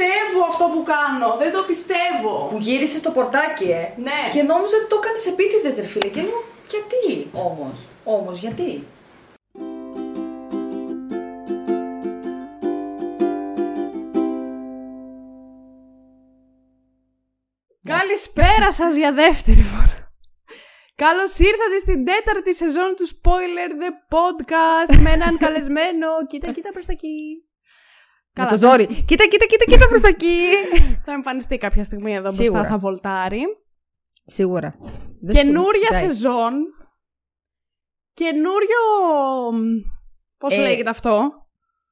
πιστεύω αυτό που κάνω. Δεν το πιστεύω. Που γύρισε στο πορτάκι, ε. Ναι. Και νόμιζα ότι το έκανε επίτηδες, ρε φίλε. Και λέω, γιατί όμως. Όμως, γιατί; Καλησπέρα σας για δεύτερη φορά. Καλώς ήρθατε στην τέταρτη σεζόν του Spoiler The Podcast με έναν καλεσμένο. Κοίτα, κοίτα προς τα εκεί. Με το ζόρι. Κοίτα, κοίτα, κοίτα, κοίτα προς τα εκεί. Θα εμφανιστεί κάποια στιγμή εδώ Σίγουρα. μπροστά, θα βολτάρει. Σίγουρα. Δεν Καινούρια σπουδάζει. σεζόν. Καινούριο... Πώς Ε, λέγεται αυτό;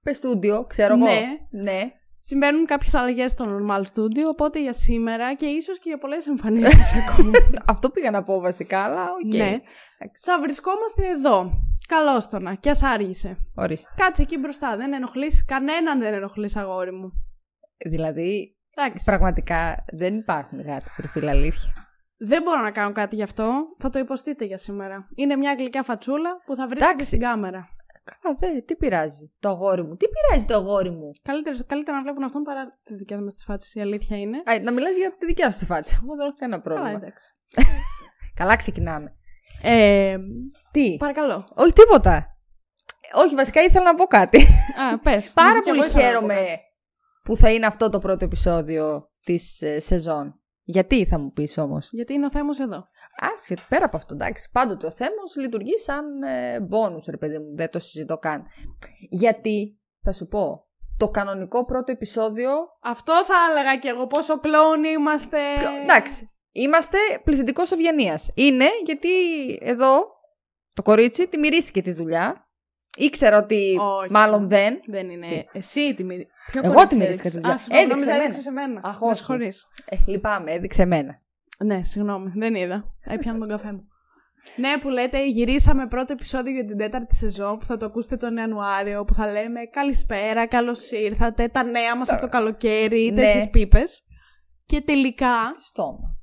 Πες στούντιο, ξέρω εγώ. Ναι. ναι. Συμβαίνουν κάποιες αλλαγές στο Normal Studio, οπότε για σήμερα και ίσως και για πολλές εμφανίσεις ακόμα. Αυτό πήγα να πω βασικά, αλλά οκ. Ναι. Εντάξει. Θα βρισκόμαστε εδώ. Καλώς το να. Κι ας άργησε. Ορίστε. Κάτσε εκεί μπροστά. Δεν ενοχλείς. Κανέναν δεν ενοχλείς, αγόρι μου. Δηλαδή, Εντάξει. πραγματικά δεν υπάρχουν γάτες, ρε φίλε, αλήθεια. Δεν μπορώ να κάνω κάτι γι' αυτό. Θα το υποστείτε για σήμερα. Είναι μια γλυκιά φατσούλα που θα βρίσκεται Εντάξει. στην κάμερα. Καλά, δε, τι πειράζει το αγόρι μου. Τι πειράζει το αγόρι μου; Καλύτερα, καλύτερα να βλέπουν αυτόν παρά τις δικές μας τις φάτσες. Η αλήθεια είναι. Α, να μιλάς για τη δικιά σου τη φάτσα. Εγώ δεν έχω κανένα πρόβλημα. Καλά, εντάξει. Καλά, ξεκινάμε. Ε, Τι; παρακαλώ. Όχι τίποτα. Όχι, βασικά ήθελα να πω κάτι. Α, πες. Πάρα πολύ χαίρομαι που θα είναι αυτό το πρώτο επεισόδιο της ε, σεζόν. Γιατί θα μου πεις όμως; Γιατί είναι ο Θέμος εδώ. Άσχετο, πέρα από αυτό, εντάξει. Πάντοτε ο Θέμος λειτουργεί σαν ε, μπόνους, ρε παιδί μου. Δεν το συζητώ καν. Γιατί, θα σου πω, το κανονικό πρώτο επεισόδιο... Αυτό θα έλεγα κι εγώ. Πόσο κλόουν είμαστε. Ποιο- εντάξει, είμαστε πληθυντικός ευγενίας. Είναι γιατί εδώ το κορίτσι τη μυρίστηκε τη δουλειά. Ήξερα ότι Όχι. μάλλον δεν. Δεν είναι. Τι; Εσύ τη μυρί- Ποιο Εγώ κορίτσι τη μυρίστηκα έδειξες; τη δουλειά. Α, συγγνώμη, Έδειξε νόμιζα εμένα. έδειξες εμένα. Αχ, Με όχι. συγχωρείς. Ε, λυπάμαι, έδειξε εμένα. Ναι, συγγνώμη, δεν είδα. Έπιανα τον καφέ μου. Ναι, που λέτε, γυρίσαμε πρώτο επεισόδιο για την τέταρτη σεζόν που θα το ακούσετε τον Ιανουάριο. Που θα λέμε Καλησπέρα, καλώς ήρθατε. Τα νέα μας από το καλοκαίρι, Ναι. τέτοιες πίπες. Και τελικά Στόμα.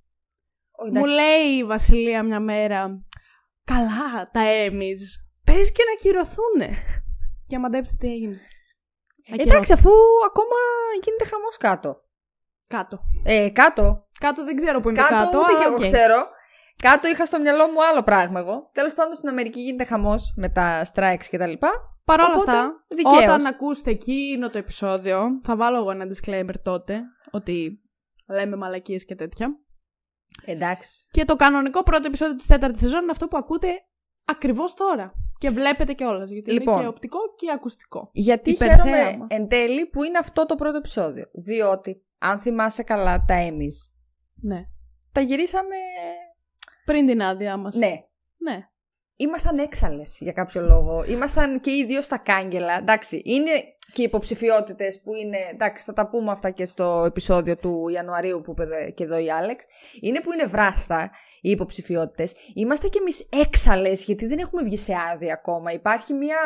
Όχι, μου εντάξει. λέει η Βασιλεία μια μέρα, Καλά, τα έμεις, Πες και να κυρωθούνε. και μαντέψτε τι έγινε. Εντάξει, αφού ακόμα γίνεται χαμός κάτω. Κάτω. Ε, κάτω. Κάτω δεν ξέρω που είναι Κάτω, το κάτω. ούτε αλλά και εγώ οκ. ξέρω. Κάτω είχα στο μυαλό μου άλλο πράγμα εγώ. Τέλος πάντων στην Αμερική γίνεται χαμός με τα strikes κτλ. Παρ' όλα Οπότε, αυτά, δικαίως. όταν ακούσετε εκείνο το επεισόδιο, θα βάλω εγώ ένα disclaimer τότε, ότι λέμε μαλακίες και τέτοια. Εντάξει. Και το κανονικό πρώτο επεισόδιο της τέταρτης σεζόν είναι αυτό που ακούτε ακριβώς τώρα. Και βλέπετε κιόλας, γιατί Λοιπόν. είναι και οπτικό και ακουστικό. Γιατί Υπερθέαμα. χαίρομαι εν τέλει που είναι αυτό το πρώτο επεισόδιο. Διότι, αν θυμάσαι καλά τα εμεί, Ναι. τα γυρίσαμε. Πριν την άδειά μας. Ναι. Ναι. Ήμασταν έξαλλες για κάποιο λόγο. Ήμασταν και οι δύο στα κάγκελα. Εντάξει, είναι και οι υποψηφιότητες που είναι. Εντάξει, θα τα πούμε αυτά και στο επεισόδιο του Ιανουαρίου που είπε εδώ- και εδώ η Άλεξ. Είναι που είναι βράστα οι υποψηφιότητες. Είμαστε κι εμείς έξαλλες γιατί δεν έχουμε βγει σε άδεια ακόμα. Υπάρχει μία,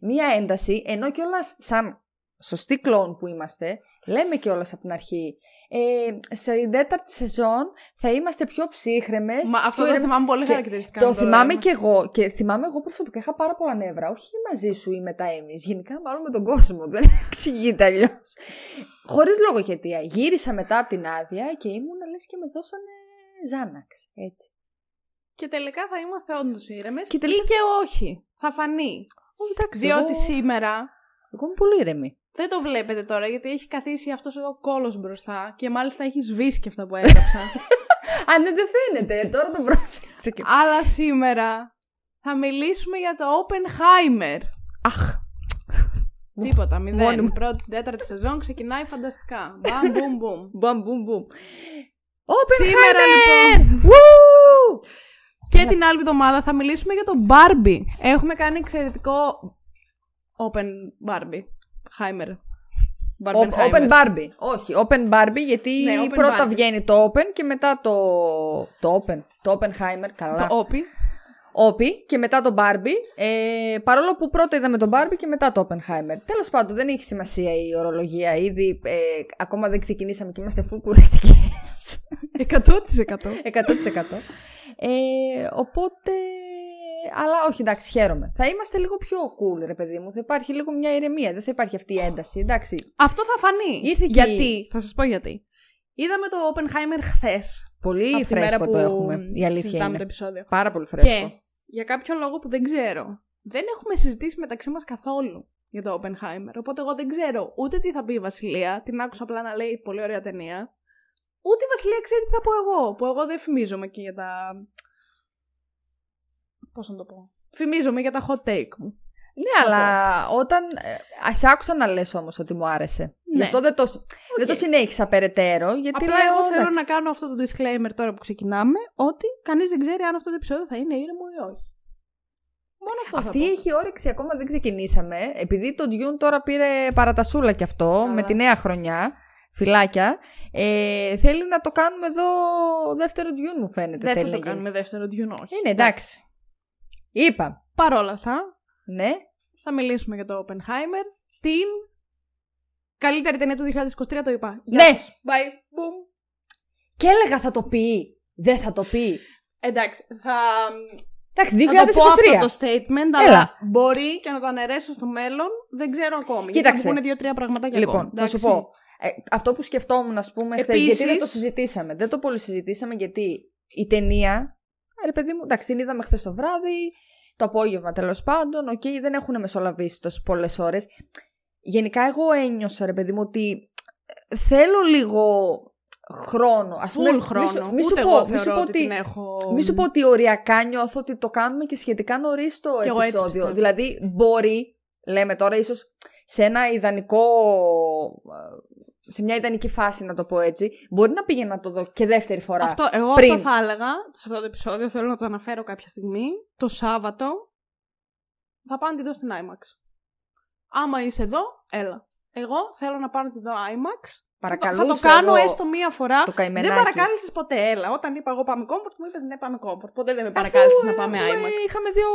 μία ένταση, ενώ κιόλας σαν σωστή κλόν που είμαστε, λέμε κιόλας από την αρχή. Ε, σε τέταρτη σεζόν θα είμαστε πιο ψύχρεμες. Μα αυτό το θυμάμαι πολύ και χαρακτηριστικά. Το να θυμάμαι λέμε. και εγώ. Και θυμάμαι εγώ προσωπικά είχα πάρα πολλά νεύρα. Όχι μαζί σου ή μετά εμείς. Γενικά μάλλον με τον κόσμο. Δεν εξηγείται αλλιώς. Χωρίς λόγο και αιτία. Γύρισα μετά από την άδεια και ήμουν λες και με δώσανε Ζάναξ. Έτσι. Και τελικά θα είμαστε όντως ήρεμες Και ή τελικά και όχι. Θα φανεί. Όχι, εντάξει. Διότι εγώ... σήμερα εγώ είμαι πολύ ήρεμη. Δεν το βλέπετε τώρα γιατί έχει καθίσει αυτός εδώ κόλος μπροστά και μάλιστα έχει σβήσει και αυτά που έγραψα. Α, ναι, δεν φαίνεται. Τώρα το πρόσεξα. και- Αλλά σήμερα θα μιλήσουμε για το Oppenheimer. Αχ. Τίποτα, Μόνη μηδέν. μου. Πρώτη, τέταρτη σεζόν ξεκινάει φανταστικά. Μπαμ, μπουμ, μπουμ. Μπαμ, μπουμ, μπουμ. Σήμερα Oppenheimer! λοιπόν. Woo! Και την άλλη εβδομάδα θα μιλήσουμε για το Barbie. Έχουμε κάνει εξαιρετικό Open Barbie. Heimer. Ο- Open Barbie. Όχι, Open Barbie γιατί Ναι, Open πρώτα Barbie. βγαίνει το Open και μετά το. Το Open. Το Oppenheimer, καλά. Το Opie. Όπι και μετά το Barbie. Ε, παρόλο που πρώτα είδαμε τον Barbie και μετά το Oppenheimer. Τέλος πάντων, δεν έχει σημασία η ορολογία. Ήδη ε, ακόμα δεν ξεκινήσαμε και είμαστε full κουραστικές. 100%. 100%. Ε, οπότε, αλλά όχι, εντάξει, χαίρομαι. Θα είμαστε λίγο πιο cool, ρε παιδί μου. Θα υπάρχει λίγο μια ηρεμία. Δεν θα υπάρχει αυτή η ένταση. Εντάξει. Αυτό θα φανεί. Ήρθε και γιατί, θα σας πω γιατί. Είδαμε το Oppenheimer χθες. Πολύ Από τη μέρα φρέσκο που το έχουμε. Η αλήθεια συζητάμε είναι. το επεισόδιο. Πάρα πολύ φρέσκο. Και για κάποιο λόγο που δεν ξέρω, δεν έχουμε συζητήσει μεταξύ μας καθόλου για το Oppenheimer. Οπότε εγώ δεν ξέρω ούτε τι θα πει η Βασιλεία. Την άκουσα απλά να λέει πολύ ωραία ταινία. Ούτε η Βασιλεία ξέρει τι θα πω εγώ. Που εγώ δεν φημίζομαι και για τα. Πώς να το πω. Φημίζομαι για τα hot take μου. Ναι, αλλά όταν. Ε, σε άκουσα να λες όμως ότι μου άρεσε. Γι' Ναι. αυτό δεν το, δεν το συνέχισα περαιτέρω. Γιατί Απλά λέω, εγώ θέλω εντάξει. να κάνω αυτό το disclaimer τώρα που ξεκινάμε. Ότι κανείς δεν ξέρει αν αυτό το επεισόδιο θα είναι ήρεμο ή όχι. Μόνο αυτό Αυτή θα πω. έχει όρεξη, ακόμα δεν ξεκινήσαμε. Επειδή το Dune τώρα πήρε παρατασούλα κι αυτό, Καλά. με τη νέα χρονιά, φυλάκια, ε, θέλει να το κάνουμε εδώ δεύτερο Dune μου φαίνεται. Δεν θα θέλει το να γίνει. κάνουμε δεύτερο Dune, όχι. Είναι εντάξει. Είπα. Παρ' όλα αυτά, Ναι. θα μιλήσουμε για το Oppenheimer. Την καλύτερη ταινία του 2023 το είπα. Γεια Ναι. σας. Bye. Boom. Και έλεγα θα το πει. Δεν θα το πει. Εντάξει, θα, Εντάξει, θα το πω 2023. αυτό το statement, Έλα. αλλά μπορεί και να το αναιρέσω στο μέλλον. Δεν ξέρω ακόμη. Κοίταξε. Γιατί θα πούνε δύο-τρία πραγματάκια Λοιπόν, ακόμα. θα σου Εντάξει. πω. Ε, αυτό που σκεφτόμουν, ας πούμε, χθες. Επίσης- Γιατί δεν το συζητήσαμε. Δεν το πολύ συζητήσαμε γιατί η ταινία. Ε, Ρε παιδί μου, εντάξει, την είδαμε χθες το βράδυ, το απόγευμα τέλος πάντων. Οκ, δεν έχουν μεσολαβήσει τόσες πολλές ώρες. Γενικά, εγώ ένιωσα, ρε παιδί μου, ότι ε, θέλω λίγο χρόνο. Ας πούμε, Full μη χρόνο. σου- μη σου Ούτε πω- εγώ μη σου θεωρώ πω ότι την έχω... Μη σου πω ότι οριακά νιώθω ότι το κάνουμε και σχετικά νωρίς το Κι εγώ έτσι επεισόδιο. πιστεύω. Δηλαδή, μπορεί, λέμε τώρα, ίσως σε ένα ιδανικό. Σε μια ιδανική φάση, να το πω έτσι, μπορεί να πήγαινα να το δω και δεύτερη φορά. Αυτό, εγώ πριν. αυτό θα έλεγα σε αυτό το επεισόδιο. Θέλω να το αναφέρω κάποια στιγμή. Το Σάββατο θα πάω να τη δω στην IMAX. Άμα είσαι εδώ, έλα. Εγώ θέλω να πάω να τη δω IMAX. Παρακαλούσα Θα το κάνω εγώ έστω μία φορά. το καημενάκι. Δεν παρακάλεσες ποτέ, έλα. Όταν είπα εγώ πάμε comfort, μου είπες ναι, πάμε comfort. Ποτέ δεν με παρακάλεσες να πάμε Έχουμε- IMAX. Είχαμε δύο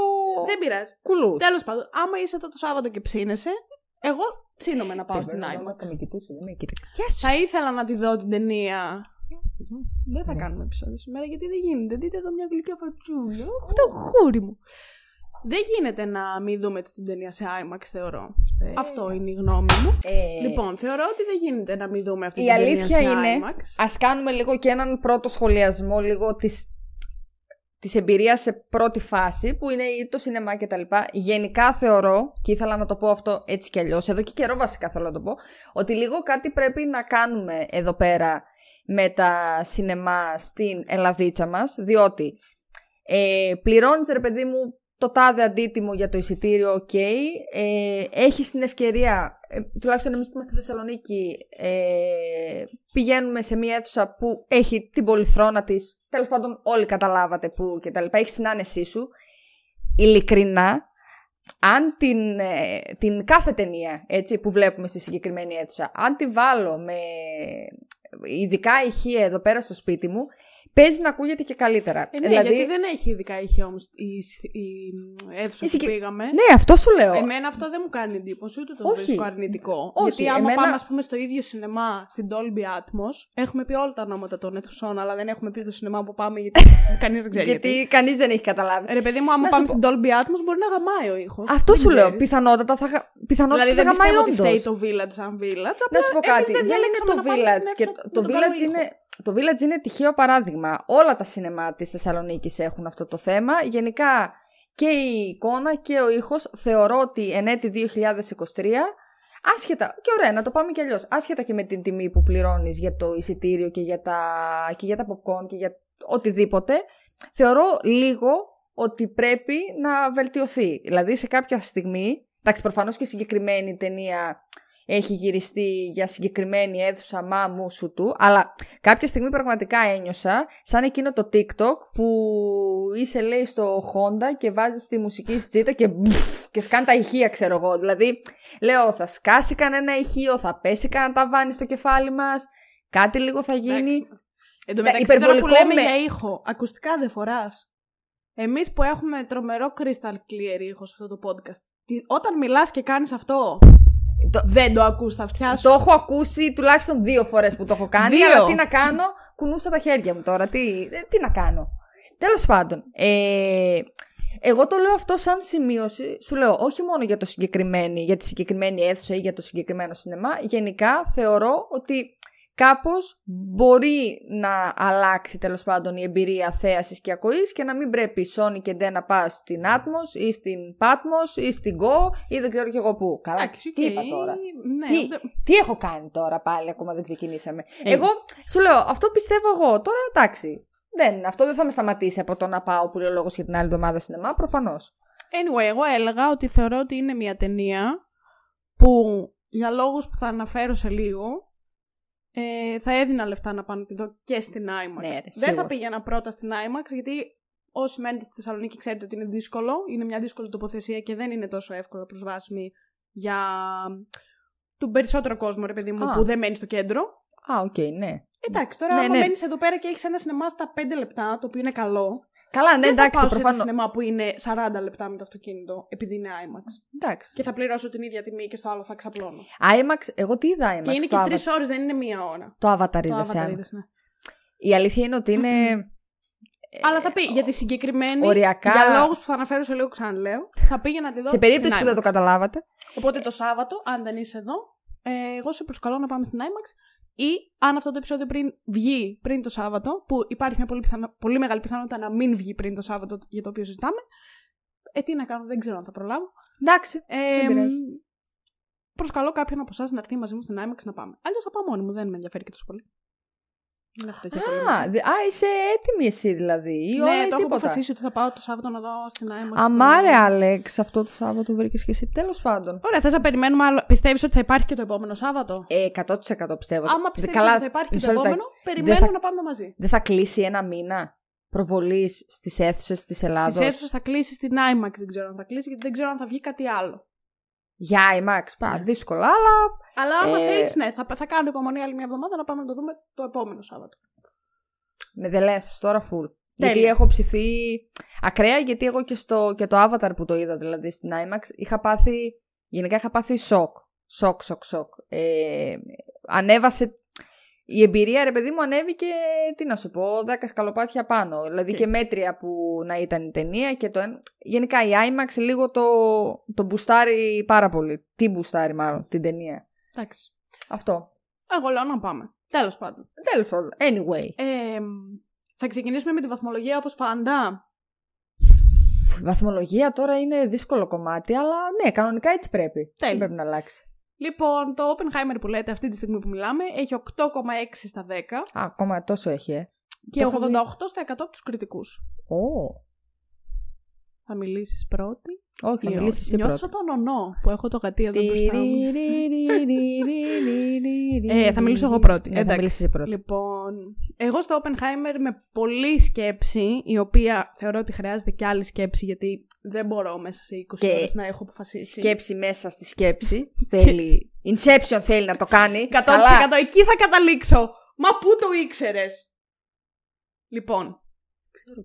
Δεν πειράζει. κουλούς. Τέλος πάντων, άμα είσαι εδώ το Σάββατο και ψήνεσαι, εγώ ψήνομαι να πάω στην Περιμένω, IMAX. Θα με κοιτούσε, δεν με κοίταξε. Γεια σου. Θα ήθελα να τη δω την ταινία. Δεν θα Ναι. κάνουμε επεισόδιο σήμερα γιατί δεν γίνεται. Δείτε εδώ μια γλυκιά φατσούλα. Αχ, το χούρι μου. Δεν γίνεται να μην δούμε την ταινία σε IMAX, θεωρώ. Ε. Αυτό είναι η γνώμη μου. Ε, Λοιπόν, θεωρώ ότι δεν γίνεται να μην δούμε αυτή Η την ταινία αλήθεια σε είναι, IMAX. ας κάνουμε λίγο και έναν πρώτο σχολιασμό λίγο της, της εμπειρίας σε πρώτη φάση, που είναι ή το σινεμά και τα λοιπά. Γενικά θεωρώ, και ήθελα να το πω αυτό έτσι κι αλλιώς, εδώ και καιρό βασικά θέλω να το πω, ότι λίγο κάτι πρέπει να κάνουμε εδώ πέρα με τα σινεμά στην Ελλαδίτσα μας, διότι ε, πληρώνεις ρε παιδί μου το τάδε αντίτιμο για το εισιτήριο, οκ. Ε, έχεις την ευκαιρία, ε, τουλάχιστον εμείς που είμαστε στη Θεσσαλονίκη, ε, πηγαίνουμε σε μια αίθουσα που έχει την πολυθρόνα της, τέλος πάντων όλοι καταλάβατε που και τα λοιπά, έχεις την άνεσή σου. Ειλικρινά, αν την, ε, την κάθε ταινία έτσι, που βλέπουμε στη συγκεκριμένη αίθουσα, αν τη βάλω με ειδικά ηχεία εδώ πέρα στο σπίτι μου, παίζει να ακούγεται και καλύτερα. Ε, ναι, δηλαδή, γιατί δεν έχει ειδικά είχε όμως η, η, η αίθουσα Η που συγκε- πήγαμε. Ναι, αυτό σου λέω. Εμένα αυτό δεν μου κάνει εντύπωση, ούτε το Όχι. βρίσκω αρνητικό. Όχι, Γιατί άμα εμένα- πάμε, ας πούμε, στο ίδιο σινεμά, στην Dolby Atmos, έχουμε πει όλα τα ονόματα των αιθουσών, αλλά δεν έχουμε πει το σινεμά που πάμε, γιατί κανείς δεν ξέρει. γιατί γιατί. κανείς δεν έχει καταλάβει. Ρε παιδί μου, άμα Να σου πάμε πω- στην Dolby Atmos, μπορεί να γαμάει ο ήχος. Αυτό σου λέω. Πιθανότατα θα, γα- πιθανότατα Δηλαδή δεν θα γαμάει πιστεύω ότι όντως. φταίει το Village σαν Village. Να σου πω απλά εμείς κάτι. Δεν, είναι διαλέξαμε το να πάμε Village. στην Και αίθουσα το, με το, τον καλό village ήχο. είναι, το Village είναι τυχαίο παράδειγμα. Όλα τα σινεμά της Θεσσαλονίκης έχουν αυτό το θέμα. Γενικά και η εικόνα και ο ήχος θεωρώ ότι εν έτη 2023 Άσχετα, και ωραία, να το πάμε κι αλλιώς. Άσχετα και με την τιμή που πληρώνεις για το εισιτήριο και για τα, και για τα popcorn και για οτιδήποτε, θεωρώ λίγο ότι πρέπει να βελτιωθεί. Δηλαδή, σε κάποια στιγμή, εντάξει, προφανώς και η συγκεκριμένη ταινία έχει γυριστεί για συγκεκριμένη αίθουσα μα μου σου του, αλλά κάποια στιγμή πραγματικά ένιωσα σαν εκείνο το TikTok που είσαι λέει στο Honda και βάζεις τη μουσική στη τσίτα και, μπφ, και σκάνε τα ηχεία ξέρω εγώ. Δηλαδή λέω θα σκάσει κανένα ηχείο, θα πέσει κανένα ταβάνι στο κεφάλι μας, κάτι λίγο θα γίνει. Εντάξει. Εν τω Ναι, μεταξύ, τώρα που υπερβολικό λέμε με- για ήχο, ακουστικά δεν φοράς. Εμείς που έχουμε τρομερό crystal clear ήχο σε αυτό το podcast, τι- όταν μιλάς και κάνεις αυτό, Το- δεν το ακούς στα αυτιά σου. Το έχω ακούσει τουλάχιστον δύο φορές που το έχω κάνει, Δύο. αλλά τι να κάνω, κουνούσα τα χέρια μου τώρα, τι, ε, τι να κάνω. Τέλος πάντων, ε, Εγώ το λέω αυτό σαν σημείωση. Σου λέω όχι μόνο για, το συγκεκριμένη, για τη συγκεκριμένη αίθουσα ή για το συγκεκριμένο σινεμά. Γενικά θεωρώ ότι κάπως μπορεί να αλλάξει τέλος πάντων η εμπειρία θέασης και ακοής και να μην πρέπει σώνει και ντε να πας στην Atmos ή στην Πάτμος ή στην Κω ή δεν ξέρω και εγώ πού. Καλά, Εντάξει, τι οκ, είπα τώρα; Ναι, τι, ούτε- τι έχω κάνει τώρα πάλι, ακόμα δεν ξεκινήσαμε; Ε. Εγώ σου λέω, αυτό πιστεύω εγώ. Τώρα εντάξει. Δεν, αυτό δεν θα με σταματήσει από το να πάω που λέω λόγος για την άλλη εβδομάδα σινεμά, προφανώς. Anyway, εγώ έλεγα ότι θεωρώ ότι είναι μια ταινία που για λόγους που θα αναφέρω σε λίγο ε, θα έδινα λεφτά να πάω να τη δω και στην IMAX. Ναι, ρε, Δεν σίγουρα. θα πήγαινα πρώτα στην IMAX γιατί όσοι μένετε στη Θεσσαλονίκη ξέρετε ότι είναι δύσκολο. Είναι μια δύσκολη τοποθεσία και δεν είναι τόσο εύκολα προσβάσιμη για τον περισσότερο κόσμο, ρε παιδί μου, Α. που δεν μένει στο κέντρο. Α, οκ, ναι. Εντάξει, τώρα Ναι, άμα ναι. μένεις εδώ πέρα και έχεις ένα σινεμά στα 5 λεπτά, το οποίο είναι καλό, Καλά, ναι, δεν θα εντάξει, πάω σε ένα προφανώς. σινεμά που είναι 40 λεπτά με το αυτοκίνητο, επειδή είναι IMAX. Εντάξει. Και θα πληρώσω την ίδια τιμή και στο άλλο θα ξαπλώνω. IMAX, εγώ τι είδα IMAX. και είναι το και Avatar. τρεις ώρες, δεν είναι μία ώρα. Το Avatar Το είδες, Avatar ε. είδες, ναι. Η αλήθεια είναι ότι είναι Αλλά θα πει για τη συγκεκριμένη. οριακά- Για λόγους που θα αναφέρω σε λίγο ξαναλέω. Θα πήγαινα να τη δω. σε περίπτωση στην που δεν το IMAX. καταλάβατε. Οπότε το Σάββατο, αν δεν είσαι εδώ, ε, εγώ σε προσκαλώ να πάμε στην IMAX. Ή αν αυτό το επεισόδιο πριν βγει πριν το Σάββατο, που υπάρχει μια πολύ, πιθανο- πολύ μεγάλη πιθανότητα να μην βγει πριν το Σάββατο για το οποίο συζητάμε. Ε, τι να κάνω, δεν ξέρω αν θα προλάβω. Εντάξει. Ε, Δεν πειράζει. προσκαλώ κάποιον από εσάς να έρθει μαζί μου στην IMAX να πάμε. Αλλιώς θα πάω μόνη μου, δεν με ενδιαφέρει και τόσο πολύ. Δεν έχω τέτοια προβλήματα. Α, δι- α, είσαι έτοιμη εσύ δηλαδή. Ή όλα ναι, ή το έχω τίποτα. αποφασίσει ότι θα πάω το Σάββατο να δω στην IMAX. Αμάρε, το- Άλεξ, αυτό το Σάββατο βρήκες και εσύ. Τέλος πάντων. Ωραία, θες να περιμένουμε άλλο. Πιστεύεις ότι θα υπάρχει και το επόμενο Σάββατο; Ε, 100% πιστεύω. Άμα πιστεύεις Καλά, ότι θα υπάρχει και μισό το λεπτά. επόμενο, περιμένουμε θα- να πάμε μαζί. Δεν θα κλείσει ένα μήνα προβολής στις αίθουσες της Ελλάδα. Στι αίθουσες θα κλείσει στην IMAX, δεν ξέρω αν θα κλείσει, γιατί δεν ξέρω αν θα βγει κάτι άλλο. Για IMAX. Πα, Ναι. δύσκολα, αλλά. Αλλά άμα Ε, θέλεις, ναι, θα, θα κάνω υπομονή άλλη μια εβδομάδα να πάμε να το δούμε το επόμενο Σάββατο. Με δεν λες τώρα full. Γιατί Τέλεια. έχω ψηθεί ακραία, γιατί εγώ και, στο, και το Avatar που το είδα δηλαδή στην IMAX είχα πάθει. Γενικά είχα πάθει σοκ. Σοκ, σοκ, σοκ. Ε, ανέβασε. Η εμπειρία, ρε παιδί μου, ανέβηκε, τι να σου πω, 10 σκαλοπάτια πάνω. Δηλαδή Και- και μέτρια που να ήταν η ταινία και το ένα. Γενικά η IMAX λίγο το, το μπουστάρει πάρα πολύ. Τι μπουστάρει μάλλον, την ταινία. Εντάξει. Αυτό. Εγώ λέω να πάμε. Τέλος πάντων. Τέλος πάντων. Anyway. Ε, θα ξεκινήσουμε με τη βαθμολογία όπως πάντα. Η βαθμολογία τώρα είναι δύσκολο κομμάτι, αλλά ναι, κανονικά έτσι πρέπει. Δεν Τέλεια. πρέπει να αλλάξει. Λοιπόν, το Oppenheimer που λέτε αυτή τη στιγμή που μιλάμε έχει 8,6 στα 10 Α, ακόμα τόσο έχει, ε. και Το έχω 88 δει. στα 100 από τους κριτικούς. Ω. Θα μιλήσεις πρώτη. Όχι, θα ή μιλήσει όχι. εσύ Νιώθω πρώτα. σαν τον ονό που έχω το γατί εδώ μπροστά μου. Ε, θα μιλήσω εγώ πρώτη. Ναι, θα Εντάξει. μιλήσεις εσύ πρώτα. Λοιπόν, εγώ στο Oppenheimer με πολλή σκέψη, η οποία θεωρώ ότι χρειάζεται και άλλη σκέψη, γιατί δεν μπορώ μέσα σε 20 Και ώρες να έχω αποφασίσει. Σκέψη μέσα στη σκέψη. θέλει. Inception θέλει να το κάνει. 100% Καλά. εκεί θα καταλήξω. Μα πού το ήξερες; Λοιπόν,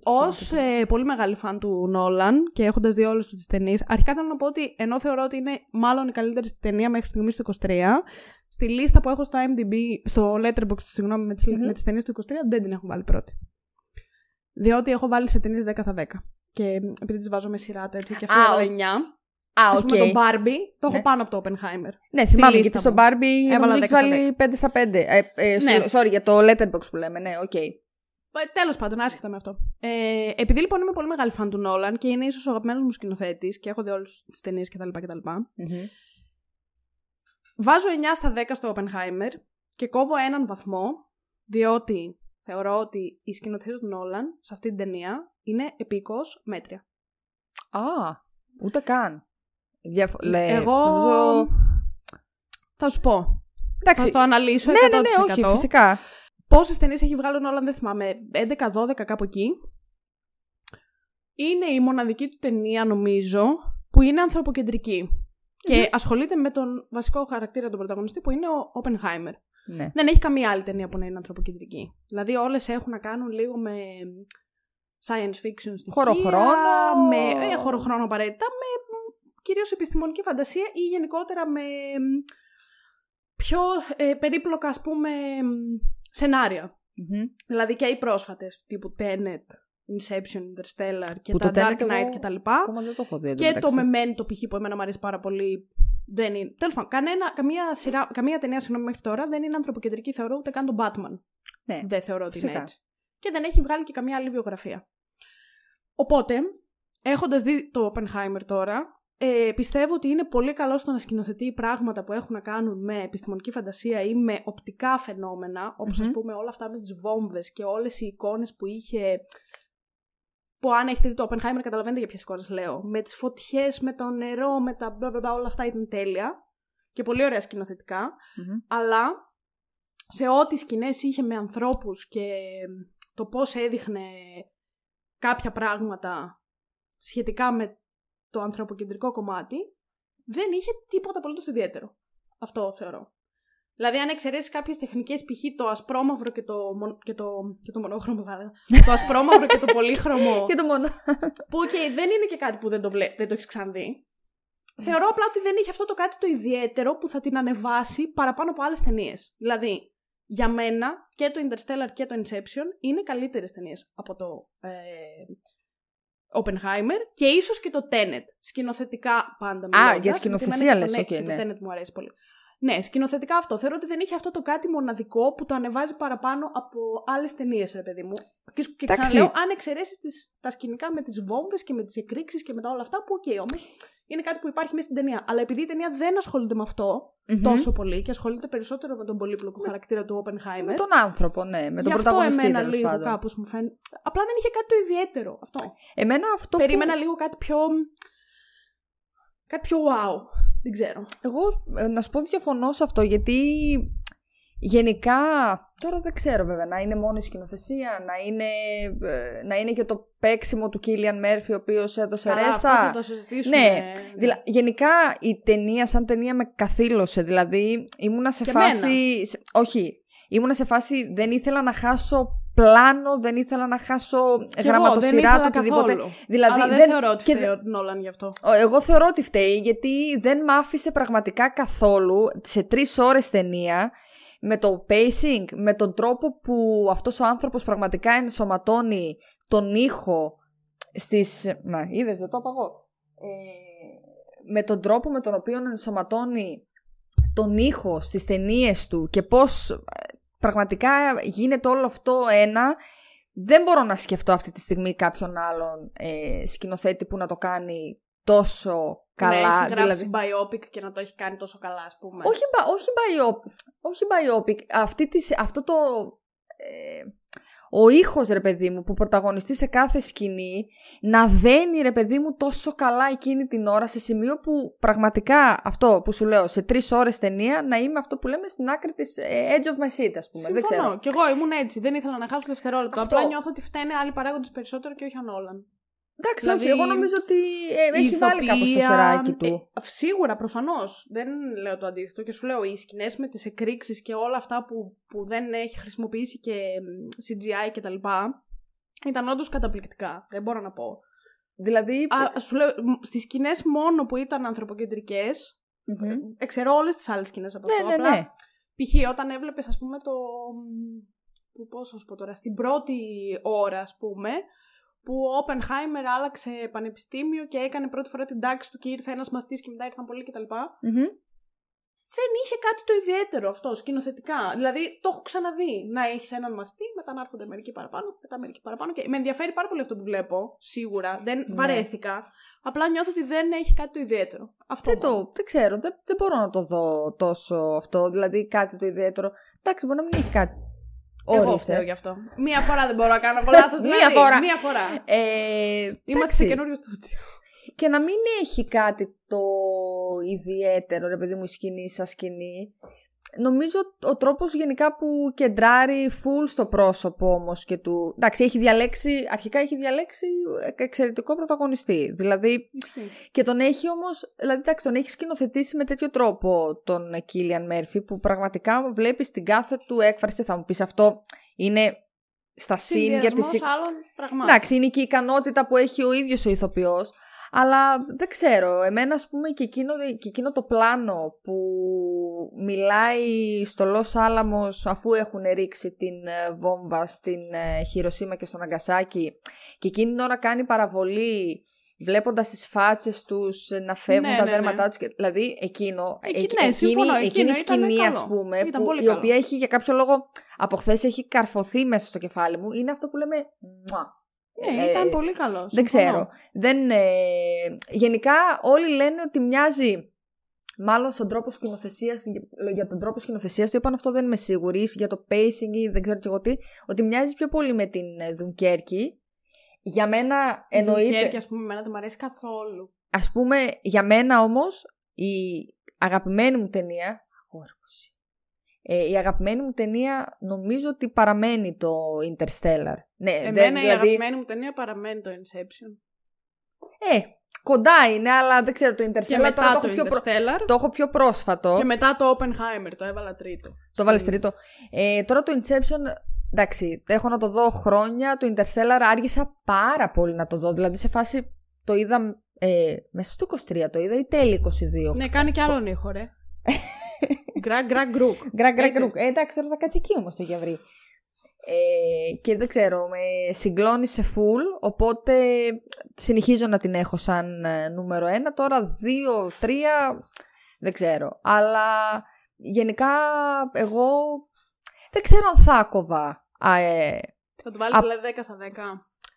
Ω ε, πολύ μεγάλη φαν του Νόλαν και έχοντας δει όλες του τις ταινίες, αρχικά θέλω να πω ότι ενώ θεωρώ ότι είναι μάλλον η καλύτερη ταινία μέχρι στιγμής του 23, στη λίστα που έχω στο IMDb, στο Letterboxd, συγγνώμη, με τις Μμμ. με τις ταινίες του 23, δεν την έχω βάλει πρώτη. Διότι έχω βάλει σε ταινίες 10 στα 10. Και επειδή τις βάζω με σειρά τέτοιο και αυτή Α, έβαλα ο- 9. Α, Α οκ. πούμε το Barbie το έχω Ναι. πάνω από το Oppenheimer. Ναι, θυμάμαι λίστα γιατί στο μου. Barbie Έβαλα νομίζω 10 έχεις στα βάλει 5 στα 5. Ε, ε, Ναι. sorry, για το Letterboxd που λέμε, ναι, οκ. Τέλος πάντων, άσχετα με αυτό. Ε, επειδή λοιπόν είμαι πολύ μεγάλη φαν του Νόλαν και είναι ίσως ο αγαπημένος μου σκηνοθέτης και έχω δει όλες τις ταινίες κτλ. κτλ. Μμμ. Βάζω 9 στα 10 στο Oppenheimer και κόβω έναν βαθμό, διότι θεωρώ ότι η σκηνοθεσία του Νόλαν σε αυτή την ταινία είναι επίκως μέτρια. Α, ούτε καν. Διαφο- λέ, Εγώ νομίζω- θα σου πω. Εντάξει, Θα το αναλύσω ναι, 100%. ναι, ναι, όχι, φυσικά. Πόσες ταινίες έχει βγάλει ο Νόλαν δεν θυμάμαι, 11-12 κάπου εκεί. Είναι η μοναδική του ταινία νομίζω που είναι ανθρωποκεντρική. Και ασχολείται με τον βασικό χαρακτήρα του πρωταγωνιστή που είναι ο Oppenheimer. Ναι. Δεν έχει καμία άλλη ταινία που να είναι ανθρωποκεντρική. Δηλαδή όλες έχουν να κάνουν λίγο με science fiction στοιχεία. Χωροχρόνο. Με, ε, χωροχρόνο απαραίτητα. Με μ, κυρίως επιστημονική φαντασία ή γενικότερα με μ, πιο ε, περίπλοκα ας πούμε μ, σενάρια. Μμμ. Δηλαδή και οι πρόσφατες τύπου Tenet, Inception, Interstellar και Που τα το Dark Tenet Knight εγώ κτλ. Ακόμα δεν το έχω δει. εν τω Και το μεταξύ. Memento π.χ. που εμένα μου αρέσει πάρα πολύ. Δεν είναι. Τέλος πάντων, κανένα, καμία, σειρά, καμία ταινία συγγνώμη, μέχρι τώρα δεν είναι ανθρωποκεντρική, θεωρώ ούτε καν τον Batman. Ναι. Δεν θεωρώ ότι είναι Φυσικά. έτσι. Και δεν έχει βγάλει και καμία άλλη βιογραφία. Οπότε, έχοντας δει το Oppenheimer τώρα, ε, πιστεύω ότι είναι πολύ καλό στο να σκηνοθετεί πράγματα που έχουν να κάνουν με επιστημονική φαντασία ή με οπτικά φαινόμενα, όπως Μμμ. ας πούμε όλα αυτά με τις βόμβες και όλες οι εικόνες που είχε που αν έχετε δει το Oppenheimer καταλαβαίνετε για ποιες εικόνες λέω. Με τις φωτιές, με το νερό, με τα μπλα μπλα μπλα, όλα αυτά ήταν τέλεια. Και πολύ ωραία σκηνοθετικά. Μμμ. Αλλά σε ό,τι σκηνές είχε με ανθρώπους και το πώς έδειχνε κάποια πράγματα σχετικά με το ανθρωποκεντρικό κομμάτι, δεν είχε τίποτα απολύτως το ιδιαίτερο. Αυτό θεωρώ. Δηλαδή, αν εξαιρέσεις κάποιες τεχνικές, π.χ. το ασπρόμαυρο και το, μο- και το, και το μονόχρωμο, θα έλεγα. το ασπρόμαυρο και το πολύχρωμο. Και το μόνο. που, οκ, δεν είναι και κάτι που δεν το, βλέ... δεν το έχεις ξαναδεί. Θεωρώ απλά ότι δεν είχε αυτό το κάτι το ιδιαίτερο που θα την ανεβάσει παραπάνω από άλλες ταινίες. Δηλαδή, για μένα και το Interstellar και το Inception είναι καλύτερες ταινίες από το ε, Oppenheimer και ίσως και το Tenet. Σκηνοθετικά πάντα μιλώντας, για γιατί σκηνοθεσία εμένα λες, και οκ, το, ναι. και το Tenet μου αρέσει πολύ. Ναι, σκηνοθετικά αυτό. Θεωρώ ότι δεν είχε αυτό το κάτι μοναδικό που το ανεβάζει παραπάνω από άλλες ταινίες, ρε παιδί μου. Και, και Εντάξει. ξαναλέω, αν εξαιρέσεις τα σκηνικά με τις βόμβες και με τις εκρήξεις και με τα όλα αυτά, που οκ, όμως είναι κάτι που υπάρχει μέσα στην ταινία. Αλλά επειδή η ταινία δεν ασχολείται με αυτό Μμμ. τόσο πολύ και ασχολείται περισσότερο με τον πολύπλοκο χαρακτήρα του Oppenheimer. Με τον άνθρωπο, ναι. Με τον γι' αυτό πρωταγωνιστή εμένα τέλος λίγο πάντων. κάπως μου φαίνεται. Απλά δεν είχε κάτι το ιδιαίτερο αυτό. Εμένα αυτό Περίμενα που... λίγο κάτι πιο. κάτι πιο wow. Δεν ξέρω. Εγώ ε, να σου πω διαφωνώ σε αυτό γιατί γενικά τώρα δεν ξέρω βέβαια να είναι μόνο η σκηνοθεσία, να είναι, ε, να είναι και το παίξιμο του Κίλιαν Μέρφυ ο οποίος έδωσε Καλά, ρέστα. αυτό θα το συζητήσουμε. Ναι, δηλα... γενικά η ταινία σαν ταινία με καθήλωσε, δηλαδή ήμουνα σε Και φάση... σε- Όχι, ήμουνα σε φάση δεν ήθελα να χάσω πλάνο, δεν ήθελα να χάσω Κι εγώ, γραμματοσυρά, δεν το ήθελα οτιδήποτε. καθόλου. Δηλαδή, Αλλά δεν, δεν- θεωρώ ότι και φταίει ο Νόλαν γι' αυτό. Ο- Εγώ θεωρώ ότι φταίει γιατί δεν μ' άφησε πραγματικά καθόλου σε τρεις ώρες ταινία με το pacing, με τον τρόπο που αυτός ο άνθρωπος πραγματικά ενσωματώνει τον ήχο στις... Να, είδες, δεν το είπα εγώ. Ε, με τον τρόπο με τον οποίο ενσωματώνει τον ήχο στις ταινίες του και πώς ε, πραγματικά γίνεται όλο αυτό ένα δεν μπορώ να σκεφτώ αυτή τη στιγμή κάποιον άλλον ε, σκηνοθέτη που να το κάνει τόσο καλά. Να έχει γράψει δηλαδή, biopic και να το έχει κάνει τόσο καλά, ας πούμε. όχι, μπα- όχι, biopic, όχι biopic. Αυτή της, αυτό το... Ε, ο ήχος, ρε παιδί μου, που πρωταγωνιστεί σε κάθε σκηνή, να δένει, ρε παιδί μου, τόσο καλά εκείνη την ώρα, σε σημείο που πραγματικά αυτό που σου λέω, σε τρεις ώρες ταινία, να είμαι αυτό που λέμε στην άκρη της ε, edge of my seat, ας πούμε. Δεν Συμφωνώ. ξέρω. Κι εγώ ήμουν έτσι. Δεν ήθελα να χάσω δευτερόλεπτο. Αυτό. Απλά νιώθω ότι φταίνε άλλοι παράγοντες περισσότερο και όχι ο Νόλαν. Εντάξει, Δηλαδή, όχι, εγώ νομίζω ότι ε, Η έχει βάλει κάπως το ηθοποιία, χεράκι του. ε, σίγουρα, προφανώς. Δεν λέω το αντίθετο. Και σου λέω, οι σκηνές με τις εκρήξεις και όλα αυτά που, που δεν έχει χρησιμοποιήσει και μ, CGI κτλ. Ήταν όντως καταπληκτικά. Δεν μπορώ να πω. Δηλαδή, Α, σου λέω, στις σκηνές μόνο που ήταν ανθρωποκεντρικές, μμμ. εξαιρώ όλες τις άλλες σκηνές από ναι, αυτό. ναι, Απλά, ναι. π.χ. όταν έβλεπες, ας πούμε, το. μ, Που, πώς θα σου πω τώρα, στην πρώτη ώρα, ας πούμε, που ο Oppenheimer άλλαξε πανεπιστήμιο και έκανε πρώτη φορά την τάξη του και ήρθε ένας μαθητής και μετά ήρθαν πολλοί κτλ. Μμμ. Δεν είχε κάτι το ιδιαίτερο αυτό σκηνοθετικά. Δηλαδή το έχω ξαναδεί. Να έχεις έναν μαθητή, μετά να έρχονται μερικοί παραπάνω, μετά μερικοί παραπάνω. Και με ενδιαφέρει πάρα πολύ αυτό που βλέπω, σίγουρα. Δεν Ναι. βαρέθηκα. Απλά νιώθω ότι δεν έχει κάτι το ιδιαίτερο. Αυτό. Δεν, μόνο. το, δεν ξέρω, δεν, δεν μπορώ να το δω τόσο αυτό, δηλαδή κάτι το ιδιαίτερο. Εντάξει, μπορεί να μην έχει κάτι. Εγώ Ορίστε. φταίω γι' αυτό. Μία φορά δεν μπορώ να κάνω λάθος. Μία φορά. Μία φορά. Ε, Είμαστε εντάξει, σε καινούριο στούντιο. Και να μην έχει κάτι το ιδιαίτερο, ρε παιδί μου, η σκηνή σαν σκηνή. Νομίζω ο τρόπος γενικά που κεντράρει full στο πρόσωπο όμως και του... Εντάξει, έχει διαλέξει, αρχικά έχει διαλέξει εξαιρετικό πρωταγωνιστή. Δηλαδή, και τον έχει όμως, δηλαδή εντάξει, τον έχει σκηνοθετήσει με τέτοιο τρόπο τον Κίλιαν Μέρφυ που πραγματικά βλέπεις την κάθε του έκφραση, θα μου πεις αυτό είναι στα σύν για της Συνδυασμός άλλων πραγμάτων. Εντάξει, είναι και η ικανότητα που έχει ο ίδιος ο ηθοποιός, αλλά δεν ξέρω, εμένα ας πούμε και εκείνο, και εκείνο το πλάνο που μιλάει στο Λος Άλαμος αφού έχουν ρίξει την ε, βόμβα στην ε, Χειροσύμα και στο Ναγκασάκι και εκείνη την ώρα κάνει παραβολή βλέποντας τις φάτσες τους να φεύγουν Ναι, τα ναι, δέρματά ναι. τους. και- Δηλαδή εκείνο, Εκεί, εκ- ναι, εκείνη, συμφωνώ, εκείνη εκείνο η ήταν σκηνή καλό. ας πούμε Ήταν που, πολύ η καλό. οποία έχει για κάποιο λόγο από χθες έχει καρφωθεί μέσα στο κεφάλι μου είναι αυτό που λέμε «Μουα». Ναι, Ε, ήταν πολύ καλός. δεν συμφωνώ. ξέρω. Δεν, ε, γενικά όλοι λένε ότι μοιάζει μάλλον στον τρόπο σκηνοθεσίας, για τον τρόπο σκηνοθεσίας το είπαν αυτό δεν είμαι σίγουρη, για το pacing ή δεν ξέρω και εγώ τι, ότι μοιάζει πιο πολύ με την ε, Δουνκέρκη. Για μένα Η εννοείται. Δουνκέρκη, ας πούμε, εμένα δεν μου αρέσει καθόλου. Ας πούμε, για μένα όμως, η αγαπημένη μου ταινία... Αγόρευση. Ε, η αγαπημένη μου ταινία νομίζω ότι παραμένει το Interstellar. Ναι, Εμένα δεν, η δηλαδή, αγαπημένη μου ταινία παραμένει το Inception. Ε, κοντά είναι, αλλά δεν ξέρω, το Και Interstellar τώρα μετά το το έχω, πιο προ- Interstellar. το έχω πιο πρόσφατο. Και μετά το Oppenheimer, το έβαλα τρίτο. Το βάλες Στην- τρίτο. Ε, τώρα το Inception, εντάξει, έχω να το δω χρόνια. Το Interstellar άργησα πάρα πολύ να το δω. Δηλαδή σε φάση το είδα ε, μέσα στο 23 το είδα ή τέλη 22. Ναι, κάνει και άλλον ήχο, ρε. Γκρακ, γκρακ, γκρουκ. Γκρακ, γκρακ, Είτε. γκρουκ. Ε, εντάξει, τώρα θα κάτσει εκεί όμως το γιαβρί. Ε, και δεν ξέρω, με συγκλόνισε full, οπότε συνεχίζω να την έχω σαν ε, νούμερο ένα. Τώρα δύο, τρία, δεν ξέρω. Αλλά γενικά εγώ δεν ξέρω αν θα κόβα. Α, ε, Θα του βάλεις Α- δηλαδή 10 στα 10.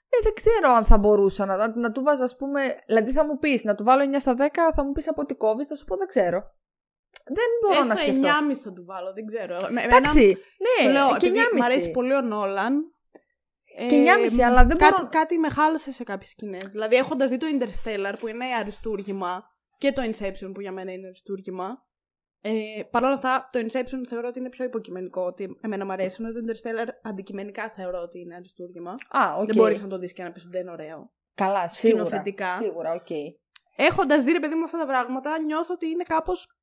ε, δεν ξέρω αν θα μπορούσα να, να, να του βάζω, ας πούμε. Δηλαδή θα μου πεις να του βάλω 9 στα 10, θα μου πεις από τι κόβεις, θα σου πω δεν ξέρω. Δεν μπορώ να Έστω 9,5 σκεφτώ. θα του βάλω, δεν ξέρω. Με- εμένα- Εντάξει, Σου ναι, λέω, και επειδή 9,5. Μ' αρέσει πολύ ο Νόλαν. Και 9,5, αλλά δεν κάτι, μπορώ- Κάτι με χάλασε σε κάποιες σκηνές. Δηλαδή, έχοντας δει το Interstellar που είναι αριστούργημα και το Inception που για μένα είναι αριστούργημα. Ε, Παρ' όλα αυτά, το Inception θεωρώ ότι είναι πιο υποκειμενικό. Ότι εμένα μου αρέσει, ενώ το Interstellar αντικειμενικά θεωρώ ότι είναι αριστούργημα. Α, οκ. Δεν μπορείς να το δεις και να πεις ότι δεν είναι ωραίο. Καλά, σίγουρα. σκηνοθετικά. Σίγουρα, οκ. Έχοντας δει, ρε παιδί μου, αυτά τα πράγματα, νιώθω ότι είναι κάπως.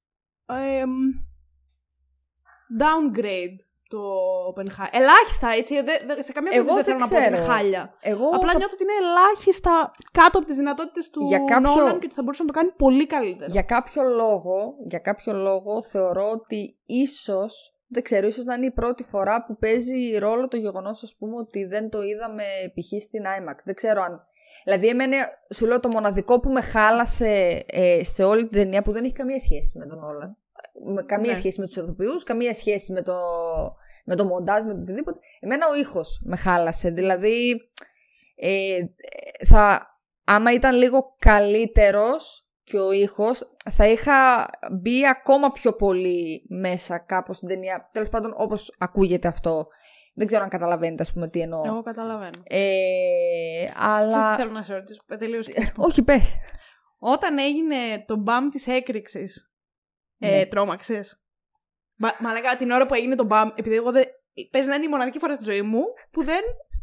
Downgrade το Oppenheimer. Ελάχιστα, έτσι. δε- δε- σε καμία Εγώ περίπτωση δεν δεν θέλω να πω ότι είναι ξέρω. χάλια. Εγώ Απλά θα- νιώθω ότι είναι ελάχιστα κάτω από τις δυνατότητες του Για κάποιο- Nolan και ότι θα μπορούσε να το κάνει πολύ καλύτερα. για κάποιο λόγο, για κάποιο λόγο θεωρώ ότι ίσως, δεν ξέρω, ίσως να είναι η πρώτη φορά που παίζει ρόλο το γεγονός, ας πούμε, ότι δεν το είδαμε π.χ. στην IMAX. Δεν ξέρω αν... Δηλαδή, εμένα, σου λέω, το μοναδικό που με χάλασε ε, σε όλη την ταινία, που δεν έχει καμία σχέση με τον Όλαν. Με, καμία Ναι. σχέση με τους ηθοποιούς, καμία σχέση με το, με το μοντάζ, με το οτιδήποτε. Εμένα ο ήχος με χάλασε. Δηλαδή, ε, θα, άμα ήταν λίγο καλύτερος και ο ήχος, θα είχα μπει ακόμα πιο πολύ μέσα κάπως στην ταινία. Τέλος πάντων, όπως ακούγεται αυτό. Δεν ξέρω αν καταλαβαίνετε, ας πούμε, τι εννοώ. Εγώ καταλαβαίνω. Ε, Ξέρεις αλλά... τι θέλω να σε ρωτήσω, τελείως. Όχι, πες. Όταν έγινε το μπαμ της έκρηξης, Ναι. ε, τρόμαξες. Μα, μα λέγα την ώρα που έγινε το μπαμ, επειδή εγώ δεν... Παίζει να είναι η μοναδική φορά στη ζωή μου που δεν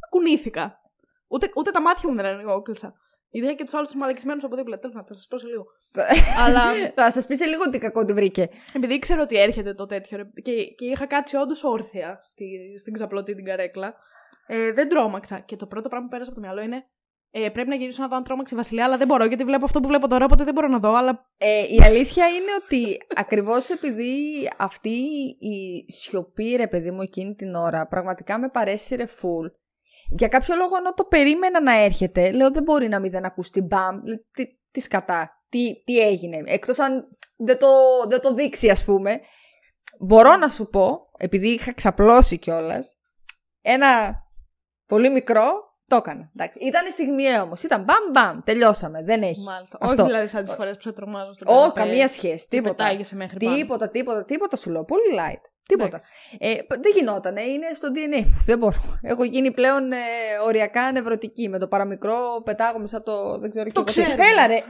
κουνήθηκα. Ούτε, ούτε τα μάτια μου δεν ανοίγωκλεισα. Γιατί είχα και τους άλλους του μαλακισμένου από δίπλα. Τέλος θα σας πω σε λίγο. Αλλά θα σας πει σε λίγο τι κακό τη βρήκε. επειδή ήξερα ότι έρχεται το τέτοιο ρε, και, και είχα κάτσει όντως όρθια στη, στην ξαπλωτή την καρέκλα, ε, δεν τρόμαξα. Και το πρώτο πράγμα που πέρασε από το μυαλό είναι ε, πρέπει να γυρίσω να δω αν τρόμαξε η Βασιλιά, αλλά δεν μπορώ γιατί βλέπω αυτό που βλέπω τώρα, οπότε δεν μπορώ να δω. Αλλά Ε, η αλήθεια είναι ότι ακριβώς επειδή αυτή η σιωπή, ρε παιδί μου, εκείνη την ώρα, πραγματικά με παρέσει ρε φουλ. Για κάποιο λόγο, ενώ το περίμενα να έρχεται, λέω δεν μπορεί να μην δεν ακουστεί μπαμ. Λέω, Τι, τι σκατά, τι, τι έγινε. Εκτός αν δεν το, δεν το δείξει, ας πούμε. Μπορώ να σου πω, επειδή είχα ξαπλώσει κιόλας, ένα πολύ μικρό, το έκανα. Εντάξει. Ήταν στιγμιαίο όμως. Ήταν μπαμ μπαμ. Τελειώσαμε. Δεν έχει. μάλιστα. Αυτό. Όχι δηλαδή σαν τις φορές που σε τρομάζω στον Όχι, καναπέ καμία σχέση. και Τίποτα. πετάγεσαι μέχρι πάνω. Τίποτα, τίποτα, τίποτα σου λέω. Πολύ light. Τίποτα. Εντάξει. Ε, π- δεν γινότανε. Είναι στο DNA μου. Δεν μπορώ. Έχω γίνει πλέον ε, οριακά νευρωτική. Με το παραμικρό πετάγομαι σαν το. Δεν ξέρω Το και εγώ τι. ξέρουμε. Έλα ρε.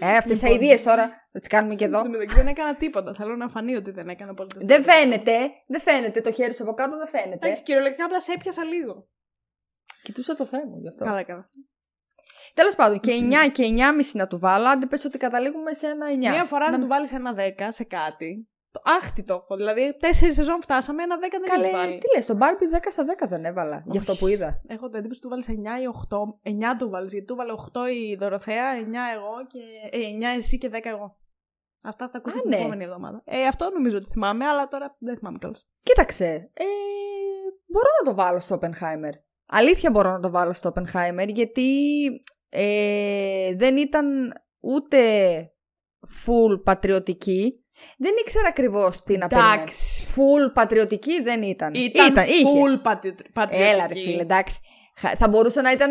Ε, αυτές Λοιπόν. οι αειδίε τώρα. Θα τις κάνουμε και εδώ. Εν τω μεταξύ δεν έκανα τίποτα. Θέλω να φανεί ότι δεν έκανα πολύ δεν φαίνεται. Δεν φαίνεται. Το χέρι σου από κάτω δεν φαίνεται. Εντάξει, κυριολεκτικά απλά σε έπιασα λίγο. Κοιτούσα το θέμα μου γι' αυτό. Καλά, καλά. Τέλος πάντων, και 9 και 9,5 να του βάλω. Άντε πες ότι καταλήγουμε σε ένα 9. Μία φορά να, Να- του βάλεις ένα 10 σε κάτι. Το άχτη το έχω. Δηλαδή, τέσσερις σεζόν φτάσαμε, ένα δέκα δεν Καλέ, έχει βάλει. τι λες, τον Barbie 10 στα 10 δεν έβαλα. Για αυτό που είδα. Έχω την εντύπωση ότι του βάλει 9 ή 8. 9 του βάλει. Γιατί του βάλε 8 η Δωροθέα, 9 εγώ και. Ε, 9 εσύ και 10 εγώ. Αυτά θα τα ακούσετε Α, την ναι. επόμενη εβδομάδα. Ε, αυτό νομίζω ότι θυμάμαι, αλλά τώρα δεν θυμάμαι κιόλας. Κοίταξε, ε, μπορώ να το βάλω στο Oppenheimer. Αλήθεια μπορώ να το βάλω στο Oppenheimer, γιατί ε, δεν ήταν ούτε full πατριωτική. Δεν ήξερα ακριβώς τι να περιμένω. Εντάξει. Full πατριωτική δεν ήταν. Ήταν, είχε. full πατρι- πατριωτική. Έλα ρε φίλε, εντάξει. Χα- Θα μπορούσε να ήταν...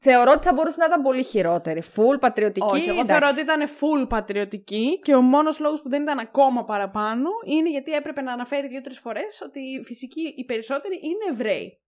Θεωρώ ότι θα μπορούσε να ήταν πολύ χειρότερη. Full πατριωτική. Όχι, εγώ εντάξει. θεωρώ ότι ήταν full πατριωτική και ο μόνος λόγος που δεν ήταν ακόμα παραπάνω είναι γιατί έπρεπε να αναφέρει δύο-τρεις φορές ότι οι φυσικοί οι περισσότεροι είναι Εβραίοι.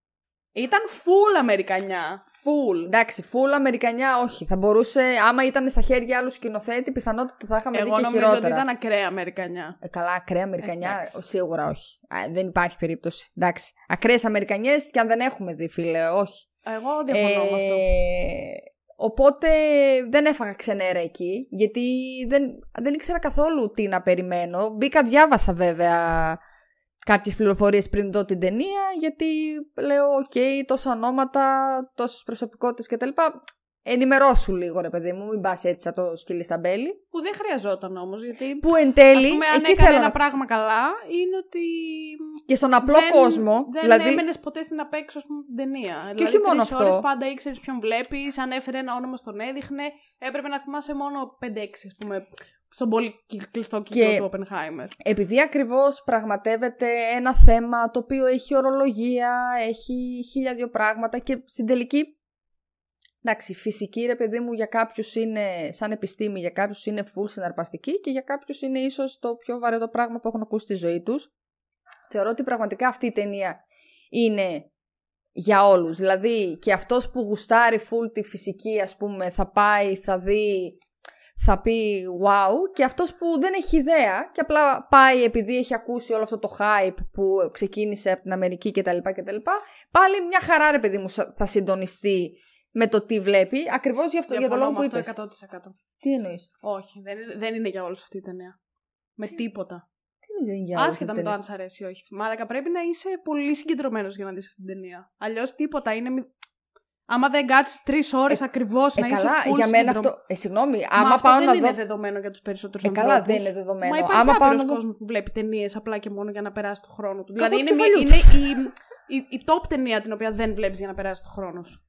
Ήταν full Αμερικανιά. Full. Εντάξει, full Αμερικανιά όχι. Θα μπορούσε, άμα ήταν στα χέρια άλλου σκηνοθέτη, πιθανότητα θα είχαμε δει Εγώ και νομίζω χειρότερα. ότι ήταν ακραία Αμερικανιά. Ε, καλά, ακραία Αμερικανιά, Εντάξει. σίγουρα όχι. Α, δεν υπάρχει περίπτωση. Εντάξει. Ακραίες Αμερικανιές και αν δεν έχουμε δει, φίλε, όχι. Εγώ διαφωνώ με αυτό. Ε, οπότε δεν έφαγα ξενέρα εκεί, γιατί δεν, δεν ήξερα καθόλου τι να περιμένω. Μπήκα, διάβασα βέβαια κάποιες πληροφορίες πριν δω την ταινία, γιατί λέω, οκ, τόσα ονόματα, τόσες προσωπικότητες κτλ. Ενημερώσου λίγο, ρε παιδί μου, μην πας έτσι σαν το σκυλί στ' αμπέλι. Που δεν χρειαζόταν όμως, γιατί. Που εν τέλει, Ας πούμε, αν εκεί έκανε θέλω ένα να... πράγμα καλά, είναι ότι. Και στον απλό δεν, κόσμο, Δεν δηλαδή... έμενες ποτέ στην απέξω, ας πούμε, την ταινία. Και δηλαδή, όχι μόνο τρεις αυτό. Ώρες πάντα ήξερες ποιον βλέπεις, ανέφερε ένα όνομα στον έδειχνε. Έπρεπε να θυμάσαι μόνο 5-6, ας πούμε, στον πολύ κυ- κλειστό κύκλο Και- του Oppenheimer. Επειδή ακριβώς πραγματεύεται ένα θέμα το οποίο έχει ορολογία, έχει χίλια δύο πράγματα και στην τελική, εντάξει, φυσική ρε παιδί μου για κάποιους είναι σαν επιστήμη, για κάποιους είναι full συναρπαστική και για κάποιους είναι ίσως το πιο βαρετό πράγμα που έχουν ακούσει στη ζωή τους. Θεωρώ ότι πραγματικά αυτή η ταινία είναι για όλους. Δηλαδή και αυτός που γουστάρει full τη φυσική ας πούμε θα πάει, θα δει θα πει wow και αυτός που δεν έχει ιδέα και απλά πάει επειδή έχει ακούσει όλο αυτό το hype που ξεκίνησε από την Αμερική κτλ. κτλ πάλι μια χαρά ρε παιδί μου σα- θα συντονιστεί με το τι βλέπει ακριβώς για, αυτό, για το Διαφωνώ λόγο που με είπες. αυτό 100%. Τι εννοείς; Όχι, δεν είναι, δεν είναι για όλους αυτή η ταινία. Με τίποτα. Τι εννοείς δεν είναι για όλους Άσχετα αυτή με το η αν σ' αρέσει ή όχι. Μάλακα πρέπει να είσαι πολύ συγκεντρωμένος για να δεις αυτή την ταινία. Αλλιώς τίποτα είναι. Μη- Άμα δεν κάτσεις τρεις ώρες Ε, ακριβώς Ε, να είσαι καλά, full για μένα συγκεντρωμένο. αυτό. Ε, συγγνώμη, Μα άμα αυτό πάω δεν να είναι δω. δεδομένο για τους περισσότερους Ε, ανθρώπους. καλά, δεν είναι δεδομένο. Μα υπάρχει Άμα πάω άπειρος να δω- κόσμος που βλέπει ταινίες απλά και μόνο για να περάσει το χρόνο του. Κακό Δηλαδή είναι, του μη- κεφαλιού είναι η, η, η top ταινία την οποία δεν βλέπεις για να περάσει το χρόνο σου.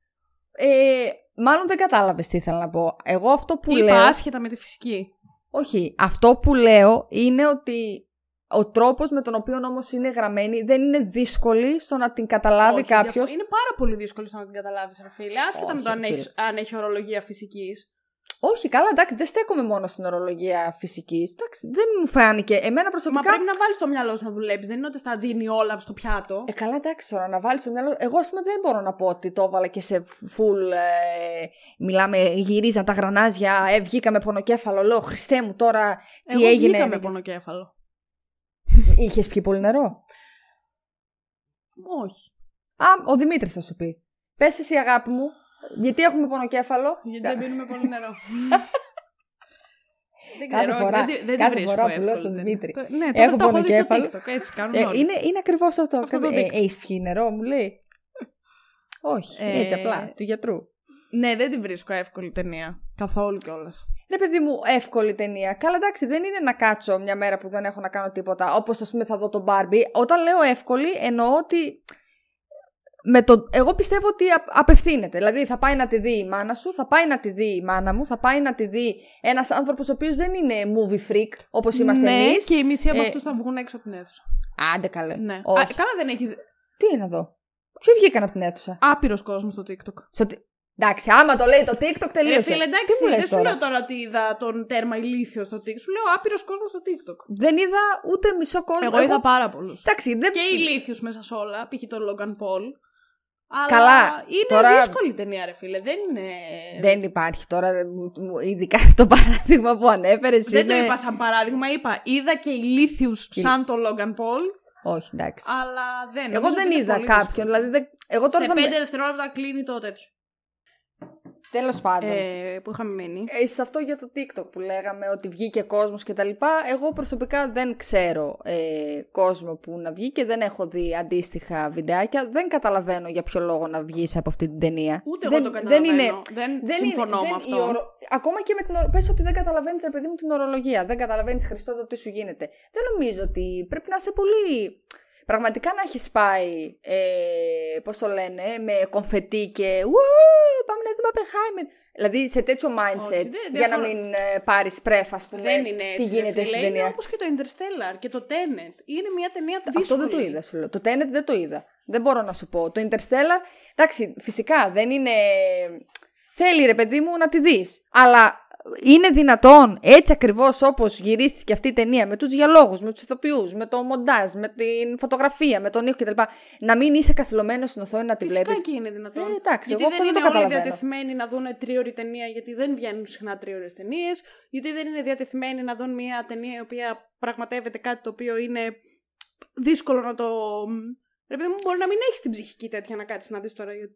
Ε, μάλλον δεν κατάλαβες τι ήθελα να πω. Εγώ αυτό που Είπα λέω. άσχετα με τη φυσική. Όχι. Αυτό που λέω είναι ότι ο τρόπος με τον οποίο όμως είναι γραμμένη δεν είναι δύσκολη στο να την καταλάβει Όχι, κάποιος. διαφο- Είναι πάρα πολύ δύσκολο στο να την καταλάβεις, ρε φίλε. Άσχετα Όχι, με το αν φίλε. έχει, αν έχει ορολογία φυσικής. Όχι, καλά, εντάξει, δεν στέκομαι μόνο στην ορολογία φυσικής. Δεν μου φάνηκε. Εμένα Μα προσωπικά. πρέπει να βάλεις το μυαλό σου να δουλέψεις. Δεν είναι ότι στα δίνει όλα στο πιάτο. Ε, καλά, εντάξει τώρα, να βάλεις στο μυαλό. Εγώ, ας πούμε, δεν μπορώ να πω ότι το έβαλα και σε full. Ε, μιλάμε, γυρίζαν τα γρανάζια, ε, βγήκα με πονοκέφαλο. Λέω, Χριστέ μου τώρα, τι Εγώ έγινε. βγήκα με πονοκέφαλο. Είχες πιει πολύ νερό; Όχι. Α, ο Δημήτρης θα σου πει. Πες εσύ, αγάπη μου, γιατί έχουμε πονοκέφαλο; Γιατί δεν πίνουμε πολύ νερό. δεν Κάθε ξέρω, φορά- δεν, τη- δεν τη κάθε βρίσκω φορά που λέω εύκολη στον την- Δημήτρη, Το- Ναι, έχω το, το έχω δει στο πονοκέφαλο. TikTok, έτσι κάνουν Ε, όλοι. είναι είναι ακριβώς αυτό. Αυτό το δείχνω. Έχεις πιει νερό, μου λέει. Όχι, Ε, έτσι απλά, του γιατρού. Ναι, δεν τη βρίσκω εύκολη ταινία. Καθόλου κιόλας. Ρε παιδί μου, εύκολη ταινία. Καλά, εντάξει, δεν είναι να κάτσω μια μέρα που δεν έχω να κάνω τίποτα. Όπως ας πούμε θα δω τον Barbie. Όταν λέω εύκολη, εννοώ ότι. Με το... Εγώ πιστεύω ότι α- απευθύνεται. Δηλαδή θα πάει να τη δει η μάνα σου, θα πάει να τη δει η μάνα μου, θα πάει να τη δει ένας άνθρωπος ο οποίος δεν είναι movie freak όπως είμαστε ναι, εμείς. και οι μισοί από Ε, αυτούς θα βγουν έξω από την αίθουσα. Άντε καλέ. Ναι. Α, Όχι. καλά δεν έχει. Τι είναι εδώ. Ποιοι βγήκαν από την αίθουσα; Άπειρος κόσμος στο TikTok. Στο... τι- Εντάξει, άμα το λέει το TikTok Ρε τελείωσε. φίλε, Τι εντάξει, μου λες δεν σου τώρα; λέω τώρα ότι είδα τον τέρμα ηλίθιος στο TikTok. Σου λέω άπειρος κόσμος στο TikTok. Δεν είδα ούτε μισό κόσμο. Εγώ είδα πάρα πολλούς. Εντάξει, δεν... Και ηλίθιου μέσα σε όλα, π.χ. τον Logan Paul. Αλλά Καλά, είναι τώρα- δύσκολη ταινία, ρε φίλε. Δεν είναι. Δεν υπάρχει τώρα, μου- μου- ειδικά το παράδειγμα που ανέφερε. Δεν το είπα σαν παράδειγμα. Είπα, είδα και ηλίθιους σαν τον Logan Paul, Όχι, εντάξει. αλλά δεν. Εγώ νομίζω δεν ότι είναι είδα πολύ κάποιον. δύσκολο. Δηλαδή, δεν... εγώ τώρα Σε θα με- πέντε δευτερόλεπτα κλείνει το τέτοιο. Τέλος πάντων. Ε, που είχαμε μείνει. Ε, σε αυτό για το TikTok που λέγαμε ότι βγήκε κόσμος και τα λοιπά, εγώ προσωπικά δεν ξέρω ε, κόσμο που να βγει και δεν έχω δει αντίστοιχα βιντεάκια. Δεν καταλαβαίνω για ποιο λόγο να βγεις από αυτή την ταινία. Ούτε δεν, εγώ το καταλαβαίνω. Δεν, είναι, δεν, δεν συμφωνώ είναι, με δεν- η αυτό. ορο- Ακόμα και με την ορο- Πες ότι δεν καταλαβαίνεις, ρε παιδί μου, την ορολογία. Δεν καταλαβαίνεις Χριστό το τι σου γίνεται. Δεν νομίζω ότι πρέπει να είσαι πολύ. Πραγματικά να έχεις πάει, ε, πώς το λένε, με κομφετί και «Ου, πάμε να δούμε Oppenheimer». Δηλαδή σε τέτοιο mindset, Όχι, δεν- για να διαφωνώ. μην ε, πάρεις πρέφα, ας πούμε, Δεν είναι έτσι. τι ρε γίνεται φίλε. στην Είναι ταινία. όπως και το Interstellar και το Tenet. Είναι μια ταινία δύσκολη. Αυτό δεν το είδα, σου λέω. Το Tenet δεν το είδα. Δεν μπορώ να σου πω. Το Interstellar, εντάξει, φυσικά δεν είναι. Θέλει ρε παιδί μου να τη δεις. Αλλά είναι δυνατόν έτσι ακριβώς όπως γυρίστηκε αυτή η ταινία με τους διαλόγους, με τους ηθοποιούς, με το μοντάζ, με την φωτογραφία, με τον ήχο κτλ. Να μην είσαι καθυλωμένος στην οθόνη να τη Φυσικά βλέπεις. και είναι δυνατόν. Ε, εντάξει, γιατί εγώ αυτό δεν δεν είναι το όλοι καταλαβαίνω. διατεθειμένοι να δουν τρίωρη ταινία, γιατί δεν βγαίνουν συχνά τρίωρε ταινίες. Γιατί δεν είναι διατεθειμένοι να δουν μια ταινία η οποία πραγματεύεται κάτι το οποίο είναι δύσκολο να το. Ρε παιδί μου, μπορεί να μην έχεις την ψυχική τέτοια να κάτσεις να δεις τώρα για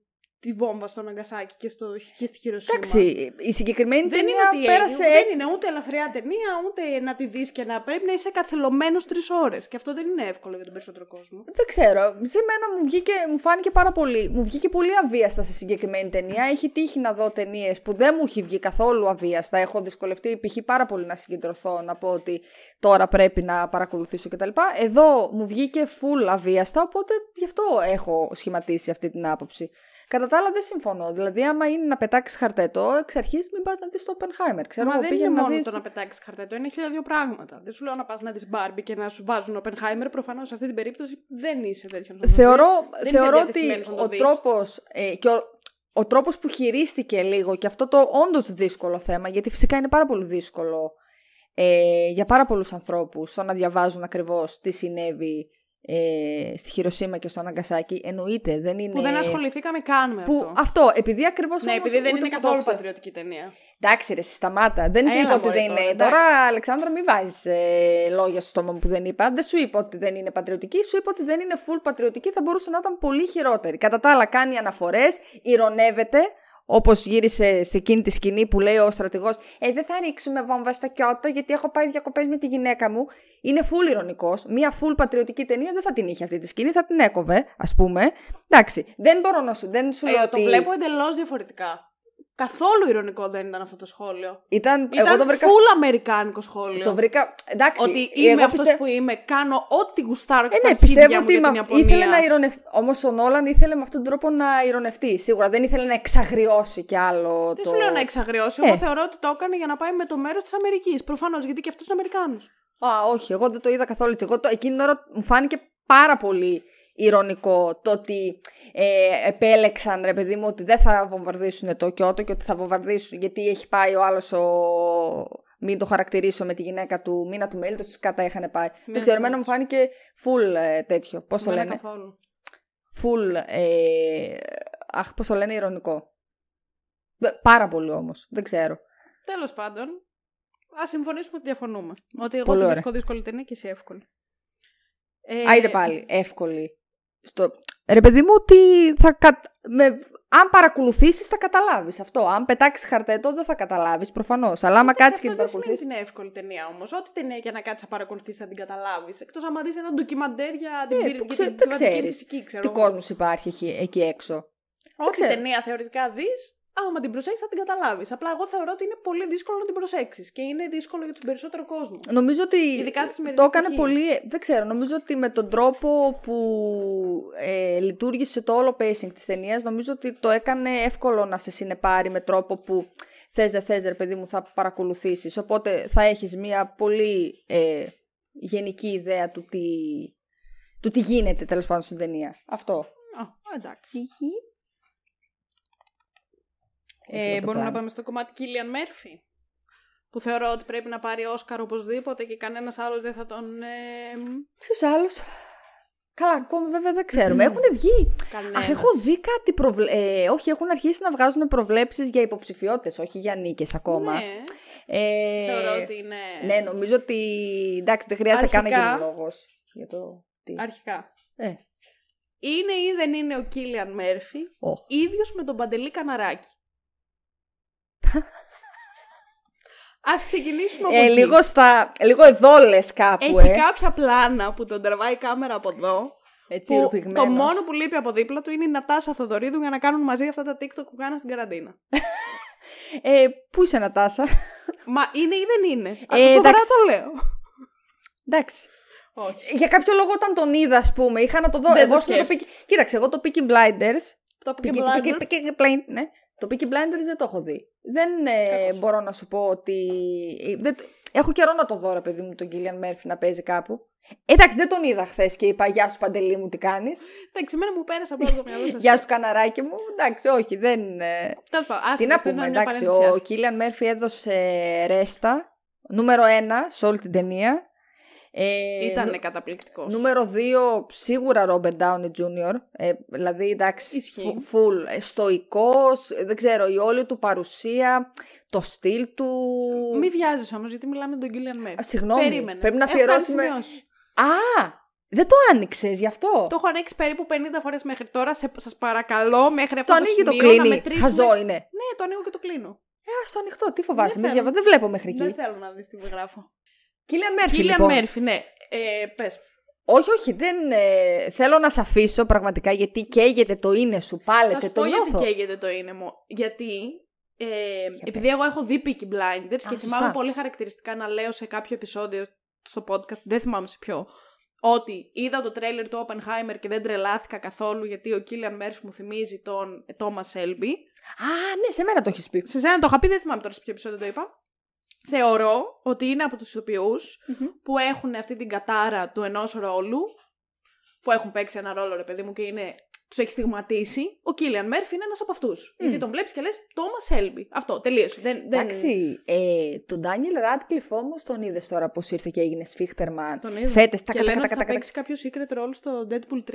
τη βόμβα στο Ναγκασάκι και, στο, και στη Χειροσύμα. Εντάξει, η συγκεκριμένη Δεν είναι ταινία ότι πέρασε. έγινε, δεν είναι ούτε ελαφριά ταινία, ούτε να τη δεις και να πρέπει να είσαι καθελωμένο τρεις ώρες. Και αυτό δεν είναι εύκολο για τον περισσότερο κόσμο. Δεν ξέρω. Σε μένα μου, βγήκε, μου φάνηκε πάρα πολύ. Μου βγήκε πολύ αβίαστα σε συγκεκριμένη ταινία. Έχει τύχει να δω ταινίες που δεν μου έχει βγει καθόλου αβίαστα. Έχω δυσκολευτεί π.χ. πάρα πολύ να συγκεντρωθώ, να πω ότι τώρα πρέπει να παρακολουθήσω κτλ. Εδώ μου βγήκε full αβίαστα, οπότε γι' αυτό έχω σχηματίσει αυτή την άποψη. Κατά τα άλλα δεν συμφωνώ. Δηλαδή, άμα είναι να πετάξεις χαρτέτο, εξ αρχής μην πας να δεις το Oppenheimer. Ξέρω, Μα εγώ δεν είναι πήγαινα να μόνο δεις... το να πετάξεις χαρτέτο, είναι χίλια δύο πράγματα. Δεν σου λέω να πας να δεις Barbie και να σου βάζουν Oppenheimer. Προφανώς σε αυτή την περίπτωση δεν είσαι τέτοιο. Θεωρώ, Δεν είσαι θεωρώ ότι διατεθειμένος να το ο δεις. τρόπος, ε, και ο, ο τρόπος που χειρίστηκε λίγο και αυτό το όντως δύσκολο θέμα, γιατί φυσικά είναι πάρα πολύ δύσκολο ε, για πάρα πολλούς ανθρώπους το να διαβάζουν ακριβώς τι συνέβη ε, στη Χειροσύμα και στο Αναγκασάκι. Εννοείται, δεν είναι... Που δεν ασχοληθήκαμε καν με Που, αυτό. αυτό, επειδή ακριβώς Ναι, όμως επειδή δεν ούτε είναι που το καθόλου ήξερα. πατριωτική ταινία. Εντάξει, ρε, σταμάτα. Δεν Έλα, είπα ότι μωρέ δεν τώρα, είναι. εντάξει. Τώρα, Αλεξάνδρα, μην βάζεις ε, λόγια στο στόμα μου που δεν είπα. Δεν σου είπα ότι δεν είναι πατριωτική, σου είπα ότι δεν είναι full πατριωτική. Θα μπορούσε να ήταν πολύ χειρότερη. Κατά τα άλλα, κάνει αναφορές, ηρωνεύεται. Όπως γύρισε σε εκείνη τη σκηνή που λέει ο στρατηγός: Ε, δεν θα ρίξουμε βόμβα στο Κιώτο γιατί έχω πάει διακοπές με τη γυναίκα μου. Είναι full ηρωνικός. Μία full πατριωτική ταινία δεν θα την είχε αυτή τη σκηνή, θα την έκοβε, ας πούμε. Εντάξει, δεν μπορώ να σου, δεν σου λέω Ε, το ότι. βλέπω εντελώς διαφορετικά. Καθόλου ηρωνικό δεν ήταν αυτό το σχόλιο. Ήταν, Ήταν εγώ το βρήκα. full αμερικάνικο σχόλιο. Το βρήκα. Εντάξει, Ότι είμαι εγώ αυτός πιστε- που είμαι, κάνω ό,τι γουστάρω και Ε, στα ναι, αρχίδια πιστεύω μου ότι για την μα... Ιαπωνία. ήθελε να ηρωνευτεί. Όμως ο Νόλαν ήθελε με αυτόν τον τρόπο να ηρωνευτεί. Σίγουρα δεν ήθελε να εξαγριώσει κι άλλο. Δεν το... σου λέω να εξαγριώσει. Ε. Εγώ θεωρώ ότι το έκανε για να πάει με το μέρος της Αμερικής. Προφανώς, γιατί και αυτός είναι Αμερικάνος. Α, όχι, εγώ δεν το είδα καθόλου έτσι. Εγώ το, εκείνη την ώρα μου φάνηκε πάρα πολύ ηρωνικό το ότι ε, επέλεξαν, ρε παιδί μου, ότι δεν θα βομβαρδίσουν το Κιώτο και ότι θα βομβαρδίσουν γιατί έχει πάει ο άλλος ο... Μην το χαρακτηρίσω με τη γυναίκα του Μίνα του Μέλη, τόση κάτα είχαν πάει. δεν ξέρω, εμένα μου φάνηκε full ε, τέτοιο. Πώς το λένε; Καθόλου. full, ε, αχ, πώς το λένε, ηρωνικό. Ε, Πάρα πολύ όμως, δεν ξέρω. Τέλος πάντων, ας συμφωνήσουμε ότι διαφωνούμε. Ότι εγώ Πολύ τη ωραία. βρίσκω δύσκολη ταινία και εσύ εύκολη. Ε, Άιντε πάλι, εύκολη. Στο... Ρε παιδί μου, ότι θα κα... με... αν παρακολουθήσεις θα καταλάβεις αυτό. Αν πετάξεις χαρτέτο δεν θα καταλάβεις, προφανώς. Αλλά άμα κάτσεις και την Αυτό δεν σημαίνει παρακολουθήσεις... ότι είναι εύκολη ταινία όμως. Ό,τι ταινία και να κάτσεις να παρακολουθήσει θα την καταλάβεις. Εκτός άμα δεις ένα ντοκιμαντέρ για την Ε, πυρη- που για ξέ- την δεν κλιματική ξέρεις φυσική, ξέρω Τι εγώ. κόσμος υπάρχει εκεί, εκεί έξω. Ό,τι ξέρω. ταινία θεωρητικά δεις, άμα την προσέξεις θα την καταλάβεις. Απλά εγώ θεωρώ ότι είναι πολύ δύσκολο να την προσέξεις και είναι δύσκολο για τον περισσότερο κόσμο. Νομίζω ότι Ειδικά στη σημερινή το έκανε εποχή. πολύ. Δεν ξέρω. Νομίζω ότι με τον τρόπο που ε, λειτουργήσε το όλο pacing της ταινίας, νομίζω ότι το έκανε εύκολο να σε συνεπάρει με τρόπο που θες δεν θες ρε παιδί μου θα παρακολουθήσεις. Οπότε θα έχεις μια πολύ ε, γενική ιδέα του τι, του τι γίνεται τέλος πάντων στην ταινία. Αυτό. Α, εντάξει. Έχει Ε, το μπορούμε πράγμα. να πάμε στο κομμάτι Κίλιαν Μέρφυ. Που θεωρώ ότι πρέπει να πάρει Όσκαρ οπωσδήποτε και κανένας άλλος δεν θα τον. Ε, Ποιος άλλος; Καλά, ακόμα βέβαια δεν ξέρουμε. Έχουν βγει. κανένας. Αχ, έχω δει κάτι προβλε... ε, όχι, έχουν αρχίσει να βγάζουν προβλέψεις για υποψηφιότητες, όχι για νίκες ακόμα. Ναι, Ε, θεωρώ ότι είναι. Ναι, νομίζω ότι εντάξει, δεν χρειάζεται καν να Αρχικά- γίνει λόγος για το τι. Αρχικά. Ε, Είναι ή δεν είναι ο Κίλιαν Μέρφυ όχι. ίδιος με τον Παντελή Καναράκη; Ας ξεκινήσουμε από Ε, εκεί. λίγο, στα, λίγο εδώ λες κάπου, Έχει ε. κάποια πλάνα που τον τραβάει η κάμερα από εδώ. Έτσι, Που ρουφηγμένος. το μόνο που λείπει από δίπλα του είναι η Νατάσα Θοδωρίδου για να κάνουν μαζί αυτά τα TikTok που κάναν στην καραντίνα. Ε, πού είσαι, Νατάσα; Μα είναι ή δεν είναι; Ε, Ε, εντάξει. το λέω. Εντάξει. Όχι. Για κάποιο λόγο όταν τον είδα, ας πούμε, είχα να το δω. Δεν εγώ το ας πούμε, το Peaky... Κοίταξε, εγώ το Peaky Blinders. Το Peaky, Peaky το Peaky- Blinders. Peaky Blind- ναι. Το Peaky Blinders δεν το έχω δει. Δεν ε, Κακός. μπορώ να σου πω ότι. ε, Δεν... το- Έχω καιρό να το δω, ρε παιδί μου, τον Κίλιαν Μέρφυ να παίζει κάπου. Εντάξει, δεν τον είδα χθες και είπα Γεια σου Παντελή μου, τι κάνεις. Εντάξει, εμένα μου πέρασε απλά από το μυαλό σας. Γεια σου καναράκι μου. Εντάξει, όχι, δεν. ε, Τέλος πάντων, Τι άσχετα, να αυτό πούμε, ήταν μια εντάξει, παρένθεση ο άσχετη. Κίλιαν Μέρφυ έδωσε ρέστα. Νούμερο ένα σε όλη την ταινία. Ε, Ήταν νου- καταπληκτικός. Νούμερο 2, σίγουρα Robert Downey Jr. Ε, δηλαδή, εντάξει, Ισχύει. φου- full. Ε, στοικός, ε, δεν ξέρω, η όλη του παρουσία, το στυλ του... Μη βιάζεσαι όμως, γιατί μιλάμε με τον Κίλιαν Μέρφυ. Α, συγγνώμη, Περίμενε. πρέπει να Έχω κάνει αφιερώσουμε... σημειώσεις. Α, δεν το άνοιξες γι' αυτό. Το έχω ανοίξει περίπου 50 φορές μέχρι τώρα. Σε, σας παρακαλώ μέχρι αυτό Το το, ανοίγει το σημείο να κλείνει. μετρήσουμε. Χαζό είναι. Ναι, το ανοίγω και το κλείνω. Ε, ας το ανοιχτό, τι φοβάσαι, Δεν δεν, θέλω. διαβα... δεν βλέπω μέχρι εκεί. Δεν θέλω να δεις τι γράφω. Κίλιαν Μέρφυ, Κίλιαν λοιπόν. Μέρφυ, ναι. Ε, πες. Όχι, όχι, δεν ε, θέλω να σε αφήσω πραγματικά γιατί καίγεται το είναι σου, Θα πάλετε, σου το πω γιατί νιώθω. καίγεται το είναι μου. Γιατί ε, επειδή εγώ έχω δει Peaky Blinders και σωστά. θυμάμαι πολύ χαρακτηριστικά να λέω σε κάποιο επεισόδιο στο podcast, δεν θυμάμαι σε ποιο, ότι είδα το τρέλερ του Oppenheimer και δεν τρελάθηκα καθόλου γιατί ο Κίλιαν Μέρφυ μου θυμίζει τον Thomas Shelby. Α, ναι, σε μένα το έχεις πει. Σε σένα το είχα πει, δεν θυμάμαι τώρα σε ποιο επεισόδιο το είπα. Θεωρώ ότι είναι από τους ηθοποιούς που έχουν αυτή την κατάρα του ενός ρόλου, που έχουν παίξει ένα ρόλο ρε παιδί μου και είναι, τους έχει στιγματίσει. Ο Κίλιαν Μέρφυ είναι ένας από αυτούς. Γιατί τον βλέπεις και λες Thomas Shelby. Αυτό, τελείωσε. Δεν, δεν... Εντάξει, ε, τον Ντάνιελ Ράτκλιφ όμως τον είδες τώρα πώς ήρθε και έγινε Σφίχτερμαν. Τον είδα. Φέτες, τα και κατα λένε κατα ότι θα κατα παίξει κάποιο secret role στο Deadpool 3.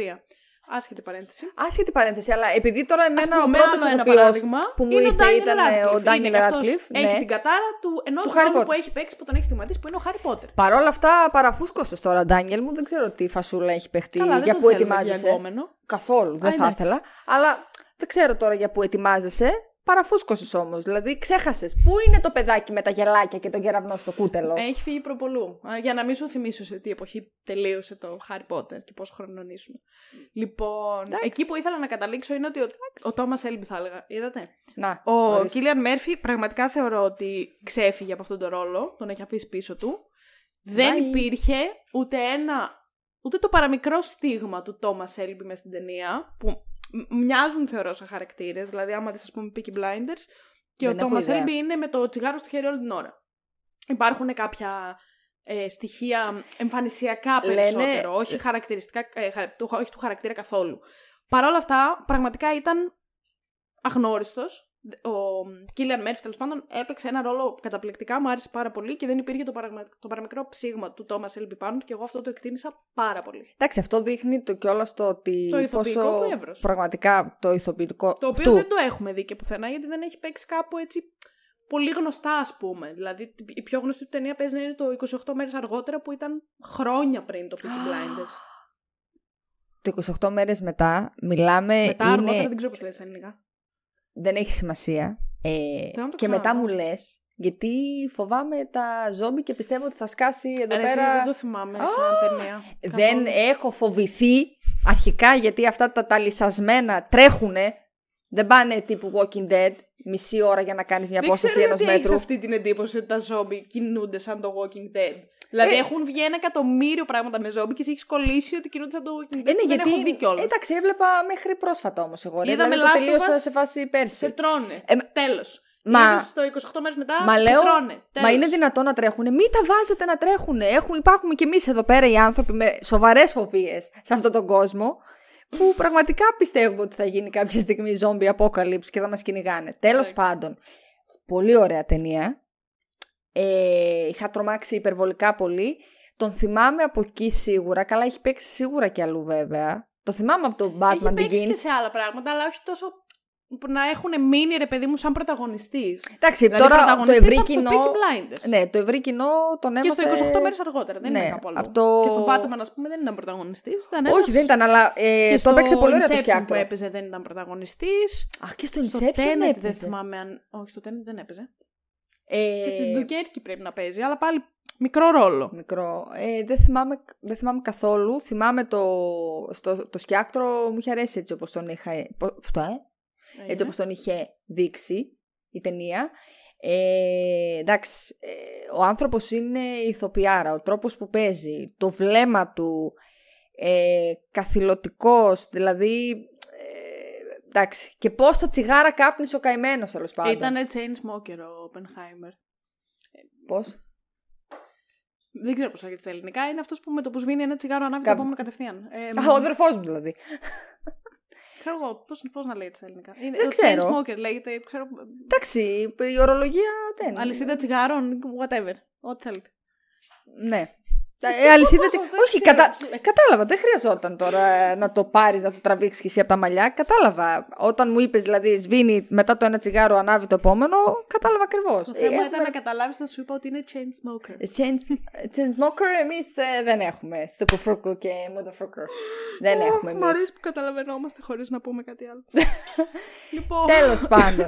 Άσχετη παρένθεση. Άσχετη παρένθεση, αλλά επειδή τώρα εμένα Ας ο πούμε, πρώτος άλλο ένα ηθοποιός παράδειγμα που μου είναι ήρθε Daniel ήταν ε, ο Radcliffe. Ντάνιελ Είναι και αυτός Ράτκλιφ. Έχει την κατάρα του ενός Του Harry ρόλου Potter. που έχει παίξει που τον έχει στιγματίσει που είναι ο Harry Potter. Παρ' όλα αυτά, παραφούσκωσε τώρα, Ντάνιελ μου. Δεν ξέρω τι φασούλα έχει παιχτεί, Καλά, δεν για τον πού θέλουμε ετοιμάζεσαι. διαγκόμενο. Καθόλου, δεν Α, θα εντάξει. ήθελα. Αλλά δεν ξέρω τώρα για πού ετοιμάζεσαι. Παραφούσκωσες όμως. Δηλαδή, ξέχασες. Πού είναι το παιδάκι με τα γελάκια και τον κεραυνό στο κούτελο; Έχει φύγει προπολού. Α, Για να μην σου θυμίσω σε τι εποχή τελείωσε το Harry Potter και πόσο χρονών ήσουν. Λοιπόν, Εντάξει. εκεί που ήθελα να καταλήξω είναι ότι ο, ο Thomas Shelby θα έλεγα. Είδατε; Να, Ο ορίστε. Κίλιαν Μέρφυ πραγματικά θεωρώ ότι ξέφυγε από αυτόν τον ρόλο. Τον έχει αφήσει πίσω του. Δεν Bye. υπήρχε ούτε ένα. Ούτε το παραμικρό στίγμα του Thomas Shelby μες στην ταινία. Που μ- μοιάζουν θεωρώ σαν χαρακτήρες. Δηλαδή, άμα δεις, ας πούμε, Peaky Blinders. Και Δεν ο έχω Thomas ιδέα. Shelby είναι με το τσιγάρο στο χέρι όλη την ώρα. Υπάρχουν κάποια ε, στοιχεία εμφανισιακά Λένε- περισσότερο, όχι, χαρακτηριστικά, ε, χαρα- του, όχι του χαρακτήρα καθόλου. Παρ' όλα αυτά, πραγματικά ήταν αγνώριστος. Ο Κίλιαν Μέρφυ, τέλος πάντων, έπαιξε ένα ρόλο καταπληκτικά, μου άρεσε πάρα πολύ και δεν υπήρχε το, παραγμα... το παραμικρό ψήγμα του Τόμα Έλμπι πάνω του και εγώ αυτό το εκτίμησα πάρα πολύ. Εντάξει, αυτό δείχνει το κιόλας το ότι. Το ηθοποιικό πόσο του εύρος. Πραγματικά το ηθοποιητικό. Το οποίο του. δεν το έχουμε δει και πουθενά γιατί δεν έχει παίξει κάπου έτσι πολύ γνωστά, ας πούμε. Δηλαδή, η πιο γνωστή του ταινία παίζει να είναι το 28 μέρες αργότερα που ήταν χρόνια πριν το Peaky Blinders. Το 28 μέρες μετά μιλάμε. Μετά είναι... αργότερα δεν ξέρω πώς λέει στα ελληνικά. Δεν έχει σημασία. Ε, να το και μετά ξαναδώ. μου λες. Γιατί φοβάμαι τα ζόμπι και πιστεύω ότι θα σκάσει εδώ Ρε, πέρα. φίλε, δεν το θυμάμαι σαν ταινία. Δεν Καθόλου. έχω φοβηθεί αρχικά γιατί αυτά τα ταλισασμένα τρέχουνε. Δεν πάνε τύπου Walking Dead μισή ώρα για να κάνεις μια Δεν απόσταση ξέρω ενός γιατί έχεις μέτρου. αυτή την εντύπωση ότι τα ζόμπι κινούνται σαν το Walking Dead. Δηλαδή Ε. έχουν βγει ένα εκατομμύριο πράγματα με ζόμπι και εσύ έχεις κολλήσει ότι κινούνται σαν το Walking Dead. Ε, ναι, δεν γιατί. έχω δει κιόλας. Εντάξει, έβλεπα μέχρι πρόσφατα όμως εγώ. Ρε. Είδαμε δηλαδή, το Last of τελείωσα Us. σε φάση πέρσι. Σε τρώνε. Ε, Τέλος. μα- Είδες το 28 μέρες μετά, Μα σε λέω, τρώνε. μα Τέλος. είναι δυνατόν να τρέχουν. Μην τα βάζετε να τρέχουν. Έχουμε, υπάρχουμε κι εμείς εδώ πέρα οι άνθρωποι με σοβαρές φοβίες σε αυτόν τον κόσμο. Που πραγματικά πιστεύουμε ότι θα γίνει κάποια στιγμή zombie apocalypse και θα μας κυνηγάνε. Τέλος Εντάξει. πάντων, πολύ ωραία ταινία. Ε, είχα τρομάξει υπερβολικά πολύ. Τον θυμάμαι από εκεί σίγουρα. Καλά, έχει παίξει σίγουρα κι αλλού βέβαια. Το θυμάμαι από τον Έχει Batman παίξει και Begins. σε άλλα πράγματα, αλλά όχι τόσο να έχουν μείνει ρε παιδί μου σαν πρωταγωνιστής. Εντάξει, Δηλαδή, τώρα το πρωταγωνιστής ευρύ ήταν στο κοινό. Peaky Blinders. Ναι, το ευρύ κοινό τον Και έμαθε. στο 28 μέρες αργότερα. Δεν ναι, είναι κάπου αλλού. από το- Και στον Batman, ας πούμε, δεν ήταν πρωταγωνιστής. Ήταν Όχι, ένας- δεν ήταν, αλλά ε, Και το στο έπαιξε πολύ ωραία το Inception που σκιάκτρο. έπαιζε δεν ήταν πρωταγωνιστής. Αχ, και στο Στο Inception Tenet δεν έπαιζε. θυμάμαι αν. Όχι, στο Tenet δεν έπαιζε. Ε, Και στην Dunkerque πρέπει να παίζει, αλλά πάλι μικρό ρόλο. Μικρό. Ε, δεν, θυμάμαι, δεν θυμάμαι καθόλου. Θυμάμαι το, στο, το σκιάκτρο μου είχε αρέσει έτσι όπως τον είχα... πο- Αυτό, ε; Έτσι όπως τον είχε δείξει η ταινία. Ε, εντάξει, ε, ο άνθρωπος είναι ηθοποιάρα, ο τρόπος που παίζει, το βλέμμα του, ε, καθηλωτικός, δηλαδή... Ε, εντάξει, και πόσα τσιγάρα κάπνισε ο καημένος τέλος πάντων. Ήταν chain smoker ο Oppenheimer. Πώς; Δεν ξέρω πώς λέγεται στα ελληνικά. Είναι αυτός που με το που σβήνει ένα τσιγάρο ανάβει το Κάπου. επόμενο κατευθείαν. Ε, Α, ο αδερφός μου δηλαδή. Ξέρω εγώ πώς να λέγεται στα ελληνικά. Είναι, Δεν ο ξέρω. chain smoker λέγεται. Ξέρω, Εντάξει, η ορολογία δεν. αλυσίδα τσιγάρων, whatever. Ό,τι θέλετε. Ναι. Ε, αλυσίδα. Πώς τσι- αυτό, δεν Όχι, ξέρω κατα... τις λέξεις. κατάλαβα. Δεν χρειαζόταν τώρα ε, να το πάρεις, να το τραβήξεις και εσύ από τα μαλλιά. Κατάλαβα. Όταν μου είπες, δηλαδή, σβήνει μετά το ένα τσιγάρο, ανάβει το επόμενο, κατάλαβα ακριβώς. Το θέμα ήταν να καταλάβεις να σου είπα ότι είναι chain smoker. Chain smoker, εμείς δεν έχουμε. Θουκουφρούκου και μουδοφρούκου. δεν έχουμε Μ' εμείς. αρέσει που καταλαβαίνόμαστε χωρίς να πούμε κάτι άλλο. λοιπόν. Τέλος πάντων.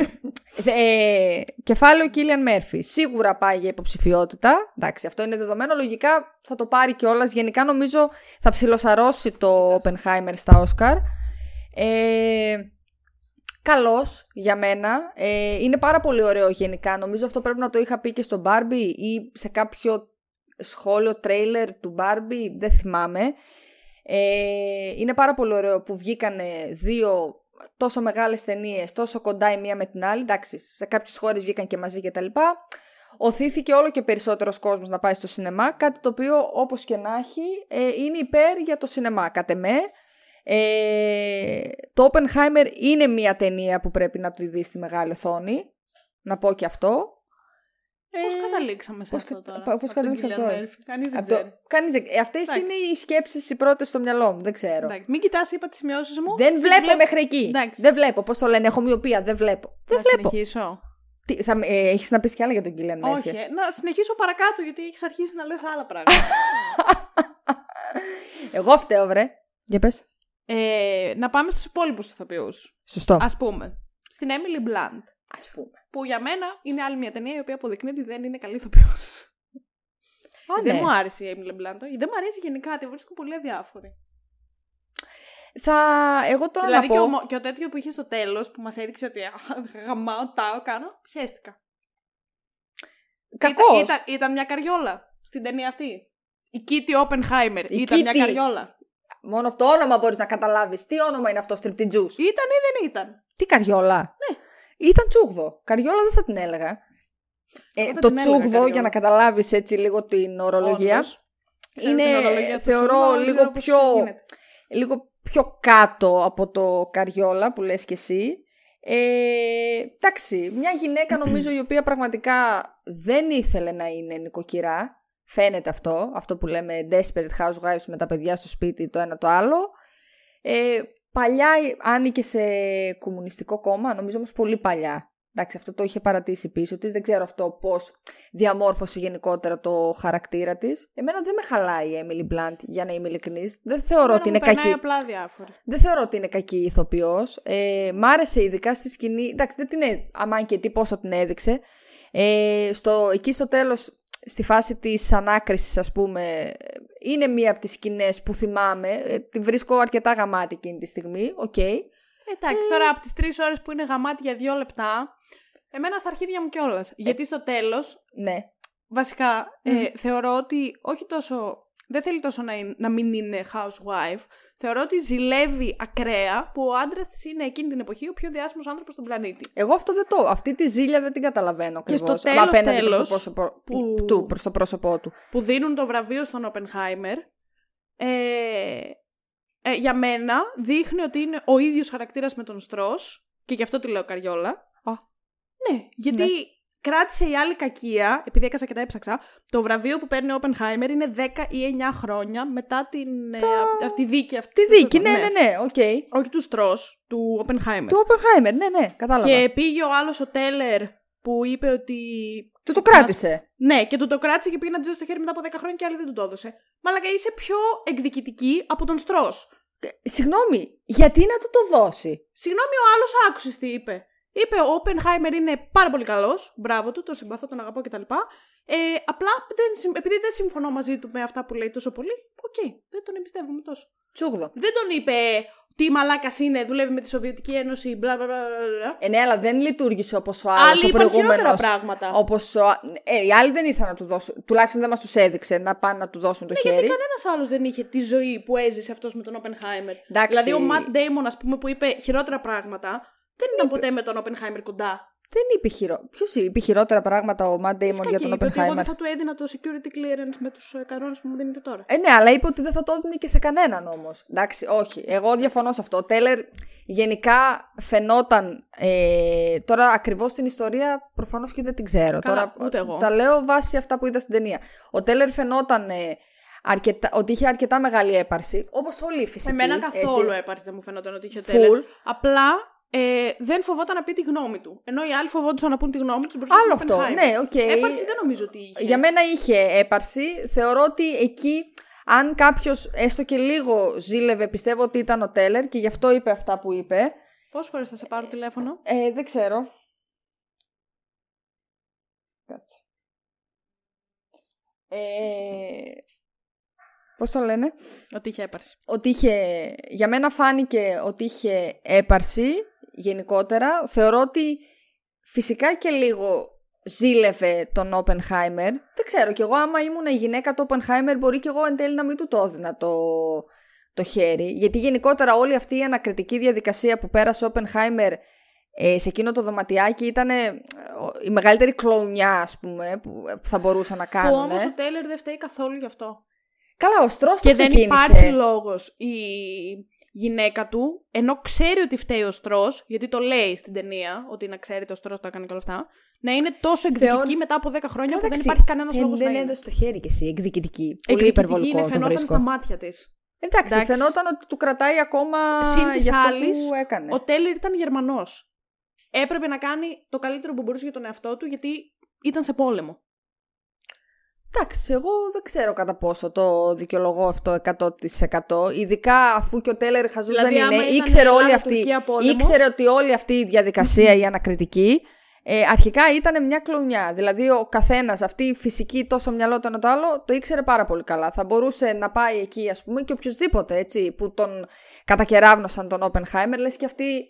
Ε, κεφάλαιο Κίλιαν Μέρφυ. Σίγουρα πάει για υποψηφιότητα. Εντάξει, αυτό είναι δεδομένο. Λογικά θα το πάρει κιόλας. Γενικά νομίζω θα ψιλοσαρώσει το Oppenheimer στα Όσκαρ. Ε, καλός για μένα. Ε, είναι πάρα πολύ ωραίο γενικά. Νομίζω αυτό πρέπει να το είχα πει και στο Barbie ή σε κάποιο σχόλιο τρέιλερ του Barbie. Δεν θυμάμαι. Ε, είναι πάρα πολύ ωραίο που βγήκανε δύο τόσο μεγάλες ταινίες, τόσο κοντά η μία με την άλλη. Εντάξει, σε κάποιες χώρες βγήκαν και μαζί κτλ. Οθήθηκε όλο και περισσότερος κόσμος να πάει στο σινεμά, κάτι το οποίο όπως και να έχει ε, είναι υπέρ για το σινεμά. Κατ' εμέ, ε, το Oppenheimer είναι μια ταινία που πρέπει να τη δεις στη μεγάλη οθόνη. Να πω και αυτό. Πώς καταλήξαμε σε πώς αυτό κα- τώρα. πα- πώς από τον καταλήξαμε σε Cillian αυτό, ε; Murphy. Κανείς δεν Από το- ξέρει. Κανείς δεν- ε, αυτές Εντάξει. είναι οι σκέψεις οι πρώτες στο μυαλό μου, δεν ξέρω. Εντάξει, Μην κοιτάς, είπα τις σημειώσεις μου. Δεν Μην βλέπω βλέπω- μέχρι εκεί. Εντάξει. Δεν βλέπω. Πώς το λένε, έχω μοιοπία. Δεν βλέπω. Δεν Να βλέπω. συνεχίσω. Τι, θα, ε, έχεις να πεις κι άλλα για τον Κίλιαν Όχι, Μέρφυ. ε, να συνεχίσω παρακάτω γιατί έχεις αρχίσει να λες άλλα πράγματα. Εγώ φταίω, βρε. Για πες. ε, να πάμε στους υπόλοιπους ηθοποιούς. Σωστό. Α πούμε, στην Emily Blunt. Ας πούμε. Που για μένα είναι άλλη μια ταινία η οποία αποδεικνύει ότι δεν είναι καλή ηθοποιός. Α, Δεν ναι. μου άρεσε η Emily Blunt. Δεν μου αρέσει γενικά, τη βρίσκω πολύ αδιάφορη. Θα... Εγώ τώρα δηλαδή να και, πω... ο, μο- και ο τέτοιο που είχε στο τέλος που μας έδειξε ότι «Α, γαμάω, τάω, κάνω, πιέστηκα. Κακός. Ήταν, ήταν, ήταν μια καριόλα στην ταινία αυτή. Η Κίτι Oppenheimer Η ήταν μια Kitty. καριόλα. Μόνο από το όνομα μπορείς να καταλάβεις. Τι όνομα είναι αυτό, στριπτιτζούς. Ήταν ή δεν ήταν; Τι καριόλα; Ναι. Ήταν τσούγδο. Καριόλα δεν θα την έλεγα. Ε, Εγώ θα το την έλεγα τσούγδο, καριόλα. για να καταλάβεις έτσι λίγο την ορολογία, Όντως. Ξέρω είναι, την ορολογία του θεωρώ, τσούγδου, δεν λίγο ξέρω πώς πιο- γίνεται. λίγο πιο κάτω από το καριόλα που λες και εσύ. Ε, εντάξει, μια γυναίκα νομίζω η οποία πραγματικά δεν ήθελε να είναι νοικοκυρά. Φαίνεται αυτό, αυτό που λέμε desperate housewives με τα παιδιά στο σπίτι το ένα το άλλο. Ε, παλιά άνοικε σε κομμουνιστικό κόμμα, νομίζω όμως πολύ παλιά. Εντάξει, αυτό το είχε παρατήσει πίσω της. Δεν ξέρω αυτό πώς διαμόρφωσε γενικότερα το χαρακτήρα της. Εμένα δεν με χαλάει η Emily Blunt, για να είμαι ειλικρινής. Δεν θεωρώ Εμένα ότι μου είναι περνάει κακή. απλά διάφορη. Δεν θεωρώ ότι είναι κακή ηθοποιός. Ε, μ' άρεσε ειδικά στη σκηνή. Εντάξει, δεν την έ... αμάν και τι πόσο την έδειξε. Ε, στο, εκεί στο τέλος, στη φάση της ανάκρισης ας πούμε, είναι μία από τις σκηνές που θυμάμαι. Ε, τη βρίσκω αρκετά γαμάτη εκείνη τη στιγμή. Οκ. Εντάξει, τώρα από τις τρεις ώρες που είναι γαμάτη για δύο λεπτά, εμένα στα αρχίδια μου κιόλας. Γιατί στο τέλος, Ναι. βασικά, ε, θεωρώ ότι όχι τόσο. Δεν θέλει τόσο να, είναι- να μην είναι housewife. Θεωρώ ότι ζηλεύει ακραία που ο άντρας της είναι εκείνη την εποχή ο πιο διάσημος άνθρωπος στον πλανήτη. Εγώ αυτό δεν το. Αυτή τη ζήλια δεν την καταλαβαίνω Και στο ακριβώς. τέλος, απέναντι προς το τέλος, πρόσωπο που- του, προς το πρόσωπό του. Που δίνουν το βραβείο στον Oppenheimer. Ε, ε, για μένα δείχνει ότι είναι ο ίδιος χαρακτήρας με τον Στρος και γι' αυτό τη λέω καριόλα. Α. Ναι, γιατί Ναι. Κράτησε η άλλη κακία, επειδή έκατσα και τα έψαξα, το βραβείο που παίρνει ο Oppenheimer είναι 10 ή 9 χρόνια μετά την, ε, α- τη δίκη αυτή. Τη δίκη, ναι, ναι, ναι, οκ. Όχι του Στρος, του Oppenheimer. Του Oppenheimer, ναι, ναι, κατάλαβα. Και πήγε ο άλλος ο Τέλερ που είπε ότι... Του το κράτησε. Ναι, και του το κράτησε και πήγε να τζώσει στο χέρι μετά από 10 χρόνια και άλλοι δεν του το έδωσε. Μαλακα είσαι πιο εκδικητική από τον Στρος. Συγγνώμη, γιατί να του το δώσει; Συγγνώμη, ο άλλος άκουσες τι είπε. Είπε ο Όπενχάιμερ είναι πάρα πολύ καλός. Μπράβο του, τον συμπαθώ, τον αγαπώ κτλ. Ε, απλά δεν, συμ- επειδή δεν συμφωνώ μαζί του με αυτά που λέει τόσο πολύ, οκ, δεν τον εμπιστεύομαι τόσο. Τσούγδο. Δεν τον είπε τι μαλάκας είναι, δουλεύει με τη Σοβιετική Ένωση, μπλα μπλα μπλα. μπλα. Ε, ναι, αλλά δεν λειτούργησε όπως ο άλλος. Άλλοι ο είπαν χειρότερα προηγούμενος. πράγματα. Όπως ο. Ε, οι άλλοι δεν ήρθαν να του δώσουν. Τουλάχιστον δεν μας τους έδειξε να πάνε να του δώσουν το χέρι. Ναι, Γιατί κανένας άλλος δεν είχε τη ζωή που έζησε αυτός με τον Όπενχάιμερ. Εντάξει. Δηλαδή, ο Ματ Ντέιμον, ας πούμε, που είπε χειρότερα πράγματα, δεν ήταν ποτέ με τον Όπενχάιμερ κοντά. Δεν είπε χειρό. Ποιος είπε χειρότερα πράγματα ο Ματ Ντέιμον για Φυσικά τον και είπε ότι εγώ Oppenheimer; δεν θα του έδινα το security clearance με τους κανόνες που μου δίνετε τώρα. Ε, ναι, αλλά είπε ότι δεν θα το έδινε και σε κανέναν όμως. Εντάξει, όχι. Εγώ διαφωνώ σε αυτό. Ο Τέλερ γενικά φαινόταν. Ε, τώρα ακριβώς την ιστορία προφανώς και δεν την ξέρω. Καλά, τώρα, ούτε εγώ. Τα λέω βάσει αυτά που είδα στην ταινία. Ο Τέλερ φαινόταν ε, αρκετά, ότι είχε αρκετά μεγάλη έπαρση. Όπως όλοι οι φυσικοί. Εμένα καθόλου έτσι. έπαρση δεν μου φαίνονταν ότι είχε ο Full. Τέλερ. Απλά ε, δεν φοβόταν να πει τη γνώμη του. Ενώ οι άλλοι φοβόντουσαν να πουν τη γνώμη τους μπροστά Άλλο στον αυτό. Oppenheimer. Ναι, οκ. Έπαρση δεν νομίζω ότι είχε. Για μένα είχε έπαρση. Θεωρώ ότι εκεί, αν κάποιος έστω και λίγο ζήλευε, πιστεύω ότι ήταν ο Τέλερ και γι' αυτό είπε αυτά που είπε. Πόσες φορές θα σε πάρω τηλέφωνο; Ε, δεν ξέρω. Κάτσε. Ε, πώς το λένε; Ότι είχε έπαρση. Ότι είχε, για μένα φάνηκε ότι είχε έπαρση γενικότερα. Θεωρώ ότι φυσικά και λίγο ζήλευε τον Oppenheimer. Δεν ξέρω κι εγώ άμα ήμουν η γυναίκα του Oppenheimer μπορεί κι εγώ εν τέλει να μην του το έδινα το, το χέρι. Γιατί γενικότερα όλη αυτή η ανακριτική διαδικασία που πέρασε ο Oppenheimer ε, σε εκείνο το δωματιάκι ήταν ε, η μεγαλύτερη κλονιά ας πούμε που, που θα μπορούσαν να Που κάνουν. όμως ο Τέλερ δεν φταίει καθόλου γι' αυτό. Καλά, ο Στρός το Και δεν ξεκίνησε. υπάρχει λόγος η γυναίκα του, ενώ ξέρει ότι φταίει ο Στρό, γιατί το λέει στην ταινία, ότι να ξέρετε ο Στρό το έκανε και όλα αυτά, να είναι τόσο εκδικητική Θεώρησε- μετά από 10 χρόνια που δεν Εντάξει, υπάρχει κανένας ε, λόγος να Δεν είναι. έδωσε το χέρι και εσύ, εκδικητική. Πολύ Εκδικητική υπερβολικό είναι, το φαινόταν βρίσκω. στα μάτια της. Εντάξει, Εντάξει. φαινόταν ότι του κρατάει ακόμα Συν της για αυτό άλλης, που έκανε. Ο Τέλερ ήταν Γερμανός. Έπρεπε να κάνει το καλύτερο που μπορούσε για τον εαυτό του, γιατί ήταν σε πόλεμο. Εντάξει, εγώ δεν ξέρω κατά πόσο το δικαιολογώ αυτό 100%. Ειδικά αφού και ο Τέλερ χαζούς Δηλαδή, δεν άμα είναι. ήταν Ήξερε, όλη Ελλάδα, αυτή, Τουρκία, πόλεμος. ήξερε ότι όλη αυτή η διαδικασία, η ανακριτική, ε, αρχικά ήταν μια κλονιά. Δηλαδή, ο καθένας, αυτή η φυσική, τόσο μυαλό το ένα το άλλο, το ήξερε πάρα πολύ καλά. Θα μπορούσε να πάει εκεί, ας πούμε, και οποιοδήποτε έτσι, που τον κατακεράβνωσαν τον Oppenheimer, λες και αυτή.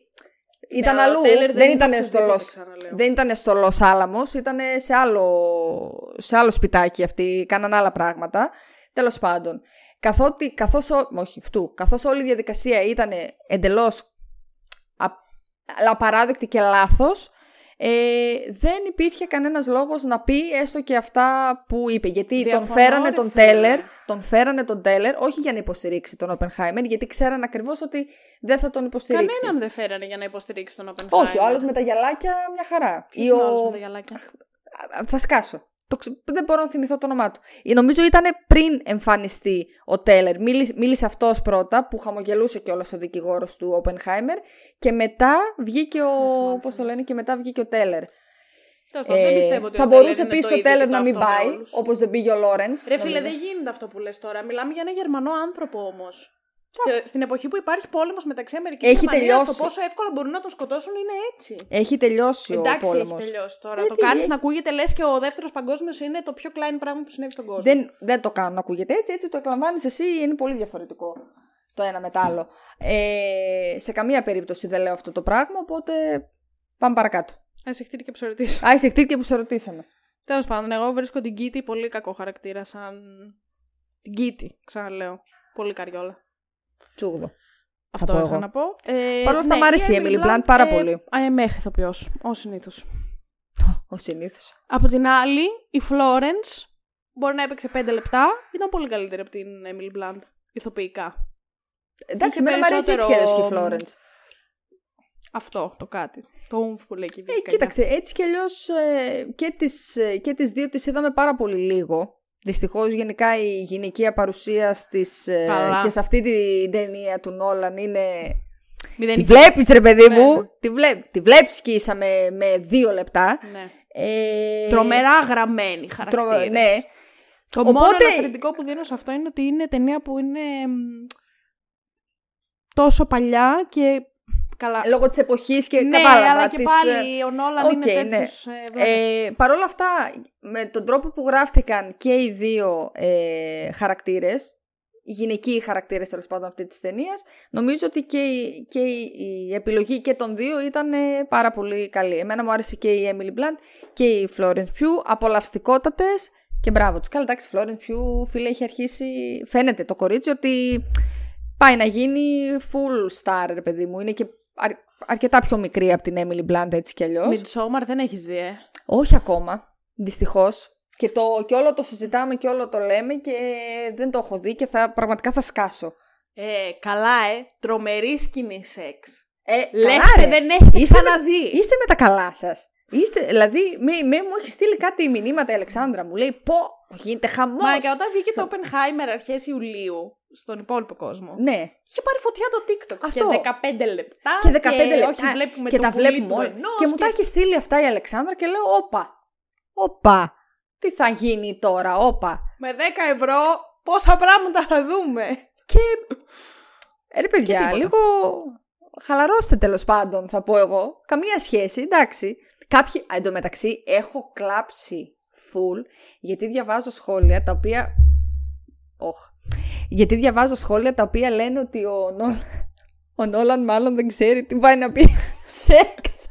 Ήταν Ναι, ο αλλού. Τέλερ δεν δεν είναι ήταν στο οποιοδήποτε, Λος, ξαναλέω. δεν ήταν στο Λος Άλαμος, ήταν σε άλλο, σε άλλο σπιτάκι αυτοί, κάναν άλλα πράγματα. Τέλος πάντων, καθότι, καθώς, ο- όχι αυτού, καθώς όλη η διαδικασία ήταν εντελώς α- απαράδεκτη και λάθος, ε, δεν υπήρχε κανένας λόγος να πει έστω και αυτά που είπε. Γιατί τον Διαφωνώ, φέρανε ρε τον φίλε. Τέλερ, τον φέρανε τον Τέλερ, όχι για να υποστηρίξει τον Oppenheimer, γιατί ξέραν ακριβώς ότι δεν θα τον υποστηρίξει. Κανέναν δεν φέρανε για να υποστηρίξει τον Oppenheimer. Όχι, ο άλλος με τα γυαλάκια μια χαρά. Ποιος Ή είναι ο ο- άλλος με τα γυαλάκια; Α, Θα σκάσω. Το ξε- Δεν μπορώ να θυμηθώ το όνομά του. Ε, Νομίζω ήταν πριν εμφανιστεί ο Τέλερ. Μίλησε, μίλησε αυτός πρώτα, που χαμογελούσε κιόλας ο δικηγόρος του Oppenheimer. Και μετά βγήκε ο. Πώς το λένε, και μετά βγήκε ο Τέλερ. Τέλος πάντων, δεν πιστεύω ότι Ε, θα ο Τέλερ μπορούσε είναι το επίση ο ίδιο Τέλερ και το να μην αυτό με πάει, όλους. όπως δεν πήγε ο Λόρεν. Ρε φίλε, δεν γίνεται αυτό που λες τώρα. Μιλάμε για ένα Γερμανό άνθρωπο όμως. Στην εποχή που υπάρχει πόλεμος μεταξύ Αμερικής Έχει και Γερμανίας, τελειώσει. το πόσο εύκολα μπορούν να τον σκοτώσουν είναι έτσι. Έχει τελειώσει Εντάξει, ο πόλεμος. έχει τελειώσει τώρα. Ε, το τι, κάνεις έχει- να ακούγεται λες και ο δεύτερος παγκόσμιος είναι το πιο klein πράγμα που συνέβη στον κόσμο. Δεν, δεν το κάνω να ακούγεται έτσι, έτσι το εκλαμβάνεις εσύ, είναι πολύ διαφορετικό το ένα με το άλλο. Ε, σε καμία περίπτωση δεν λέω αυτό το πράγμα, οπότε πάμε παρακάτω. Α εχτήρι και ψωρωτή. Α, είσαι χτύρ και που σε ρωτήσαμε. Τέλος πάντων, εγώ βρίσκω την Κίτη πολύ κακό χαρακτήρα σαν. Την Κίτη, ξαναλέω. Πολύ καριόλα. Τσούγδο. Αυτό πω είχα εγώ. να πω. Ε, Παρ' όλα αυτά ναι, μ' άρεσε η Emily Blunt πάρα πολύ. Αεμέχ ηθοποιό, ως συνήθως. Ο συνήθως. Από την άλλη, η Florence μπορεί να έπαιξε 5 λεπτά. Ήταν πολύ καλύτερη από την Emily Blunt. Ηθοποιικά. Εντάξει, Είχε εμένα μου αρέσει έτσι κι αλλιώς και η περισσότερο- Florence. Αυτό το κάτι. Το ουμφ που λέει και η Ε, Βίκυ κοίταξε, έτσι κι αλλιώς και, τις, ε, και τις δύο τις είδαμε πάρα πολύ λίγο. Δυστυχώς, γενικά η γυναικεία παρουσία στις, ε, Καλά. και σε αυτή την ταινία του Νόλαν είναι. Τη Μηδενική. βλέπεις, ρε παιδί Ναι, μου. ναι. Τη, βλέ... τη βλέπεις και ίσα με, με δύο λεπτά. Ναι. Ε, Τρομερά γραμμένη τρο- χαρακτήρες. Ναι. Το μόνο Οπότε- ελαφρυντικό που δίνω σε αυτό είναι ότι είναι ταινία που είναι μ, τόσο παλιά και καλά. Λόγω της εποχής και ναι, κατάλαβα. αλλά και της, πάλι ο Νόλαν οκ, είναι ναι. τέτοιος ε, βλάμμας. Ε, Παρ' όλα αυτά, με τον τρόπο που γράφτηκαν και οι δύο ε, χαρακτήρες, οι γυναικείοι χαρακτήρες τέλος πάντων αυτής της ταινίας, νομίζω ότι και, η, και η, η επιλογή και των δύο ήταν ε, πάρα πολύ καλή. Εμένα μου άρεσε και η Emily Blunt και η Florence Pugh, απολαυστικότατες και μπράβο τους. Καλά, εντάξει, Florence Pugh, φίλε, έχει αρχίσει, φαίνεται το κορίτσι ότι πάει να γίνει full star, ρε παιδί μου. Είναι και αρ- αρκετά πιο μικρή από την Emily Blunt έτσι κι αλλιώς. Midsommar δεν έχεις δει, ε; Όχι ακόμα, δυστυχώς. Και, το, και όλο το συζητάμε και όλο το λέμε και δεν το έχω δει και θα, πραγματικά θα σκάσω. Ε, καλά, ε. Τρομερή σκηνή σεξ. Ε, Λέστε, δεν έχετε Είστε με- ξαναδεί. Είστε με τα καλά σας. Είστε, δηλαδή, με, με, μου έχεις στείλει κάτι μηνύματα η Αλεξάνδρα. Μου λέει, πω, γίνεται χαμός. Μα και όταν βγήκε το Oppenheimer αρχές Ιουλίου στον υπόλοιπο κόσμο. Ναι, Είχε πάρει φωτιά το TikTok. Αυτό. Και 15 λεπτά. και 15 λεπτά. Όχι, βλέπουμε και το τα πουλί βλέπουμε του όλα. ενός Και μου τα έχει στείλει αυτά η Αλεξάνδρα και λέω, όπα. Όπα. Τι θα γίνει τώρα, όπα. Με 10 ευρώ πόσα πράγματα θα δούμε. Και. Ε, ρε παιδιά, τίποτα. λίγο. Χαλαρώστε τέλος πάντων, θα πω εγώ. Καμία σχέση, εντάξει. Κάποιοι. Α, εντωμεταξύ, έχω κλάψει full γιατί διαβάζω σχόλια τα οποία. Όχ. Γιατί διαβάζω σχόλια τα οποία λένε ότι ο, Νόλ... ο Νόλαν μάλλον δεν ξέρει τι πάει να πει σεξ.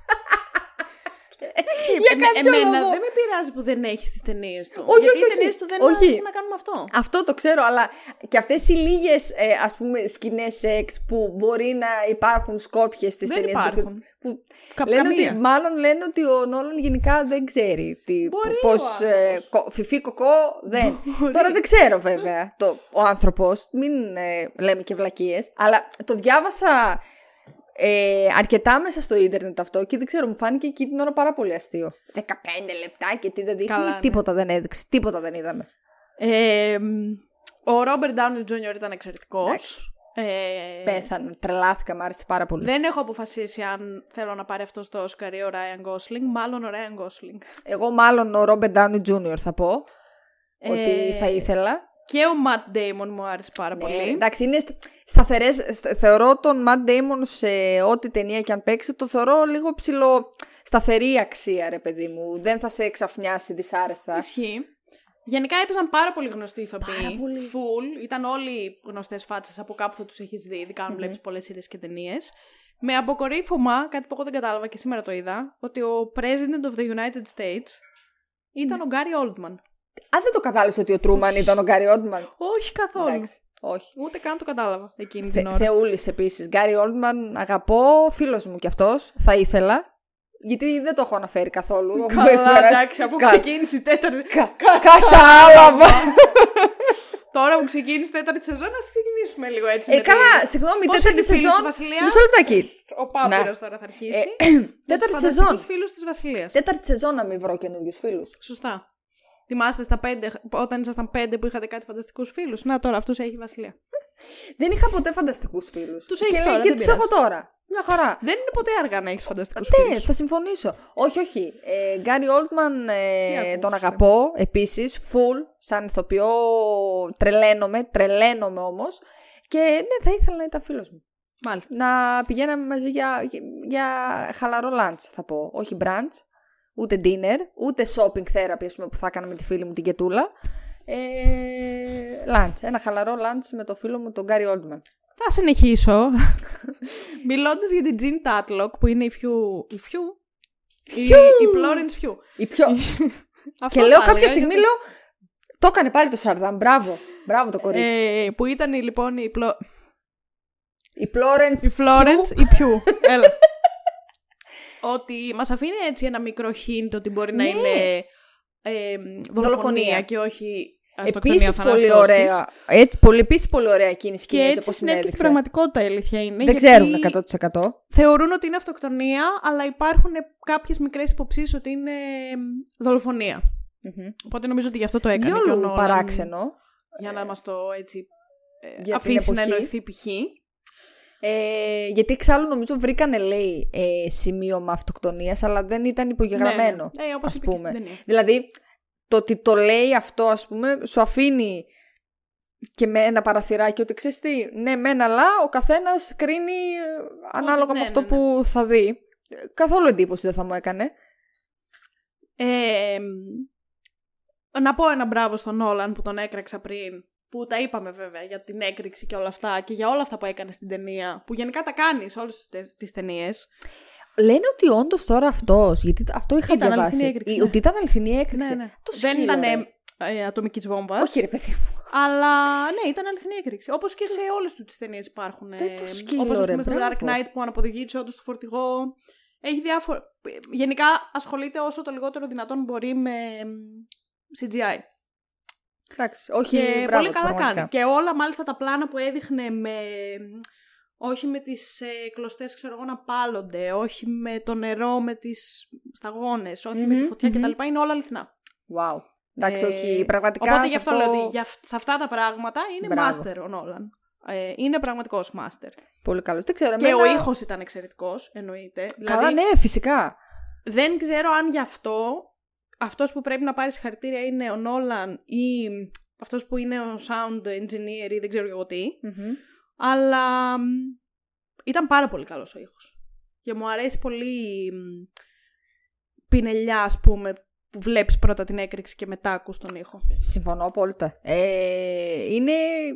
Για Εμέ- κάποιο εμένα λόγο. δεν με πειράζει που δεν έχεις τις ταινίες του. Όχι, γιατί όχι, οι ταινίε όχι. του δεν Όχι. έχουν να κάνουν με αυτό. Αυτό το ξέρω, αλλά και αυτές οι λίγες ε, ας πούμε σκηνές σεξ που μπορεί να υπάρχουν σκόπιες στις Δεν ταινίες του υπάρχουν. που Κα- λένε καμία. ότι, μάλλον λένε ότι ο Νόλαν γενικά δεν ξέρει τι, Μπορεί πώς ο ε, άνθρωπος. κο- φιφί κοκό δεν. Τώρα δεν ξέρω βέβαια το, ο άνθρωπος, μην ε, λέμε και βλακίες, αλλά το διάβασα ε, αρκετά μέσα στο ίντερνετ αυτό και δεν ξέρω, μου φάνηκε εκεί την ώρα πάρα πολύ αστείο. 15 λεπτά και τι δεν δείχνει, Καλά, ναι. τίποτα δεν έδειξε, τίποτα δεν είδαμε. Ε, μ, ο Ρόμπερτ Ντάουνι Jr. ήταν εξαιρετικός. Εντάξει. Ε, Πέθανε, τρελάθηκα, μου άρεσε πάρα πολύ. δεν έχω αποφασίσει αν θέλω να πάρει αυτό το Όσκαρ ή ο Ράιαν Γκόσλινγκ. Μάλλον ο Ράιαν Γκόσλινγκ. Εγώ μάλλον ο Ρόμπερτ Downey Jr. θα πω ότι Ε, θα ήθελα. Και ο Ματ Ντέιμον μου άρεσε πάρα Ναι, πολύ. εντάξει, είναι στα- σταθερές. Στα- Θεωρώ τον Matt Damon σε ό,τι ταινία και αν παίξει, το θεωρώ λίγο ψηλό σταθερή αξία, ρε παιδί μου. Δεν θα σε εξαφνιάσει δυσάρεστα. Ισχύει. Γενικά έπαιζαν πάρα πολύ γνωστοί ηθοποιοί. Πάρα πολύ. Full. Ήταν όλοι γνωστές φάτσες από κάπου θα τους έχεις δει, ειδικά αν βλέπεις πολλές σειρέ και ταινίες. Με αποκορύφωμα, κάτι που εγώ δεν κατάλαβα και σήμερα το είδα, ότι ο President of the United States ήταν ο Γκάρι Oldman. Α, δεν το κατάλαβες ότι ο Τρούμαν ήταν ο Γκάρι Όντμαν. Όχι καθόλου. Εντάξει, όχι. Ούτε καν το κατάλαβα εκείνη Θε, την ώρα. Θεούλης επίσης. Γκάρι Όντμαν αγαπώ, φίλος μου κι αυτός. Θα ήθελα. Γιατί δεν το έχω αναφέρει καθόλου. Μου έχει Καλά, περάσει- εντάξει, αφού Κα- ξεκίνησε η τέταρτη. κα- Κατάλαβα. Τώρα που ξεκίνησε η τέταρτη σεζόν, να ξεκινήσουμε λίγο έτσι. Ε, με τη- καλά, συγγνώμη, Πώς τέταρτη είναι οι φίλοι σεζόν. στη Βασιλείας; Μισό λεπτάκι. Ο Πάπυρος Ναι. τώρα θα αρχίσει; τέταρτη σεζόν. Του φίλους της Βασιλείας. Τέταρτη σεζόν να μην βρω καινούριους φίλους. Σωστά. Θυμάστε στα πέντε, όταν ήσασταν πέντε που είχατε κάτι φανταστικούς φίλους; Να τώρα αυτούς έχει η Βασιλεία. Δεν είχα ποτέ φανταστικούς φίλους. Τους έχεις και, τώρα, Και δεν τους πειράζει. έχω τώρα. Μια χαρά. Δεν είναι ποτέ αργά να έχεις φανταστικούς Ναι, φίλους. θα συμφωνήσω. Όχι, όχι. Ε, Γκάρι Όλτμαν Τι ε, τον ακούστε. αγαπώ επίσης. Full. Σαν ηθοποιό τρελαίνομαι. Τρελαίνομαι όμως. Και ναι, θα ήθελα να ήταν φίλος μου. Μάλιστα. Να πηγαίναμε μαζί για, για χαλαρό lunch, θα πω. Όχι brunch, ούτε dinner, ούτε shopping therapy, ας πούμε, που θα έκανα με τη φίλη μου την Κετούλα. Ε, lunch. Ένα χαλαρό lunch με το φίλο μου τον Γκάρι Όλτμαν. Θα συνεχίσω. Μιλώντας για την Jean Tatlock που είναι η Φιού. Η Φιού. Η, η Florence Φιού. Η πιο... Αυτό και λέω θα κάποια έλεγα, στιγμή, γιατί- λέω, το έκανε πάλι το Σαρδάμ. Μπράβο. Μπράβο το κορίτσι. Ε, που ήταν η, λοιπόν η, Πλο... η Florence. η Florence η Πιού. Έλα. ότι μας αφήνει έτσι ένα μικρό hint ότι μπορεί να Ναι. είναι ε, δολοφονία Δολοφονία. και όχι αυτοκτονία Επίσης ο πολύ θάνατός της. ωραία. Έτσι, πολύ, επίσης πολύ ωραία εκείνη η σκηνή Και έτσι έτσι όπως συνέβη και στην συνέδειξε. πραγματικότητα η αλήθεια είναι. Δεν γιατί ξέρουν 100%. Θεωρούν ότι είναι αυτοκτονία, αλλά υπάρχουν κάποιες μικρές υποψίες ότι είναι εμ, δολοφονία. Μμμ. Οπότε νομίζω ότι γι' αυτό το έκανε. και ο Διόλου Νόλαν, παράξενο. Για να μας το έτσι ε, Για την αφήσει να εποχή. εννοηθεί π.χ. Ε, γιατί εξάλλου νομίζω βρήκανε, λέει, ε, σημείωμα αυτοκτονία, αλλά δεν ήταν υπογεγραμμένο. Ναι, ναι. Ε, όπως ας είπε και πούμε. στην ταινία. Δηλαδή, το ότι το λέει αυτό, ας πούμε, σου αφήνει και με ένα παραθυράκι ότι ξέρεις τι, ναι, μεν, αλλά ο καθένας κρίνει ε, ανάλογα ναι, με αυτό ναι, ναι. που θα δει. Ε, Καθόλου εντύπωση δεν θα μου έκανε. Ε, να πω ένα μπράβο στον Νόλαν που τον έκραξα πριν. Που τα είπαμε βέβαια για την έκρηξη και όλα αυτά και για όλα αυτά που έκανε στην ταινία. Που γενικά τα κάνεις σε όλες τις ταινίες. Λένε ότι όντως τώρα αυτός, γιατί αυτό είχα Ήταν διαβάσει. αληθινή έκρηξη, ε, ναι. Ότι ήταν αληθινή έκρηξη. Ναι, ναι. Το Δεν σκύλο, ήταν ρε. ε, ατομικής βόμβας. Όχι, ρε παιδί μου. Αλλά ναι, ήταν αληθινή έκρηξη. Όπως και σε όλες του τις ταινίες υπάρχουν. Δεν το σκύλο, Όπω ρε, πούμε στο μπράβο. Dark Knight που αναποδηγείται όντως το φορτηγό. Έχει διάφορα. Γενικά ασχολείται όσο το λιγότερο δυνατόν μπορεί με εμ, CGI. Εντάξει, όχι. και μπράβο πολύ του, καλά πραγματικά. κάνει. Και όλα μάλιστα τα πλάνα που έδειχνε με. Όχι με τις ε, κλωστές, ξέρω εγώ, να πάλλονται, όχι με το νερό, με τις σταγόνες, όχι με τη Μμμ, φωτιά μμμ. κτλ. Είναι όλα αληθινά. Wow. Εντάξει, Ε, όχι. Πραγματικά. Οπότε σε γι' αυτό, αυτό- λέω ότι για, αυ- σε αυτά τα πράγματα είναι Μπράβο. master ο Νόλαν. Ε, είναι πραγματικός master. Πολύ καλός. Δεν ξέρω. Και εμένα- ο ήχος ήταν εξαιρετικός, εννοείται. Καλά, δηλαδή, ναι, φυσικά. δεν ξέρω αν γι' αυτό αυτός που πρέπει να πάρει συγχαρητήρια είναι ο Νόλαν ή αυτός που είναι ο sound engineer ή δεν ξέρω και εγώ τι. Μμμ. Αλλά μ, ήταν πάρα πολύ καλός ο ήχος. Και μου αρέσει πολύ μ, πινελιά, ας πούμε, που βλέπεις πρώτα την έκρηξη και μετά ακούς τον ήχο. Συμφωνώ απόλυτα. Ε, είναι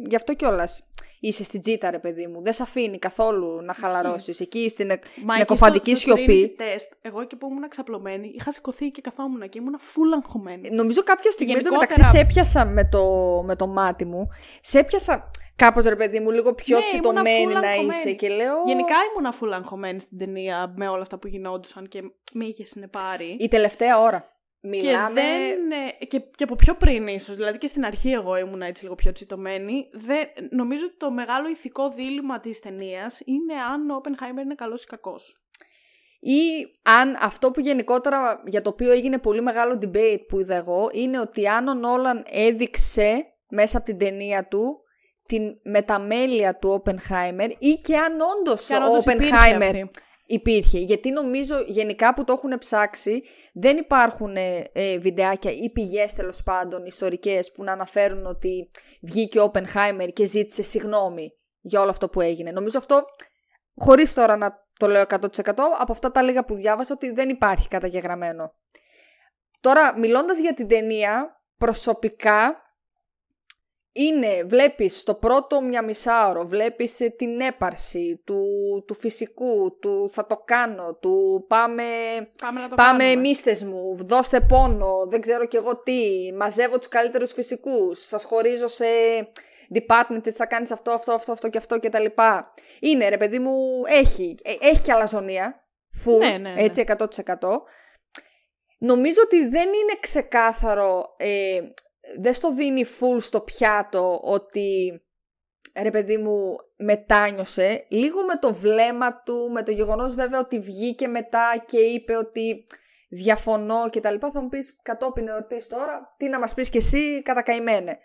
γι' αυτό κιόλας. Είσαι στην τζίτα, ρε παιδί μου. Δεν σε αφήνει καθόλου να χαλαρώσεις. Εκεί στην, εκ- στην εκεί εκοφαντική στο- στο σιωπή. Trinity Test, εγώ εκεί που ήμουν ξαπλωμένη, είχα σηκωθεί και καθόμουν και ήμουν full αγχωμένη. Νομίζω κάποια στιγμή γενικότερα- εντωμεταξύ σε έπιασα με το, με το μάτι μου. Σε έπιασα κάπως ρε παιδί μου, λίγο πιο Ναι, ήμουνα τσιτωμένη full να αγχωμένη. είσαι. Και λέω. Γενικά ήμουν full αγχωμένη στην ταινία με όλα αυτά που γινόντουσαν και με είχε συνεπάρει. Η τελευταία ώρα. Και, Μιλάμε. δεν, ε, και, και από πιο πριν ίσως, δηλαδή και στην αρχή εγώ ήμουν έτσι λίγο πιο τσιτωμένη. Δεν, νομίζω ότι το μεγάλο ηθικό δίλημα της ταινίας είναι αν ο Oppenheimer είναι καλός ή κακός. Ή αν αυτό που γενικότερα για το οποίο έγινε πολύ μεγάλο debate που είδα εγώ είναι ότι αν ο Νόλαν έδειξε μέσα από την ταινία του την μεταμέλεια του Oppenheimer ή και αν όντως Και αν ο όντως υπήρχε Oppenheimer αυτή. Υπήρχε. Γιατί νομίζω γενικά που το έχουν ψάξει δεν υπάρχουν ε, ε, βιντεάκια ή πηγές τέλος πάντων ιστορικές που να αναφέρουν ότι βγήκε ο Oppenheimer και ζήτησε συγγνώμη για όλο αυτό που έγινε. Νομίζω αυτό, χωρίς τώρα να το λέω 100% από αυτά τα λίγα που διάβασα ότι δεν υπάρχει καταγεγραμμένο. Τώρα, μιλώντας για την ταινία, προσωπικά είναι, βλέπεις στο πρώτο μια μισάωρο, βλέπεις ε, την έπαρση του, του φυσικού, του θα το κάνω, του πάμε, Πάμε να το πάμε κάνουμε. μίστες μου, δώστε πόνο, δεν ξέρω κι εγώ τι, μαζεύω τους καλύτερους φυσικούς, σας χωρίζω σε department, έτσι θα κάνεις αυτό, αυτό, αυτό, αυτό και αυτό και τα λοιπά. Είναι ρε παιδί μου, έχει, ε, έχει και αλαζονία, full, Ναι, ναι, ναι. έτσι 100%. Νομίζω ότι δεν είναι ξεκάθαρο, ε, δεν στο δίνει full στο πιάτο ότι ρε παιδί μου μετάνιωσε λίγο με το βλέμμα του, με το γεγονός βέβαια ότι βγήκε μετά και είπε ότι διαφωνώ και τα λοιπά θα μου πεις κατόπιν εορτής τώρα τι να μας πεις κι εσύ κατακαημένε.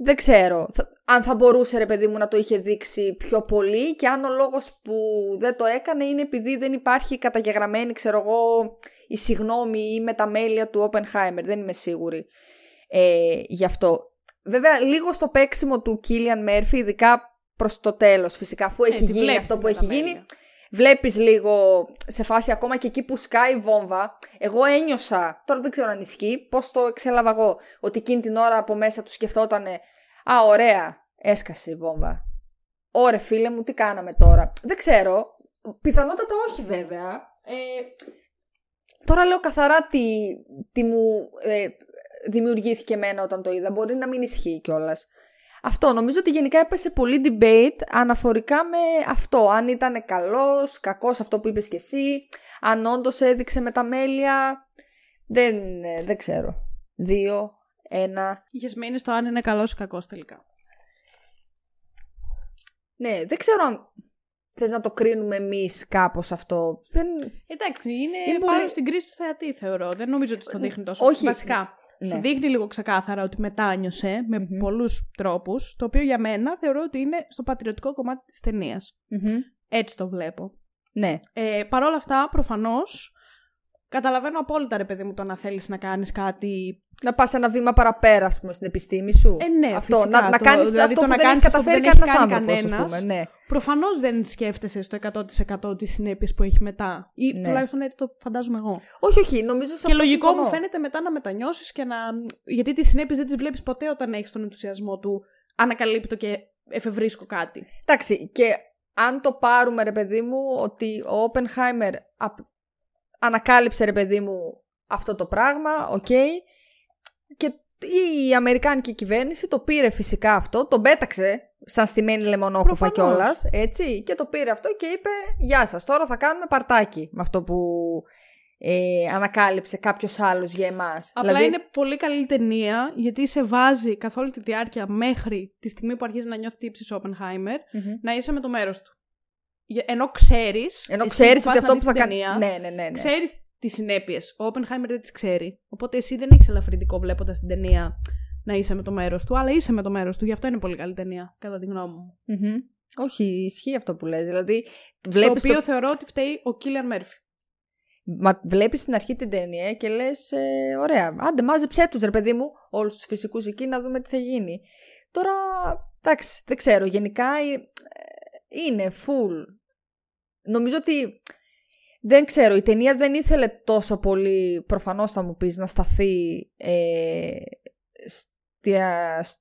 Δεν ξέρω θα- αν θα μπορούσε ρε παιδί μου να το είχε δείξει πιο πολύ και αν ο λόγος που δεν το έκανε είναι επειδή δεν υπάρχει καταγεγραμμένη ξέρω εγώ η συγνώμη ή η μεταμέλεια του Oppenheimer. Δεν είμαι σίγουρη ε, γι' αυτό. Βέβαια, λίγο στο παίξιμο του Κίλιαν Μέρφυ, ειδικά προς το τέλος φυσικά, αφού έχει Ε, τη γίνει βλέπεις αυτό τη που έχει μεταμέλεια. γίνει, βλέπεις λίγο σε φάση ακόμα και εκεί που σκάει η βόμβα. Εγώ ένιωσα, τώρα δεν ξέρω αν ισχύει, πώς το εξέλαβα εγώ, ότι εκείνη την ώρα από μέσα του σκεφτότανε «Α, ωραία, έσκασε η βόμβα». Ωρε φίλε μου, τι κάναμε τώρα. Δεν ξέρω. Πιθανότατα όχι βέβαια. Ε, τώρα λέω καθαρά τι, τι μου ε, δημιουργήθηκε εμένα όταν το είδα. Μπορεί να μην ισχύει κιόλας. Αυτό. Νομίζω ότι γενικά έπεσε πολύ debate αναφορικά με αυτό. Αν ήταν καλός, κακός αυτό που είπες κι εσύ. Αν όντως έδειξε με τα μέλια. Δεν, ε, δεν ξέρω. Δύο. ένα. Είχες μείνει στο αν είναι καλός ή κακός τελικά. Ναι, δεν ξέρω αν θες να το κρίνουμε εμείς κάπως αυτό. Δεν... Εντάξει, είναι, Είναι πάνω πολύ- στην κρίση του θεατή, θεωρώ. Δεν νομίζω ότι στο δείχνει τόσο. όχι. Βασικά. Ναι. Σου δείχνει λίγο ξεκάθαρα ότι μετάνιωσε με Μμμ. πολλούς τρόπους, το οποίο για μένα θεωρώ ότι είναι στο πατριωτικό κομμάτι της ταινίας. Μμμ. Έτσι το βλέπω. Ναι. Ε, Παρ' όλα αυτά, προφανώς, καταλαβαίνω απόλυτα, ρε παιδί μου, το να θέλεις να κάνεις κάτι... Να πας ένα βήμα παραπέρα, ας πούμε, στην επιστήμη σου. Ε, ναι, αυτό. φυσικά, να, να το- κάνεις δηλαδή αυτό το που να δεν έχει κάνεις αυτό που καταφέρει δεν έχει κανένας κάνει άνθρωπος, ας κανένας. πούμε. Ναι. Προφανώς δεν σκέφτεσαι στο 100% τις συνέπειες που έχει μετά. Ή Ναι. τουλάχιστον έτσι το φαντάζομαι εγώ. Όχι, όχι, νομίζω σε Και αυτό λογικό συμφωνώ. μου φαίνεται μετά να μετανιώσεις και να. Γιατί τις συνέπειες δεν τις βλέπεις ποτέ όταν έχεις τον ενθουσιασμό του. Ανακαλύπτω και εφευρίσκω κάτι. Εντάξει, και αν το πάρουμε, ρε παιδί μου, ότι ο Όπενχάιμερ ανακάλυψε, ρε παιδί μου, αυτό το πράγμα, οκ. Και η Αμερικάνικη κυβέρνηση το πήρε φυσικά αυτό, το πέταξε σαν στημένη λεμονόκουπα Προφανώς. κιόλας, έτσι. Και το πήρε αυτό και είπε: Γεια σας, τώρα θα κάνουμε παρτάκι με αυτό που ε, ανακάλυψε κάποιος άλλος για εμάς. Απλά Δηλαδή, είναι πολύ καλή ταινία γιατί σε βάζει καθ' όλη τη διάρκεια μέχρι τη στιγμή που αρχίζει να νιώθει τύψης ο Όπενχάιμερ Μμμ. να είσαι με το μέρος του. Για- Ενώ ξέρεις. Ενώ ξέρεις ότι αυτό που θα κάνει. Ταινία, Ναι, ναι, ναι. ναι. Ξέρεις τις συνέπειες. Ο Όπενχάιμερ δεν τις ξέρει. Οπότε εσύ δεν έχεις ελαφρυντικό βλέποντας την ταινία να είσαι με το μέρος του, αλλά είσαι με το μέρος του. Γι' αυτό είναι πολύ καλή ταινία, κατά τη γνώμη μου. Μμμ. Όχι, ισχύει αυτό που λες. Δηλαδή, Στο βλέπεις οποίο το θεωρώ ότι φταίει ο Κίλιαν Μέρφυ. Μα βλέπεις στην αρχή την ταινία και λες, ε, ωραία, άντε μάζεψέ τους ρε παιδί μου, όλους τους φυσικούς εκεί να δούμε τι θα γίνει. Τώρα, εντάξει, δεν ξέρω, γενικά ε, είναι full. Νομίζω ότι, δεν ξέρω, η ταινία δεν ήθελε τόσο πολύ, προφανώς θα μου πεις, να σταθεί ε, στη, α, σ-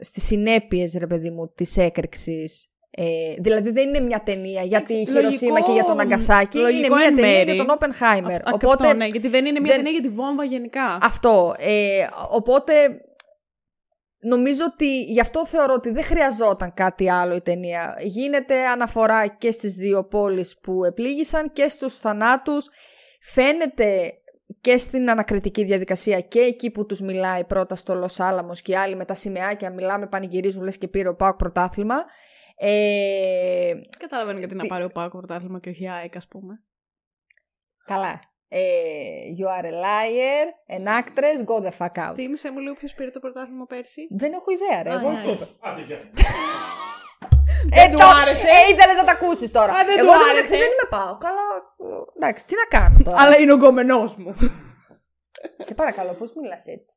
στις συνέπειες, ρε παιδί μου, της έκρηξης. Ε, δηλαδή δεν είναι μια ταινία για τη Εντάξει, Χειροσύμα λογικό- και για τον Αγκασάκη. Είναι λογικό μια εν ταινία μέρη. για τον Όπενχάιμερ. Αυτό, Οπότε ναι, γιατί δεν είναι μια δεν- ταινία για τη βόμβα γενικά. αυτό. Ε, οπότε νομίζω ότι γι' αυτό θεωρώ ότι δεν χρειαζόταν κάτι άλλο η ταινία. Γίνεται αναφορά και στις δύο πόλεις που επλήγησαν και στους θανάτους. Φαίνεται και στην ανακριτική διαδικασία και εκεί που τους μιλάει πρώτα στο Λος Άλαμος και οι άλλοι με τα σημαίακια μιλάμε, πανηγυρίζουν λες και πήρε ο Πάοκ πρωτάθλημα. Ε, Καταλαβαίνω γιατί Τι- να πάρει ο Πάκο πρωτάθλημα και όχι η ΑΕΚ, ας πούμε. καλά. Ε, you are a liar, an actress, go the fuck out. Θύμησε μου λίγο ποιος πήρε το πρωτάθλημα πέρσι. Δεν έχω ιδέα, ρε. Α, Εγώ ναι. έτσι είπα. Άντε, γεια. Ε, του το- άρεσε. Ε, ήθελες να τα ακούσεις τώρα. Α, δεν Εγώ του δεν, άρεσε. δεν είμαι πάω. Καλά. ε, Εντάξει, τι να κάνω τώρα. Αλλά είναι ο γκομενός μου. Σε παρακαλώ, πώς μιλάς έτσι;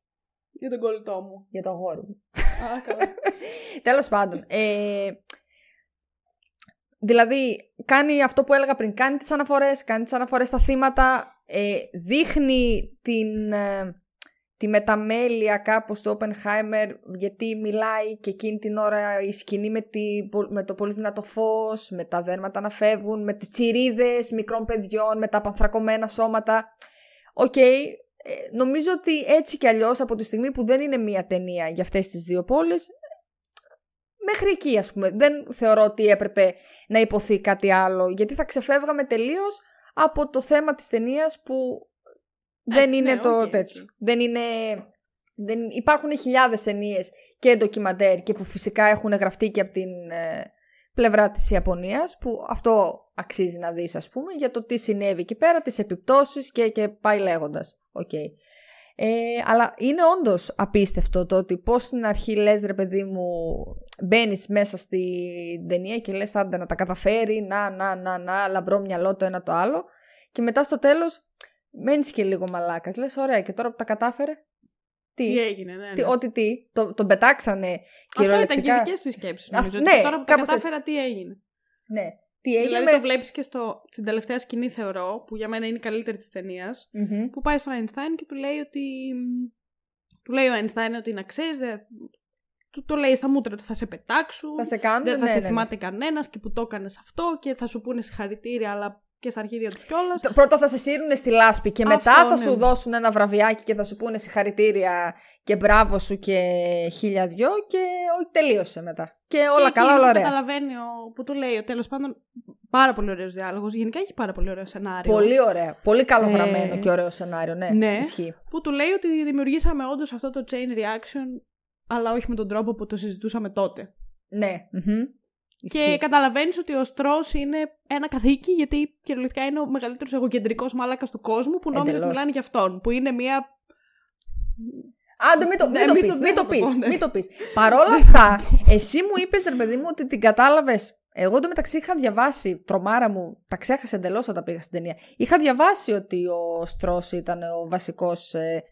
Για τον κολλητό μου. για το αγόρι μου. Α, καλά. Τέλος πάντων. Ε, δηλαδή, κάνει αυτό που έλεγα πριν. Κάνει τις αναφορές, κάνει τις αναφορές στα θύματα. Ε, δείχνει την, ε, τη μεταμέλεια κάπως του Όπενχάιμερ γιατί μιλάει και εκείνη την ώρα η σκηνή με, τη, με το πολύ δυνατό φως, με τα δέρματα να φεύγουν, με τις τσιρίδες μικρών παιδιών, με τα απανθρακωμένα σώματα. Οκ, ε, νομίζω ότι έτσι κι αλλιώς από τη στιγμή που δεν είναι μία ταινία για αυτές τις δύο πόλεις, μέχρι εκεί ας πούμε. Δεν θεωρώ ότι έπρεπε να ειπωθεί κάτι άλλο, γιατί θα ξεφεύγαμε τελείως από το θέμα της ταινίας που δεν Εντάξει, είναι ναι, το οκ, τέτοιο. οκ. Δεν είναι... Δεν... Υπάρχουν χιλιάδες ταινίες και ντοκιμαντέρ και που φυσικά έχουν γραφτεί και από την ε, πλευρά της Ιαπωνίας που αυτό αξίζει να δεις ας πούμε για το τι συνέβη εκεί πέρα, τις επιπτώσεις και, και πάει λέγοντας. Οκ. Ε, αλλά είναι όντως απίστευτο το ότι πώς στην αρχή λες ρε παιδί μου μπαίνεις μέσα στην ταινία και λες άντε να τα καταφέρει, να, να, να, να, λαμπρό μυαλό το ένα το άλλο και μετά στο τέλος μένεις και λίγο μαλάκας. Λες ωραία και τώρα που τα κατάφερε, τι, Τι έγινε, ναι. τι ναι. ό,τι τι, το, τον πετάξανε Αυτό κυριολεκτικά. ήταν και δικές τους σκέψεις. Αυ- Νομίζω. ναι, ότι τώρα που τα κάπως κατάφερα, τι έγινε. Ναι. Τι έγινε Δηλαδή με... το βλέπεις και στο, στην τελευταία σκηνή, θεωρώ, που για μένα είναι η καλύτερη της ταινίας, Μμμ. που πάει στον Einstein και του λέει ότι. Του λέει ο Einstein ότι να ξέρεις, του το λέει στα μούτρα ότι θα σε πετάξουν. Θα σε κάνουν, δεν θα ναι, σε ναι, ναι. θυμάται κανένας και που το έκανες αυτό και θα σου πούνε συγχαρητήρια, αλλά και στα αρχίδια τους κιόλας. Το- Πρώτα θα σε σύρουν στη λάσπη και Αυτό, μετά θα ναι. σου δώσουν ένα βραβιάκι και θα σου πούνε συγχαρητήρια και μπράβο σου και χίλια δυο και όχι, τελείωσε μετά. Και όλα καλά, όλα ωραία. Καταλαβαίνει ο, που του λέει, τέλος πάντων, Πάρα πολύ ωραίος διάλογος. Γενικά έχει πάρα πολύ ωραίο σενάριο. Πολύ ωραία. Πολύ καλογραμμένο Ε, και ωραίο σενάριο, ναι. ναι. Ισχύει. Που του λέει ότι δημιουργήσαμε όντως αυτό το chain reaction, αλλά όχι με τον τρόπο που το συζητούσαμε τότε. Ναι. μμμ. Και Ισχύει. καταλαβαίνεις ότι ο Στρό είναι ένα καθήκη, γιατί κυριολεκτικά είναι ο μεγαλύτερος εγωκεντρικός μάλακας του κόσμου που νόμιζε ότι Εντελώς. μιλάνε για αυτόν. Που είναι μια. Άντε, μην το, Ναι, μην το μην πεις, το- μην το δεν θα το πεις, πω, ναι. μην το πεις. Παρόλα αυτά, εσύ μου είπες, ρε παιδί μου, ότι την κατάλαβες. Εγώ εντωμεταξύ είχα διαβάσει, τρομάρα μου, τα ξέχασα εντελώς όταν πήγα στην ταινία. Είχα διαβάσει ότι ο Στρός ήταν ο βασικός ε,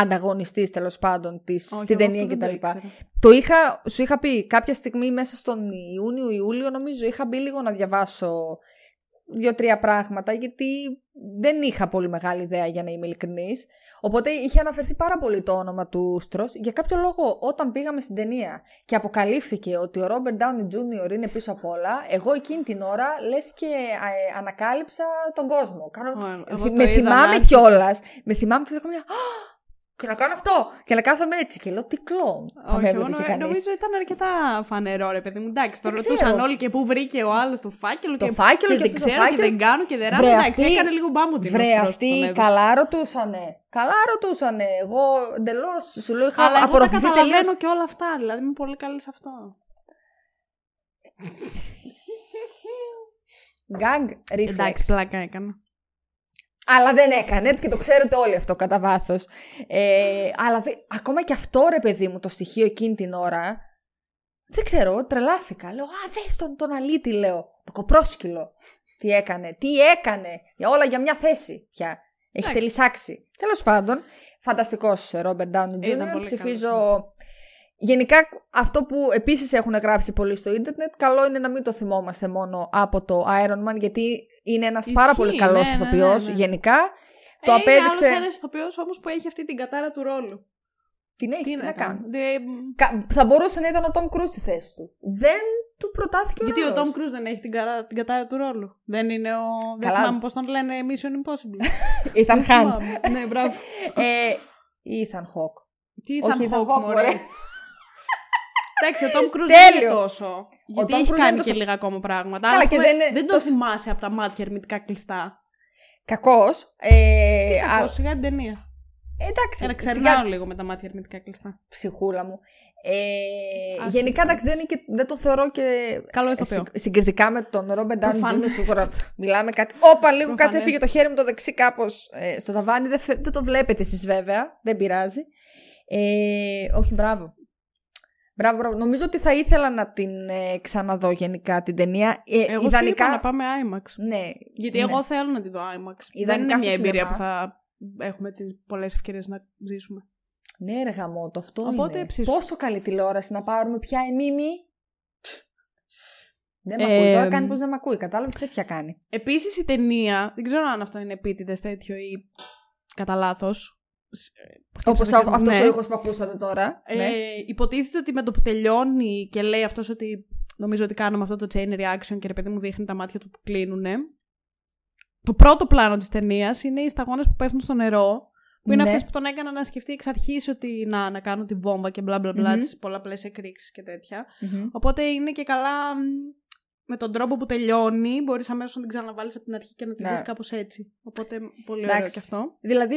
ανταγωνιστής τέλος πάντων της, Όχι, στην εγώ ταινία αυτό δεν το κτλ. ήξερα. Το είχα, σου είχα πει κάποια στιγμή μέσα στον Ιούνιο-Ιούλιο νομίζω είχα μπει λίγο να διαβάσω δύο-τρία πράγματα γιατί δεν είχα πολύ μεγάλη ιδέα για να είμαι ειλικρινής. Οπότε είχε αναφερθεί πάρα πολύ το όνομα του Στρος. Για κάποιο λόγο όταν πήγαμε στην ταινία και αποκαλύφθηκε ότι ο Ρόμπερτ Ντάουνι Τζούνιορ είναι πίσω απ' όλα, εγώ εκείνη την ώρα λες και ε, ανακάλυψα τον κόσμο. Κάνω... Ω, εγώ Θυ- το με είδα να θυμάμαι έρχεται. κιόλας. Με θυμάμαι και λέγαμε μια. «Α, Και να κάνω αυτό! Και να κάθομαι έτσι. Και λέω τι κλόν. Θα με Όχι, εγώ έβλεπε νο- και κανείς. νομίζω ήταν αρκετά φανερό, ρε παιδί μου. Εντάξει, το Δεν ρωτούσαν ξέρω. όλοι και πού βρήκε ο άλλος το φάκελο. Το και, φάκελο και και δεν αυτός ο ξέρω και φάκελος. δεν κάνω και δεν ράνω. Βρε, Εντάξει, αυτοί- έκανε λίγο μπάμου την Βρε, Όστρος που αυτοί τον έδωσε. καλά ρωτούσανε. Καλά ρωτούσανε. Εγώ εντελώς σου λέω είχα Αλλά εγώ τα απορροφηθεί τελείως. καταλαβαίνω και όλα αυτά. Δηλαδή είμαι πολύ καλή σε αυτό. Γκάγκ, reflex. Εντάξει, πλάκα έκανα. Αλλά δεν έκανε και το ξέρετε όλοι αυτό κατά βάθος. Ε, αλλά δε- ακόμα και αυτό ρε παιδί μου το στοιχείο εκείνη την ώρα. Δεν ξέρω, τρελάθηκα. Λέω, Α, δες τον, τον αλήτη, λέω. Το κοπρόσκυλο. Τι έκανε, τι έκανε. Για όλα για μια θέση πια. Έχει Εντάξει. τελεισάξει. Τέλος πάντων, φανταστικός Ρόμπερτ Ντάουνι Ήταν Jr. πολύ Ψηφίζω. καλός, Γενικά, αυτό που επίσης έχουν γράψει πολύ στο ίντερνετ, καλό είναι να μην το θυμόμαστε μόνο από το Iron Man, γιατί είναι ένας πάρα Ισχύει, πολύ καλός ναι, ναι, ηθοποιός, ναι, ναι. γενικά. Το ε, απέδειξε. Είναι άλλος ένας ηθοποιός όμως που έχει αυτή την κατάρα του ρόλου. Την έχει, τι, Τι να κάνει. Δεν- Κα- Θα μπορούσε να ήταν ο Tom Cruise στη θέση του. Δεν του προτάθηκε ο Γιατί ο ρόλος. Tom Cruise δεν έχει την, καρά, την κατάρα του ρόλου. Δεν είναι ο. Δεν Καλά. θυμάμαι πώς τον λένε Mission Impossible. Ethan Hunt. Θυμάμαι. ναι, μπράβο. ε, Ethan Hawke. Τι Όχι, ήταν Ethan Hawke, Hawke, μωρέ. μωρέ. Εντάξει, ο Tom Cruise δεν Τέλειο. είναι τόσο. Γιατί Tom έχει Cruise κάνει είναι τόσο- και λίγα ακόμα πράγματα. Καλά, Αλλά, ας και πούμε, δεν είναι δεν το τόσο- θυμάσαι από τα μάτια ερμητικά κλειστά. Κακός. Ε, Κακός, α- σιγά την ταινία. εντάξει. Ένα σιγά- ξερνάω λίγο με τα μάτια ερμητικά κλειστά. ψυχούλα μου. Ε, Ας γενικά, το εντάξει, δεν, είναι και, δεν το θεωρώ και Καλό ηθοποιό. συ- συγκριτικά με τον Ρόμπερ Ντάουνι Προφανώς. Τζούνιο. Σίγουρα μιλάμε κάτι. Όπα, λίγο κάτσε, Προφανές. έφυγε το χέρι μου το δεξί κάπως στο ταβάνι. Δεν, φε- δεν το βλέπετε εσείς βέβαια. Δεν πειράζει. Ε, όχι, μπράβο. Μπράβο, μπράβο. Νομίζω ότι θα ήθελα να την ε, ξαναδώ γενικά την ταινία. Ε, Εγώ σου ιδανικά. είπα να πάμε IMAX. Ναι. Γιατί ναι. εγώ θέλω να τη δω IMAX. δεν Ιδανικά είναι στο μια εμπειρία σινεμά. που θα έχουμε τις πολλές ευκαιρίες να ζήσουμε. Ναι, ρε γαμό, το αυτό Οπότε είναι. ψήσου. Πόσο καλή τηλεόραση να πάρουμε πια η Μίμη. Δεν με Ε, ακούει. Τώρα κάνει πω δεν με ακούει. Κατάλαβες τέτοια κάνει. Επίσης η ταινία, δεν ξέρω αν αυτό είναι επίτηδες τέτοιο ή κατά λάθος. Όπως αυτός ναι. ο ήχος που ακούσατε τώρα. Ε, ναι. Υποτίθεται ότι με το που τελειώνει και λέει αυτός ότι νομίζω ότι κάναμε αυτό το chain reaction και ρε παιδί μου δείχνει τα μάτια του που κλείνουν. Το πρώτο πλάνο της ταινίας είναι οι σταγόνες που πέφτουν στο νερό. Που είναι Ναι. αυτές που τον έκαναν να σκεφτεί εξ αρχής ότι να, να κάνω τη βόμβα και μπλα μπλα μπλα, Μμμ. τις πολλαπλές εκρήξεις και τέτοια. Μμμ. Οπότε είναι και καλά μ, με τον τρόπο που τελειώνει, μπορείς αμέσως να την ξαναβάλεις από την αρχή και να την Ναι. δεις κάπως έτσι. Οπότε πολύ ωραίο Εντάξει. και αυτό. Δηλαδή.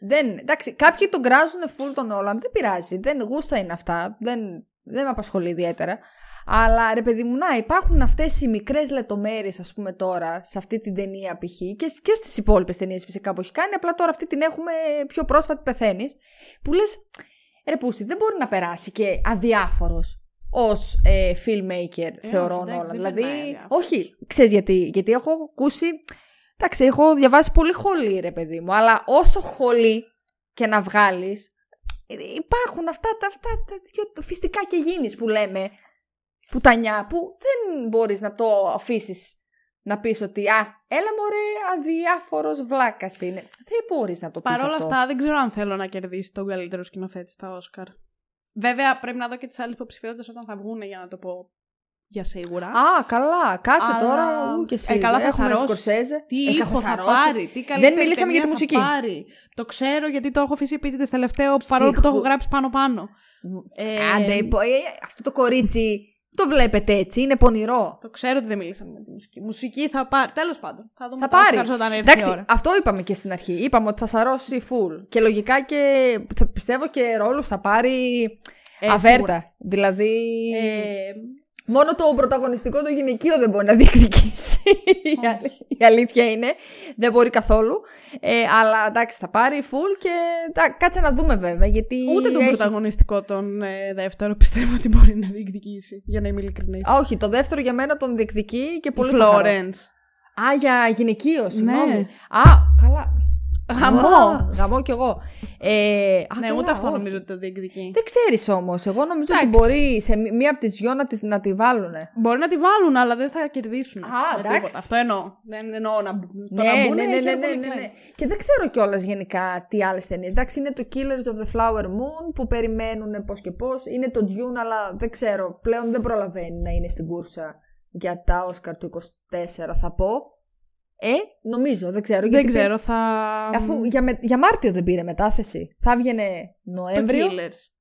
Δεν, εντάξει, κάποιοι τον κράζουν full τον Όλαντ. Δεν πειράζει. Δεν γούστα είναι αυτά. Δεν, δεν με απασχολεί ιδιαίτερα. Αλλά ρε παιδί μου, να υπάρχουν αυτές οι μικρές λεπτομέρειες, ας πούμε τώρα, σε αυτή την ταινία π.χ. και, και στις υπόλοιπες ταινίες φυσικά που έχει κάνει. Απλά τώρα αυτή την έχουμε πιο πρόσφατη πεθαίνεις. Που λες, ρε Πούστη, δεν μπορεί να περάσει και αδιάφορος ως ε, filmmaker, θεωρώ όχι, εντάξει, όλα. δεν Δηλαδή, περνάει αδιάφορος. όχι, ξέρεις γιατί. Γιατί έχω ακούσει. Εντάξει, έχω διαβάσει πολύ χολή, ρε παιδί μου. Αλλά όσο χολή και να βγάλεις, υπάρχουν αυτά τα, αυτά τα δυο φυστικά και γίνεις που λέμε πουτανιά που δεν μπορείς να το αφήσεις να πεις ότι «Α, έλα μωρέ, αδιάφορος βλάκας είναι». Δεν μπορείς να το πεις Παρ' όλα αυτό. αυτά, δεν ξέρω αν θέλω να κερδίσει τον καλύτερο σκηνοθέτη στα Όσκαρ. Βέβαια, πρέπει να δω και τις άλλες υποψηφιότητες όταν θα βγουν για να το πω για σίγουρα. Α, καλά, κάτσε Αλλά- τώρα, ου και εσύ. Ε, καλά, θα Έχουμε σαρώσει. Σκορσέζε. τι Ε, ήχο θα σαρώσει. πάρει, τι καλύτερη Δεν μιλήσαμε για τη ταινία μουσική. Θα πάρει. Το ξέρω γιατί το έχω αφήσει επίτηδες τελευταίο παρόλο που το Ψυχο- έχω γράψει πάνω-πάνω. Ε, Άντε, υπο- ε, αυτό το κορίτσι το βλέπετε έτσι, είναι πονηρό. Το ξέρω ότι δεν μιλήσαμε με τη μουσική. Μουσική θα πάρει. Τέλος πάντων. Θα δούμε Θα τα πάρει. Oscars όταν έρθει Εντάξει, η ώρα. αυτό είπαμε και στην αρχή. Είπαμε ότι θα σαρώσει full. Και λογικά και θα πιστεύω και ρόλους θα πάρει Ε, αβέρτα. σίγουρα. Δηλαδή. Ε, Μόνο το πρωταγωνιστικό το γυναικείο δεν μπορεί να διεκδικήσει. η, αλη- η αλήθεια είναι. Δεν μπορεί καθόλου. Ε, αλλά εντάξει, θα πάρει full και τα, κάτσε να δούμε βέβαια. Γιατί ούτε τον έχει- πρωταγωνιστικό τον ε, δεύτερο πιστεύω ότι μπορεί να διεκδικήσει. Για να είμαι ειλικρινής. Α, όχι, το δεύτερο για μένα τον διεκδικεί και Η πολύ θα χαρώ. Florence. Α, για γυναικείο, συγγνώμη. Ναι. Α, καλά. Γαμό. Α, γαμό κι εγώ. Ε, α, Ναι, καλά, ούτε αυτό όχι. νομίζω ότι το διεκδικεί. Δεν ξέρεις όμως. Εγώ νομίζω ότι Εντάξει. μπορεί σε μí- μία από τις δυο να, τις, να τη βάλουν. Μπορεί να τη βάλουν, αλλά δεν θα κερδίσουν. Α, με εντάξει. τίποτα. Αυτό εννοώ. Δεν εννοώ να, μπ- το Ναι, να ναι, μπουν. ναι, ναι, έχει ναι, ένα πολύ ναι, ναι. κλάι. Και δεν ξέρω κιόλας γενικά τι άλλες ταινίες. Εντάξει, είναι το Killers of the Flower Moon που περιμένουν πώς και πώς. Είναι το Dune, αλλά δεν ξέρω. Πλέον δεν προλαβαίνει να είναι στην κούρσα για τα Oscar του 24, θα πω. Ε, νομίζω, δεν ξέρω. Δεν γιατί ξέρω, θα. Αφού για, με- για Μάρτιο δεν πήρε μετάθεση. Θα έβγαινε Το Νοέμβριο. Killers.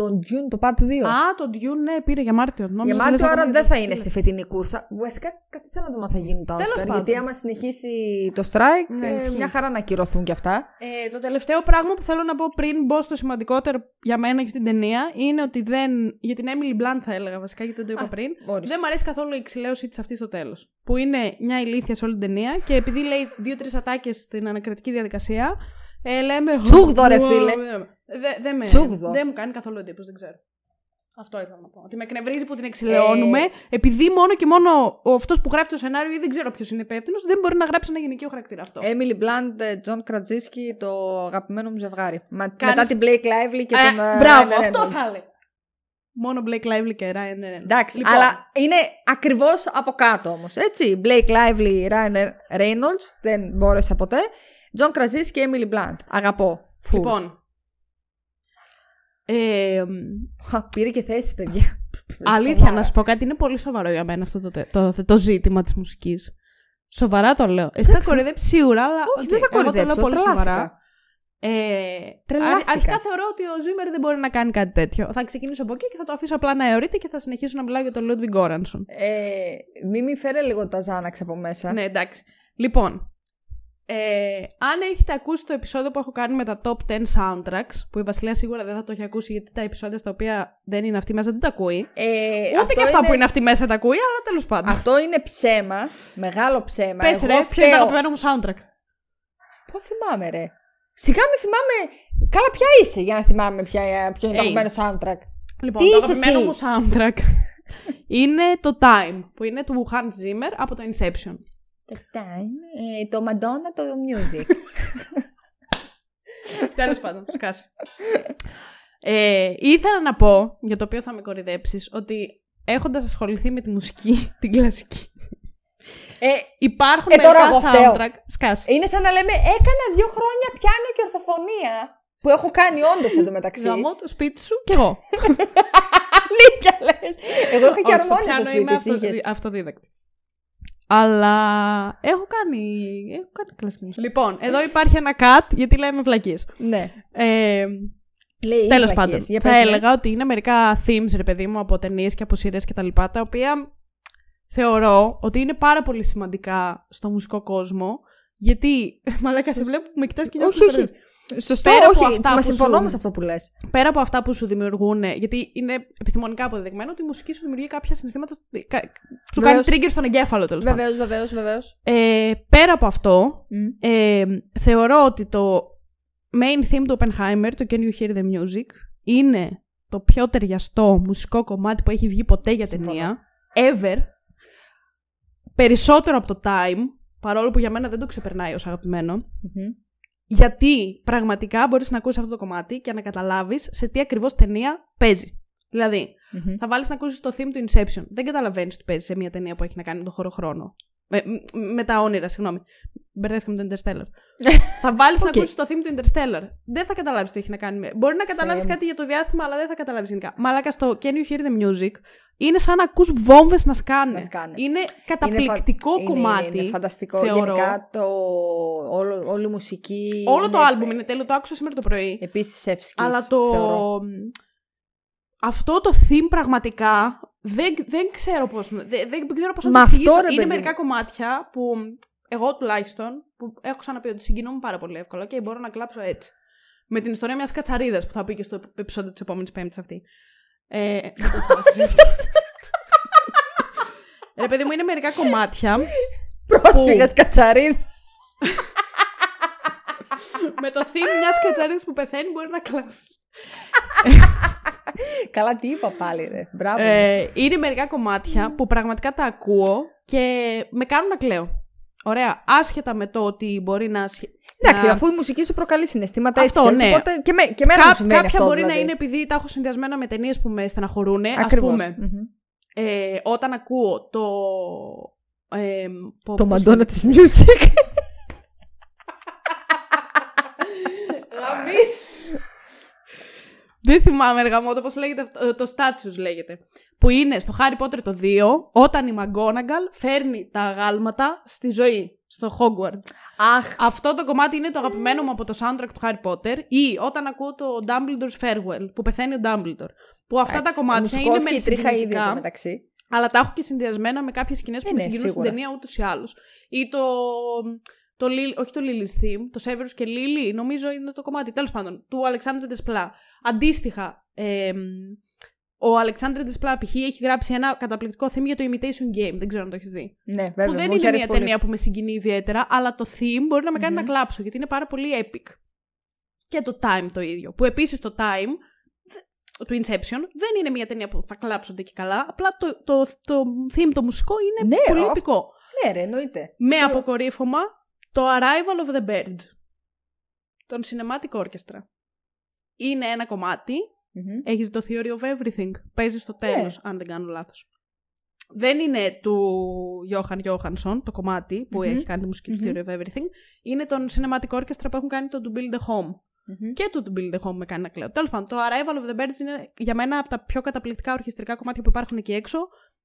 Τον June το Part 2. Α, το Dune, ναι, πήρε για Μάρτιο. για Νόμιζα Μάρτιο, λες άρα ακόμα δεν για το θα είναι Killers. στη φετινή κούρσα. Βασικά, κάτσε να δούμε αν θα γίνουν τα Τέλος Oscar. πάντων. Γιατί άμα συνεχίσει το strike, Ναι, ε, ισχύει. μια χαρά να ακυρωθούν κι αυτά. Ε, το τελευταίο πράγμα που θέλω να πω πριν μπω στο σημαντικότερο για μένα και την ταινία είναι ότι δεν. Για την Emily Blunt θα έλεγα βασικά, γιατί δεν το είπα Α, πριν. Ορίστε. Δεν μου αρέσει καθόλου η ξυλαίωσή της αυτής στο τέλος. Που είναι μια ηλίθεια σε όλη την ταινία και επειδή λέει δύο-τρεις ατάκες στην ανακριτική διαδικασία, ε, λέμε. Τσούγδο, ρε, φίλε. Δεν δε με- Τσούγδο. δεν μου κάνει καθόλου εντύπωση, δεν ξέρω. Αυτό ήθελα να πω. Ότι με εκνευρίζει που την εξηλαιώνουμε, επειδή μόνο και μόνο ο αυτός που γράφει το σενάριο ή δεν ξέρω ποιος είναι υπεύθυνος, δεν μπορεί να γράψει ένα γυναικείο χαρακτήρα αυτό. Emily Blunt, ε, John Krasinski, το αγαπημένο μου ζευγάρι. Μα, Κάνεις- Μετά την Blake Lively και Ε, τον. ε, μπράβο, Ryan αυτό Reynolds. θα έλεγα. Μόνο Blake Lively και Ryan Reynolds. Εντάξει, Λοιπόν, αλλά είναι ακριβώς από κάτω όμως. Έτσι. Blake Lively, Ryan Reynolds, δεν μπόρεσα ποτέ. John Krasinski και Emily Blunt. Αγαπώ. Full. Λοιπόν. Ε, Χα, Πήρε και θέση, παιδιά. αλήθεια, Σοβαρά. να σου πω κάτι, είναι πολύ σοβαρό για μένα αυτό το, τε- το, το, ζήτημα της μουσικής. Σοβαρά το λέω. Εσύ θα κοροϊδέψεις σίγουρα, αλλά. Όχι, οκ, δεν θα εγώ το λέω κορυδέψω. πολύ τρελάθηκα. σοβαρά. Ε, Τρελάθηκα. αρ- αρχικά θεωρώ ότι ο Ζίμερ δεν μπορεί να κάνει κάτι τέτοιο. Θα ξεκινήσω από εκεί και θα το αφήσω απλά να αιωρείται και θα συνεχίσω να μιλάω για τον Λούντβιγκ Γκόρανσον. Ε, μη μη φέρε λίγο τα Xanax από μέσα. Ναι, εντάξει. Λοιπόν, ε, αν έχετε ακούσει το επεισόδιο που έχω κάνει με τα top 10 soundtracks, που η Βασιλεία σίγουρα δεν θα το έχει ακούσει γιατί τα επεισόδια στα οποία δεν είναι αυτή μέσα δεν τα ακούει. Ε, Ούτε αυτό και αυτά που είναι αυτή μέσα τα ακούει, αλλά τέλος πάντων. Αυτό είναι ψέμα. Μεγάλο ψέμα. Πες Εγώ ρε, ποιο είναι το φταίω. αγαπημένο μου soundtrack; Πώ θυμάμαι, ρε. Σιγά με θυμάμαι. Καλά, ποια είσαι για να θυμάμαι ποια, ποιο είναι το Hey. αγαπημένο soundtrack. Λοιπόν, Τι το είσαι αγαπημένο εσύ; μου soundtrack είναι το Time, που είναι του Hans Zimmer από το Inception. Το time, ε, το Madonna, το music. Τέλος πάντων, σκάσε. Ε, ήθελα να πω, για το οποίο θα με κορυδέψεις, ότι έχοντας ασχοληθεί με τη μουσική, την κλασική, ε, υπάρχουν Ε, τώρα μερικά εγώ φταίω. soundtrack. Σκάσε. είναι σαν να λέμε, έκανα δύο χρόνια πιάνο και ορθοφωνία. Που έχω κάνει όντως εντωμεταξύ. Γαμώ το σπίτι σου κι εγώ. Αλήθεια λες. Εγώ είχα και Όχι, στο αρμόνια στο πιάνο είμαι σπίτι. αυτο- είχες. αυτοδίδακτη. Αλλά έχω κάνει, έχω κάνει κλασική μουσική. Λοιπόν, εδώ υπάρχει ένα cut, γιατί λέμε βλακίες. Ναι. Ε, Λέει, Τέλος βλακίες. πάντων, Για θα πες, ναι. έλεγα ότι είναι μερικά themes, ρε παιδί μου, από ταινίες και από σειρέ και τα λοιπά, τα οποία θεωρώ ότι είναι πάρα πολύ σημαντικά στο μουσικό κόσμο. Γιατί, μαλάκα, σε βλέπω που με κοιτάς και Όχι, νιώθω όχι. περίεργα. Σωστό, Πέρα από όχι. αυτά Μα που συμφωνώ σου- με αυτό που λες. Πέρα από αυτά που σου δημιουργούν, γιατί είναι επιστημονικά αποδεδειγμένο ότι η μουσική σου δημιουργεί κάποια συναισθήματα. κα- Σου κάνει Βεβαίως. trigger στον εγκέφαλο, τέλος πάντων. Βεβαίως, βεβαίως, βεβαίως. Ε, πέρα από αυτό, ε, θεωρώ ότι το main theme του Oppenheimer, το Can You Hear the Music, είναι το πιο ταιριαστό μουσικό κομμάτι που έχει βγει ποτέ για Συμφωνώ. ταινία. Ever. Περισσότερο από το Time, παρόλο που για μένα δεν το ξεπερνάει ως αγαπημένο. Γιατί πραγματικά μπορείς να ακούσεις αυτό το κομμάτι και να καταλάβεις σε τι ακριβώς ταινία παίζει. Δηλαδή, θα βάλεις να ακούσεις το theme του Inception. Δεν καταλαβαίνεις τι παίζει σε μια ταινία που έχει να κάνει με τον χωροχρόνο. Με, μ- με τα όνειρα, συγγνώμη. Μπερδεύτηκα με το Interstellar. θα βάλεις να Οκ. ακούσεις το theme του Interstellar. Δεν θα καταλάβεις τι έχει να κάνει με. Μπορεί να καταλάβεις Θεέ μου. κάτι για το διάστημα, αλλά δεν θα καταλάβεις γενικά. Μαλάκα στο Can you hear the music είναι σαν να ακούς βόμβες να σκάνε. Να σκάνε. Είναι Είναι καταπληκτικό φα- είναι- κομμάτι. Είναι, είναι φανταστικό. θεωρώ. Γενικά το, όλο, όλη η μουσική. Όλο το είναι άλμπουμ είναι τέλειο, το άκουσα σήμερα το πρωί. Επίσης εύσκης. Αλλά το. Θεωρώ. Αυτό το theme πραγματικά Δεν, δεν ξέρω πώς, δεν, δεν, δεν ξέρω πώς να Μα το αυτό, εξηγήσω. ρε, Είναι παιδί μερικά μου. κομμάτια που εγώ τουλάχιστον, που έχω ξαναπεί ότι συγκινούμαι πάρα πολύ εύκολα και μπορώ να κλάψω έτσι. Με την ιστορία μιας κατσαρίδας που θα πει και στο επεισόδιο της επόμενης πέμπτης αυτή. Ε, δεν το θυμάσαι. Ρε παιδί μου, είναι μερικά κομμάτια Πρόσφυγα κατσαρίδα. με το theme μιας κατσαρίδας που πεθαίνει μπορεί να κλάψει. Καλά, τι είπα πάλι, ρε. Μπράβο. Ε, είναι μερικά κομμάτια που πραγματικά τα ακούω και με κάνουν να κλαίω. Ωραία. Άσχετα με το ότι μπορεί να. Σχε- Εντάξει, να- αφού η μουσική σου προκαλεί συναισθήματα Αυτό, έτσι. κι αλλιώς, ναι. Οπότε και, με, και μένα μου Κά- συμβαίνει κάποια αυτό, μπορεί δηλαδή. να είναι επειδή τα έχω συνδυασμένα με ταινίες που με στεναχωρούν. Α Ακριβώς. πούμε, Μμμ. ε, όταν ακούω το. Ε, πω- Το πώς μαντόνα της music. Δεν θυμάμαι εργα μου, πώς λέγεται αυτό, το Statues λέγεται. Που είναι στο Harry Potter το 2, όταν η McGonagall φέρνει τα αγάλματα στη ζωή, στο Hogwarts. Αχ, Αυτό το κομμάτι είναι το αγαπημένο μου από το soundtrack του Harry Potter ή όταν ακούω το Dumbledore's Farewell, που πεθαίνει ο Dumbledore. Που αυτά τα εντάξει, κομμάτια μου είναι σηκώθηκε με η τρίχα ήδη συγκινητικά, εδώ μεταξύ. αλλά τα έχω και συνδυασμένα με κάποιες σκηνές που Ε, με ναι, συγκινούν στην σίγουρα. ταινία ούτως ή άλλως. Ή το, το Lil- όχι το Lily's Theme, το Severus και Lily, νομίζω είναι το κομμάτι, τέλος πάντων, του Αλεξάνδρου Desplat. Αντίστοιχα, εμ, ο Αλεξάνδρου Desplat π.χ. έχει γράψει ένα καταπληκτικό theme για το Imitation Game, δεν ξέρω αν το έχεις δει Ναι, βέβαια. που δεν μου είναι είχε αρέσει μια πολύ. ταινία που με συγκινεί ιδιαίτερα, αλλά το theme μπορεί να με κανει να κλάψω, γιατί είναι πάρα πολύ epic. Και το Time το ίδιο. Που επίσης το Time, δε- του Inception, δεν είναι μια ταινία που θα κλάψονται και καλά, απλά το, το, το theme, το μουσικό είναι Ναι, πολύ αυτό- επικό. Ναι, ρε, εννοείται. Με αποκορύφωμα το Arrival of the Birds, τον Cinematic Orchestra. Είναι ένα κομμάτι Μμμ. Έχεις το Theory of Everything. Παίζεις στο Ναι. τέλος, αν δεν κάνω λάθος. Δεν είναι του Johan Johansson το κομμάτι που Μμμ. έχει κάνει τη μουσική του Μμμ. Theory of Everything. Είναι τον Cinematic Orchestra που έχουν κάνει το To Build a Home. Μμμ. Και το To Build a Home με κάνει να κλαίω. Τέλος πάντων, το Arrival of the Birds είναι για μένα από τα πιο καταπληκτικά ορχιστρικά κομμάτια που υπάρχουν εκεί έξω.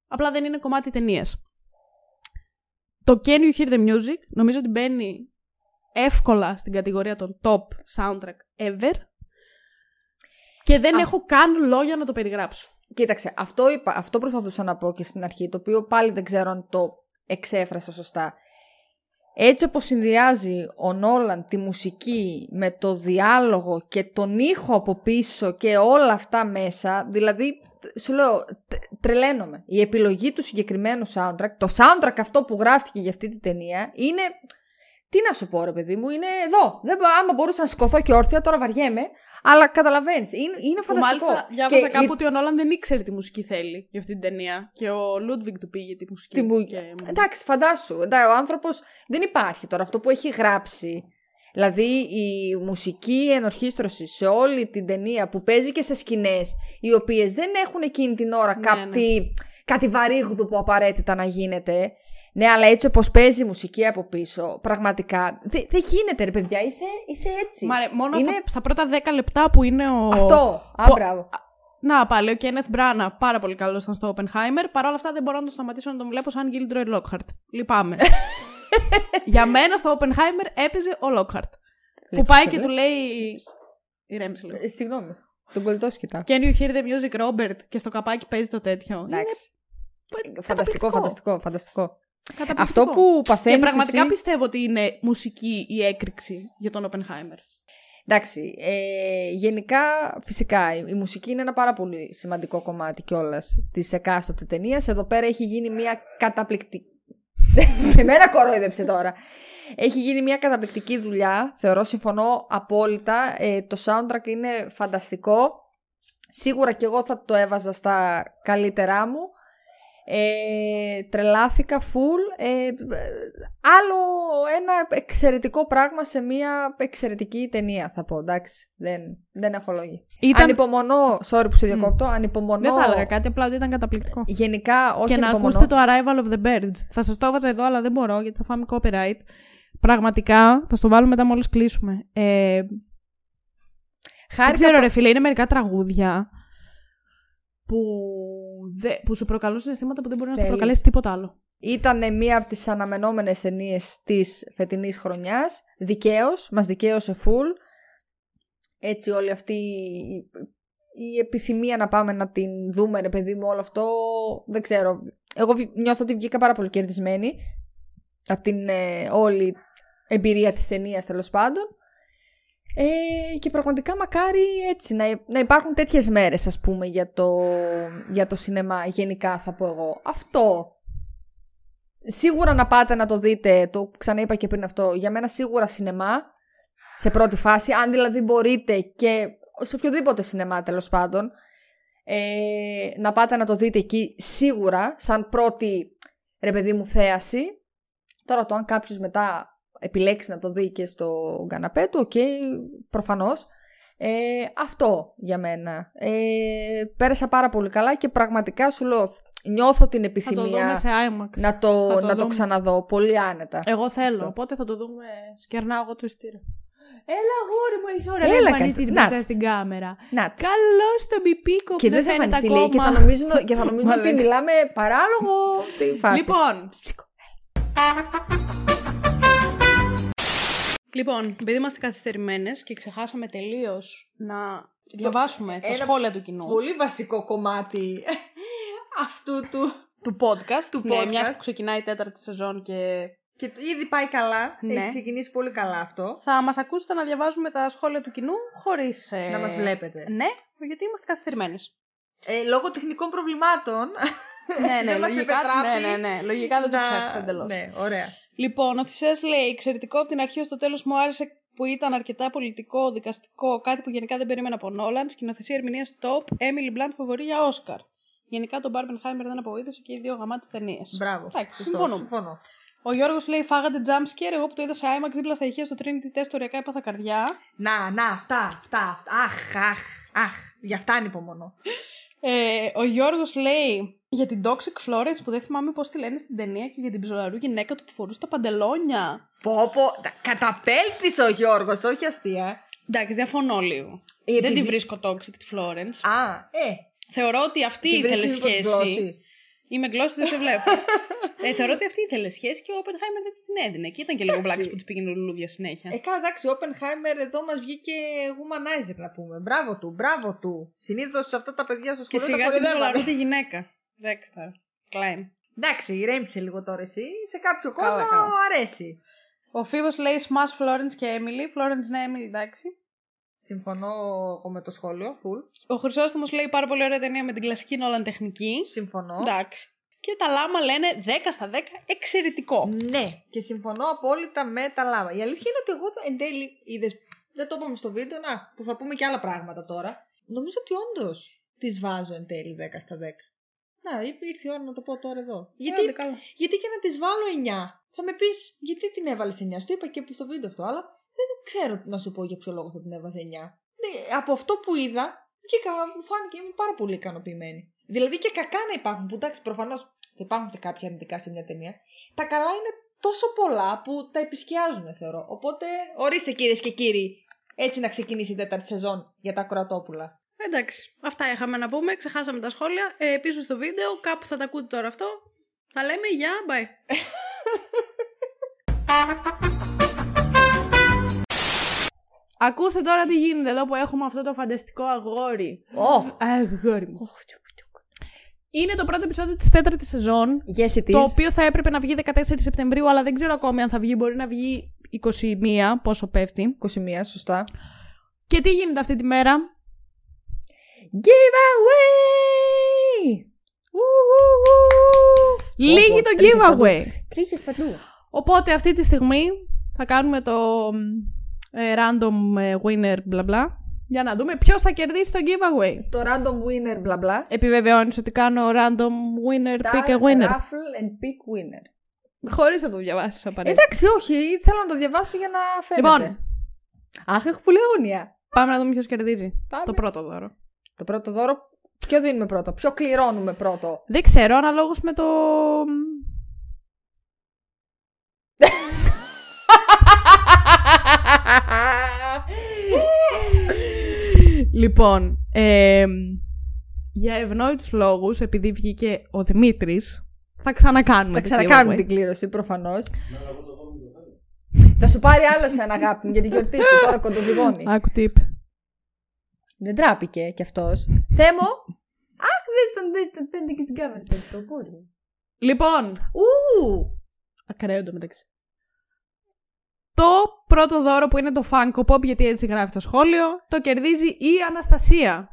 Απλά δεν είναι κομμάτι ταινίας. Το Can You Hear the Music νομίζω ότι μπαίνει εύκολα στην κατηγορία των top soundtrack ever. Και δεν Α. έχω καν λόγια να το περιγράψω. Κοίταξε, αυτό, είπα, αυτό προσπαθούσα να πω και στην αρχή, το οποίο πάλι δεν ξέρω αν το εξέφρασα σωστά. Έτσι όπως συνδυάζει ο Νόλαν τη μουσική με το διάλογο και τον ήχο από πίσω και όλα αυτά μέσα, δηλαδή, σου λέω, τε- τρελαίνομαι. Η επιλογή του συγκεκριμένου soundtrack, το soundtrack αυτό που γράφτηκε για αυτή τη ταινία, είναι, τι να σου πω ρε παιδί μου, είναι εδώ. Δεν, μπο- άμα μπορούσα να σηκωθώ και όρθια, τώρα βαριέμαι, αλλά καταλαβαίνεις, είναι, είναι Που φανταστικό. μάλιστα διάβαζα Και κάπου ότι ο Νόλαν δεν ήξερε τι μουσική θέλει για αυτή την ταινία. Και ο Λούντβιγκ του πήγε τη μουσική. Τη μου- και- Εντάξει, φαντάσου. Εντάξει, ο άνθρωπος δεν υπάρχει τώρα. Αυτό που έχει γράψει. Δηλαδή η μουσική ενορχίστρωση σε όλη την ταινία που παίζει και σε σκηνές, οι οποίες δεν έχουν εκείνη την ώρα Ναι, κάτι, κάτι βαρύγδου που απαραίτητα να γίνεται. Ναι, αλλά έτσι όπως παίζει η μουσική από πίσω, πραγματικά δεν δεν γίνεται, ρε παιδιά. Είσαι, είσαι έτσι. Μα ρε, μόνο Είναι- στα, στα πρώτα 10 λεπτά που είναι ο. Αυτό. Α, Πο- μπράβο. Να, πάλι ο Κένεθ Μπράνα, πάρα πολύ καλός ήταν στο Oppenheimer. Παρ' όλα αυτά δεν μπορώ να τον σταματήσω να τον βλέπω σαν Gilderoy Lockhart. Λυπάμαι. Για μένα στο Oppenheimer έπαιζε ο Lockhart. που Λείπεις, πάει και ε. του λέει. Ηρέμησε λίγο. Ε, Συγγνώμη. Τον κολλητό σκητά. Can you hear the music, Robert? Και στο καπάκι παίζει το τέτοιο. Είναι Εντάξει. καταπληκτικό. Φανταστικό, φανταστικό, φανταστικό. Καταπληκτικό. Αυτό που παθαίνεις. Και πραγματικά πιστεύω ότι είναι μουσική η έκρηξη για τον Oppenheimer. Εντάξει, ε, γενικά φυσικά η, η μουσική είναι ένα πάρα πολύ σημαντικό κομμάτι κιόλας της εκάστοτε ταινίας. Εδώ πέρα έχει γίνει μια καταπληκτική. Εμένα κορόιδεψε τώρα. Έχει γίνει μια καταπληκτική δουλειά. Θεωρώ, συμφωνώ απόλυτα. Ε, το soundtrack είναι φανταστικό. Σίγουρα και εγώ θα το έβαζα στα καλύτερά μου. Ε, τρελάθηκα full. Ε, άλλο ένα εξαιρετικό πράγμα σε μια εξαιρετική ταινία θα πω. Εντάξει, δεν, δεν έχω λόγια. Ήταν... Ανυπομονώ, sorry που σε διακόπτω, ανυπομονώ. Δεν θα έλεγα κάτι, απλά ότι ήταν καταπληκτικό. Γενικά, όχι και να ανυπομονώ. ακούσετε το Arrival of the Birds. Θα σας το έβαζα εδώ, αλλά δεν μπορώ γιατί θα φάμε copyright. Πραγματικά, θα στο βάλουμε μετά μόλις κλείσουμε. Ε, δεν Χάρηκα ξέρω, πο- ρε φίλε, είναι μερικά τραγούδια που, δε, που σου προκαλούν συναισθήματα που δεν μπορεί να σου Θέλεις. προκαλέσει τίποτα άλλο. Ήταν μία από τις αναμενόμενες ταινίες της φετινής χρονιάς. Δικαίως, μας δικαίωσε full. Έτσι όλη αυτή η- η επιθυμία να πάμε να την δούμε, ρε παιδί μου, όλο αυτό, δεν ξέρω. Εγώ βι- νιώθω ότι βγήκα πάρα πολύ κερδισμένη από την ε, όλη εμπειρία της ταινίας τέλος πάντων. Ε, και πραγματικά μακάρι έτσι να, να υπάρχουν τέτοιες μέρες ας πούμε για το, για το σινεμά γενικά θα πω εγώ. Αυτό Σίγουρα να πάτε να το δείτε, το ξαναείπα και πριν αυτό, για μένα σίγουρα σινεμά σε πρώτη φάση, αν δηλαδή μπορείτε και σε οποιοδήποτε σινεμά τέλος πάντων, ε, να πάτε να το δείτε εκεί σίγουρα, σαν πρώτη ρε παιδί μου θέαση. Τώρα το αν κάποιος μετά επιλέξεις να το δει και στο καναπέ του, οκ, προφανώς. Ε, αυτό για μένα. Ε, πέρασα πάρα πολύ καλά και πραγματικά σου λέω, νιώθω την Θα επιθυμία το δούμε σε IMAX. να το, Θα το να το δούμε. ξαναδώ πολύ άνετα. Εγώ θέλω, Αυτό. οπότε θα το δούμε. Σκερνάω εγώ το ειστήριο. Έλα, αγόρι μου, είσαι ωραία. Έλα, Έλα, κάτι. εμφανιστείς Να μπροστά της. στην κάμερα. Να της. Καλώς τον πιπίκο Και που δεν δεν θα φαίνεται εμφανιστεί λέει και θα ακόμα. νομίζουν, και θα νομίζουν ότι Μαλάκα. μιλάμε παράλογο τη φάση. Λοιπόν, Ψικο. Λοιπόν, επειδή είμαστε καθυστερημένες και ξεχάσαμε τελείως να διαβάσουμε τα ένα σχόλια του κοινού Πολύ βασικό κομμάτι αυτού του. του podcast, του ναι, podcast. μιας που ξεκινάει η τέταρτη σεζόν και Και ήδη πάει καλά. Ναι. Έχει ξεκινήσει πολύ καλά αυτό. θα μας ακούσετε να διαβάζουμε τα σχόλια του κοινού χωρίς... ε, Να μας βλέπετε. Ναι, γιατί είμαστε καθυστερημένες. Ε, λόγω τεχνικών προβλημάτων. ναι, ναι, δεν μας λογικά, επετράπει ναι, ναι, ναι, λογικά δεν το να- ψάξα εντελώς. Ναι, ωραία. Λοιπόν, ο Θησέας λέει, εξαιρετικό από την αρχή ως το τέλος μου άρεσε που ήταν αρκετά πολιτικό, δικαστικό, κάτι που γενικά δεν περίμενα από Νόλαν, σκηνοθεσία ερμηνείας top, Emily Blunt φοβορή για Όσκαρ. Γενικά τον Barbenheimer δεν απογοήτευσε και οι δύο γαμάτες ταινίες. Μπράβο. Εντάξει, Σωστό, συμφωνούμε. συμφωνώ. Ο Γιώργος λέει: Φάγατε jump scare. Εγώ που το είδα σε IMAX δίπλα στα ηχεία στο Trinity Test, οριακά έπαθα καρδιά. Να, να, αυτά, αυτά, αυτά. Αχ, αχ, αχ. Για αυτά ανυπομονώ. Ε, ο Γιώργος λέει για την Toxic Florence που δεν θυμάμαι πώς τη λένε στην ταινία και για την ψολαρού γυναίκα του που φορούσε τα παντελόνια. Πω, πω. Καταπέλτης ο Γιώργος, όχι αστεία. Εντάξει, διαφωνώ λίγο. Ε, Δεν επειδή- τη βρίσκω toxic τη Florence. Α, ε. Θεωρώ ότι αυτή Τη ήθελε βρίσκεις με τη σχέση. γλώσση. Είμαι γλώσσα, δεν σε βλέπω. ε, θεωρώ ότι αυτή ήθελε σχέση και ο Oppenheimer δεν της την έδινε. Και ήταν και λίγο Εντάξει. μπλάκι που της πήγαινε λουλούδια συνέχεια. Ε, καλά, εντάξει, ο Oppenheimer εδώ μας βγήκε womanizer να πούμε. Μπράβο του, μπράβο του. Συνήθως αυτά τα παιδιά στο και σχολείο τα σιγά την κορυδεύανε. ψολαρού τη γυναίκα. Δέξτα. Κλάιν. Εντάξει, ηρέμησε λίγο τώρα εσύ. Σε κάποιο Καλά, κόσμο καλά. αρέσει. Ο Φίβος λέει Smash Florence και Emily. Florence ναι, Emily εντάξει. Συμφωνώ εγώ με το σχόλιο, full. Ο Χρυσόστομος λέει πάρα πολύ ωραία ταινία με την κλασική Νόλαν τεχνική. Συμφωνώ. Εντάξει. Και τα λάμα λένε 10 στα 10 εξαιρετικό. Ναι, και συμφωνώ απόλυτα με τα λάμα. Η αλήθεια είναι ότι εγώ εν τέλει είδες, δεν το είπαμε στο βίντεο, να, που θα πούμε και άλλα πράγματα τώρα. Νομίζω ότι όντως τις βάζω εν τέλει 10 στα 10. Να, είπε- ήρθε η ώρα να το πω τώρα εδώ. Γιατί, Άντε, καλά. γιατί και να τις βάλω 9. Θα με πεις, γιατί την έβαλες 9. Στο είπα και στο βίντεο αυτό, αλλά δεν ξέρω να σου πω για ποιο λόγο θα την έβαζε 9. Ναι, από αυτό που είδα, βγήκα, μου φάνηκε είμαι πάρα πολύ ικανοποιημένη. Δηλαδή και κακά να υπάρχουν, που εντάξει, προφανώς θα υπάρχουν και κάποια αρνητικά σε μια ταινία. Τα καλά είναι τόσο πολλά που τα επισκιάζουν, θεωρώ. Οπότε, ορίστε κυρίες και κύριοι, έτσι να ξεκινήσει η τέταρτη σεζόν για τα Κροατόπουλα. Εντάξει. Αυτά είχαμε να πούμε. Ξεχάσαμε τα σχόλια. Ε, πίσω στο βίντεο, κάπου θα τα ακούτε τώρα αυτό. Τα λέμε. Γεια, bye. Ακούστε τώρα τι γίνεται εδώ που έχουμε αυτό το φανταστικό αγόρι. Oh. Αγόρι μου. Είναι το πρώτο επεισόδιο της τέταρτης σεζόν. Yes, it Το οποίο θα έπρεπε να βγει 14 Σεπτεμβρίου, αλλά δεν ξέρω ακόμη αν θα βγει. Μπορεί να βγει 21, πόσο πέφτει. 21, σωστά. Και τι γίνεται αυτή τη μέρα; Giveaway! Λίγη Πω, το τρίχες giveaway. Τρίχες παντού. Οπότε αυτή τη στιγμή θα κάνουμε το ε, random ε, winner μπλα μπλα για να δούμε ποιος θα κερδίσει το giveaway. Το random winner μπλα μπλα. Επιβεβαιώνεις ότι κάνω random winner, Star pick a winner. Raffle and pick winner. Χωρίς να το διαβάσεις απαραίτητα. Εντάξει, όχι, θέλω να το διαβάσω για να φαίνεται. Λοιπόν, Αχ, έχω πολύ αγωνία. πάμε να δούμε ποιος κερδίζει. Πάμε. Το πρώτο δώρο. Το πρώτο δώρο, ποιο δίνουμε πρώτο, ποιο κληρώνουμε πρώτο; Δεν ξέρω, αναλόγως με το... λοιπόν, ε, για ευνόητους λόγους, επειδή βγήκε ο Δημήτρης, θα ξανακάνουμε Θα το ξανακάνουμε giveaway. την κλήρωση προφανώς. Θα σου πάρει άλλο ένα αγάπη μου για την γιορτή σου τώρα κοντοζυγώνει. Άκου τι είπε. Δεν τράπηκε κι αυτός. Θέμο. Αχ, δες τον, δες τον, φαίνεται και την κάμερα του το γούρι. Λοιπόν, Ου! ακραίο το μεταξύ. Το πρώτο δώρο που είναι το Funko Pop, γιατί έτσι γράφει το σχόλιο, το κερδίζει η Αναστασία.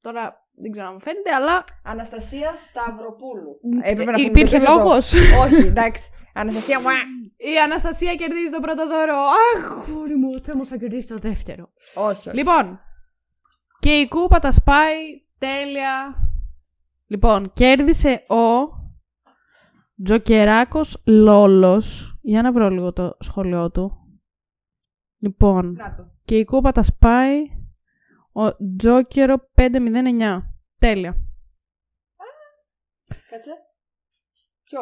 Τώρα δεν ξέρω αν μου φαίνεται, αλλά Αναστασία Σταυροπούλου. Ε, Έπρεπε να πούμε υπήρχε το επίθετο. λόγος. Όχι, εντάξει. Αναστασία, μουα. η Αναστασία κερδίζει το πρώτο δώρο. Αχ, γούρι μου, θέλω θα κερδίσει το δεύτερο. Όχι, όχι. Λοιπόν, και η κούπα τα σπάει τέλεια. Λοιπόν, κέρδισε ο Τζοκεράκος Λόλος. Για να βρω λίγο το σχόλιο του. Λοιπόν, Να το. και η κούπα τα σπάει ο Τζόκερο 509. Τέλεια. Κάτσε. Ποιο;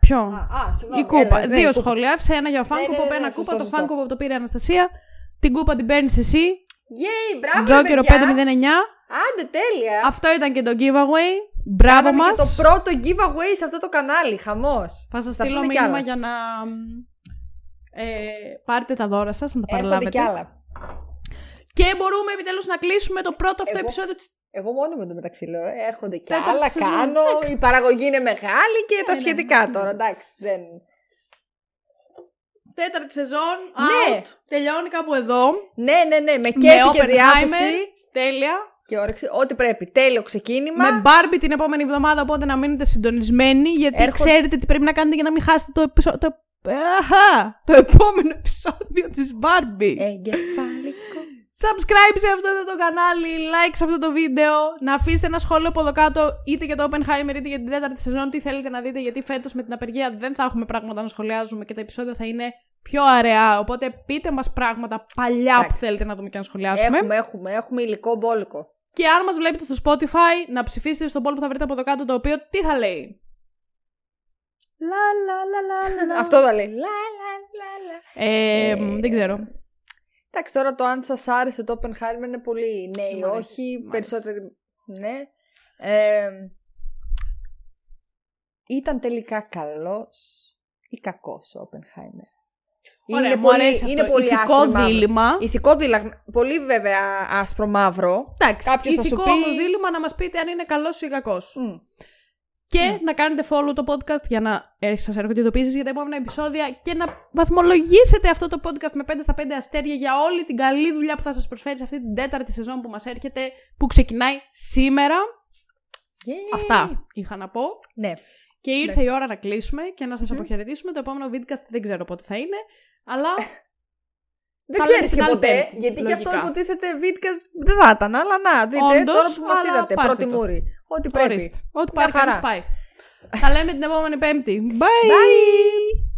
Ποιο; Α, α, συγγνώμη. η κούπα. Έλα, ναι, Δύο η κούπα. σχόλια. Άφησε ένα για ο Φάνκο ναι, Pop, ναι, ένα σωστό, κούπα. Το σωστό. Φάνκο Pop το πήρε η Αναστασία. Την κούπα την παίρνεις εσύ. Yay, μπράβο, Τζόκερο παιδιά. 509. Άντε, τέλεια. Αυτό ήταν και το giveaway. Μπράβο Κάναμε μας. και το πρώτο giveaway σε αυτό το κανάλι. Χαμός. Θα σας στείλω μήνυμα για να ε, πάρετε τα δώρα σας, να τα Έρχονται παραλάβετε. κι άλλα. Και μπορούμε επιτέλους να κλείσουμε το πρώτο αυτό Εγώ- επεισόδιο τη. Εγώ μόνο με το μεταξύ λέω. ε, Έρχονται κι Τέταρτη άλλα. σεζόν. Κάνω. Η παραγωγή είναι μεγάλη και τα ναι, σχετικά ναι. τώρα. Εντάξει. Δεν... Τέταρτη σεζόν. Ναι. Out. Τελειώνει κάπου εδώ. Ναι, ναι, ναι. Με με κέφι και Oppenheimer. διάθεση. Τέλεια. Και όρεξη. Ό,τι πρέπει. Τέλειο ξεκίνημα. Με Barbie την επόμενη εβδομάδα, οπότε να μείνετε συντονισμένοι. Γιατί Έρχονται- ξέρετε τι πρέπει να κάνετε για να μην χάσετε το επεισόδιο. Το... Αχα! το επόμενο επεισόδιο της Barbie. Ε. Εγκεφαλικό. Subscribe σε αυτό εδώ το κανάλι, like σε αυτό το βίντεο, να αφήσετε ένα σχόλιο από εδώ κάτω είτε για το Oppenheimer είτε για την τέταρτη σεζόν, τι θέλετε να δείτε, γιατί φέτος με την απεργία δεν θα έχουμε πράγματα να σχολιάζουμε και τα επεισόδια θα είναι πιο αραιά. Οπότε πείτε μας πράγματα παλιά που Εντάξει. θέλετε να δούμε και να σχολιάσουμε. Έχουμε, έχουμε, έχουμε υλικό μπόλικο. Και αν μας βλέπετε στο Spotify, να ψηφίσετε στον poll που θα βρείτε από εδώ κάτω το οποίο τι θα λέει; Λα λα λα λα λα, λα. Αυτό θα λέει. Λα, λα, λα, λα. Ε, Ε, δεν ξέρω. Εντάξει, τώρα το αν σας άρεσε το Oppenheimer είναι πολύ ναι ή Μ' αρέσει, όχι. μ' Περισσότεροι ναι. Ε, ήταν τελικά καλός ή κακός ο Oppenheimer; Ωραία, είναι μου πολύ, αρέσει είναι αυτό. πολύ Ηθικό άσπρο μαύρο. δίλημα. Ηθικό δίλημα. Πολύ βέβαια άσπρο μαύρο. Εντάξει, Κάποιος θα σου ηθικό πει- όμως δίλημα να μας πείτε αν είναι καλός ή κακός. Μμ. Και να κάνετε follow το podcast για να ε, σας έρχονται ειδοποιήσεις για τα επόμενα επεισόδια και να βαθμολογήσετε αυτό το podcast με 5 στα 5 αστέρια για όλη την καλή δουλειά που θα σας προσφέρει σε αυτή την τέταρτη σεζόν που μας έρχεται, που ξεκινάει σήμερα. Yay. Αυτά είχα να πω. Ναι. Και ήρθε η ώρα να κλείσουμε και να σας αποχαιρετήσουμε. Το επόμενο vidcast δεν ξέρω πότε θα είναι, αλλά Δεν Θα λέμε ξέρει την και άλλη ποτέ. Πέμπτη, γιατί και αυτό λογικά. υποτίθεται βίντεο δεν θα ήταν. Αλλά να, δείτε Όντως, τώρα που μας αλλά είδατε. πάρτε Πρώτη το. μούρη. Ό,τι πρέπει. ορίστε. Ό,τι Μια πάρει κανείς χαρά. πάει. θα λέμε την επόμενη Πέμπτη. Bye! Bye!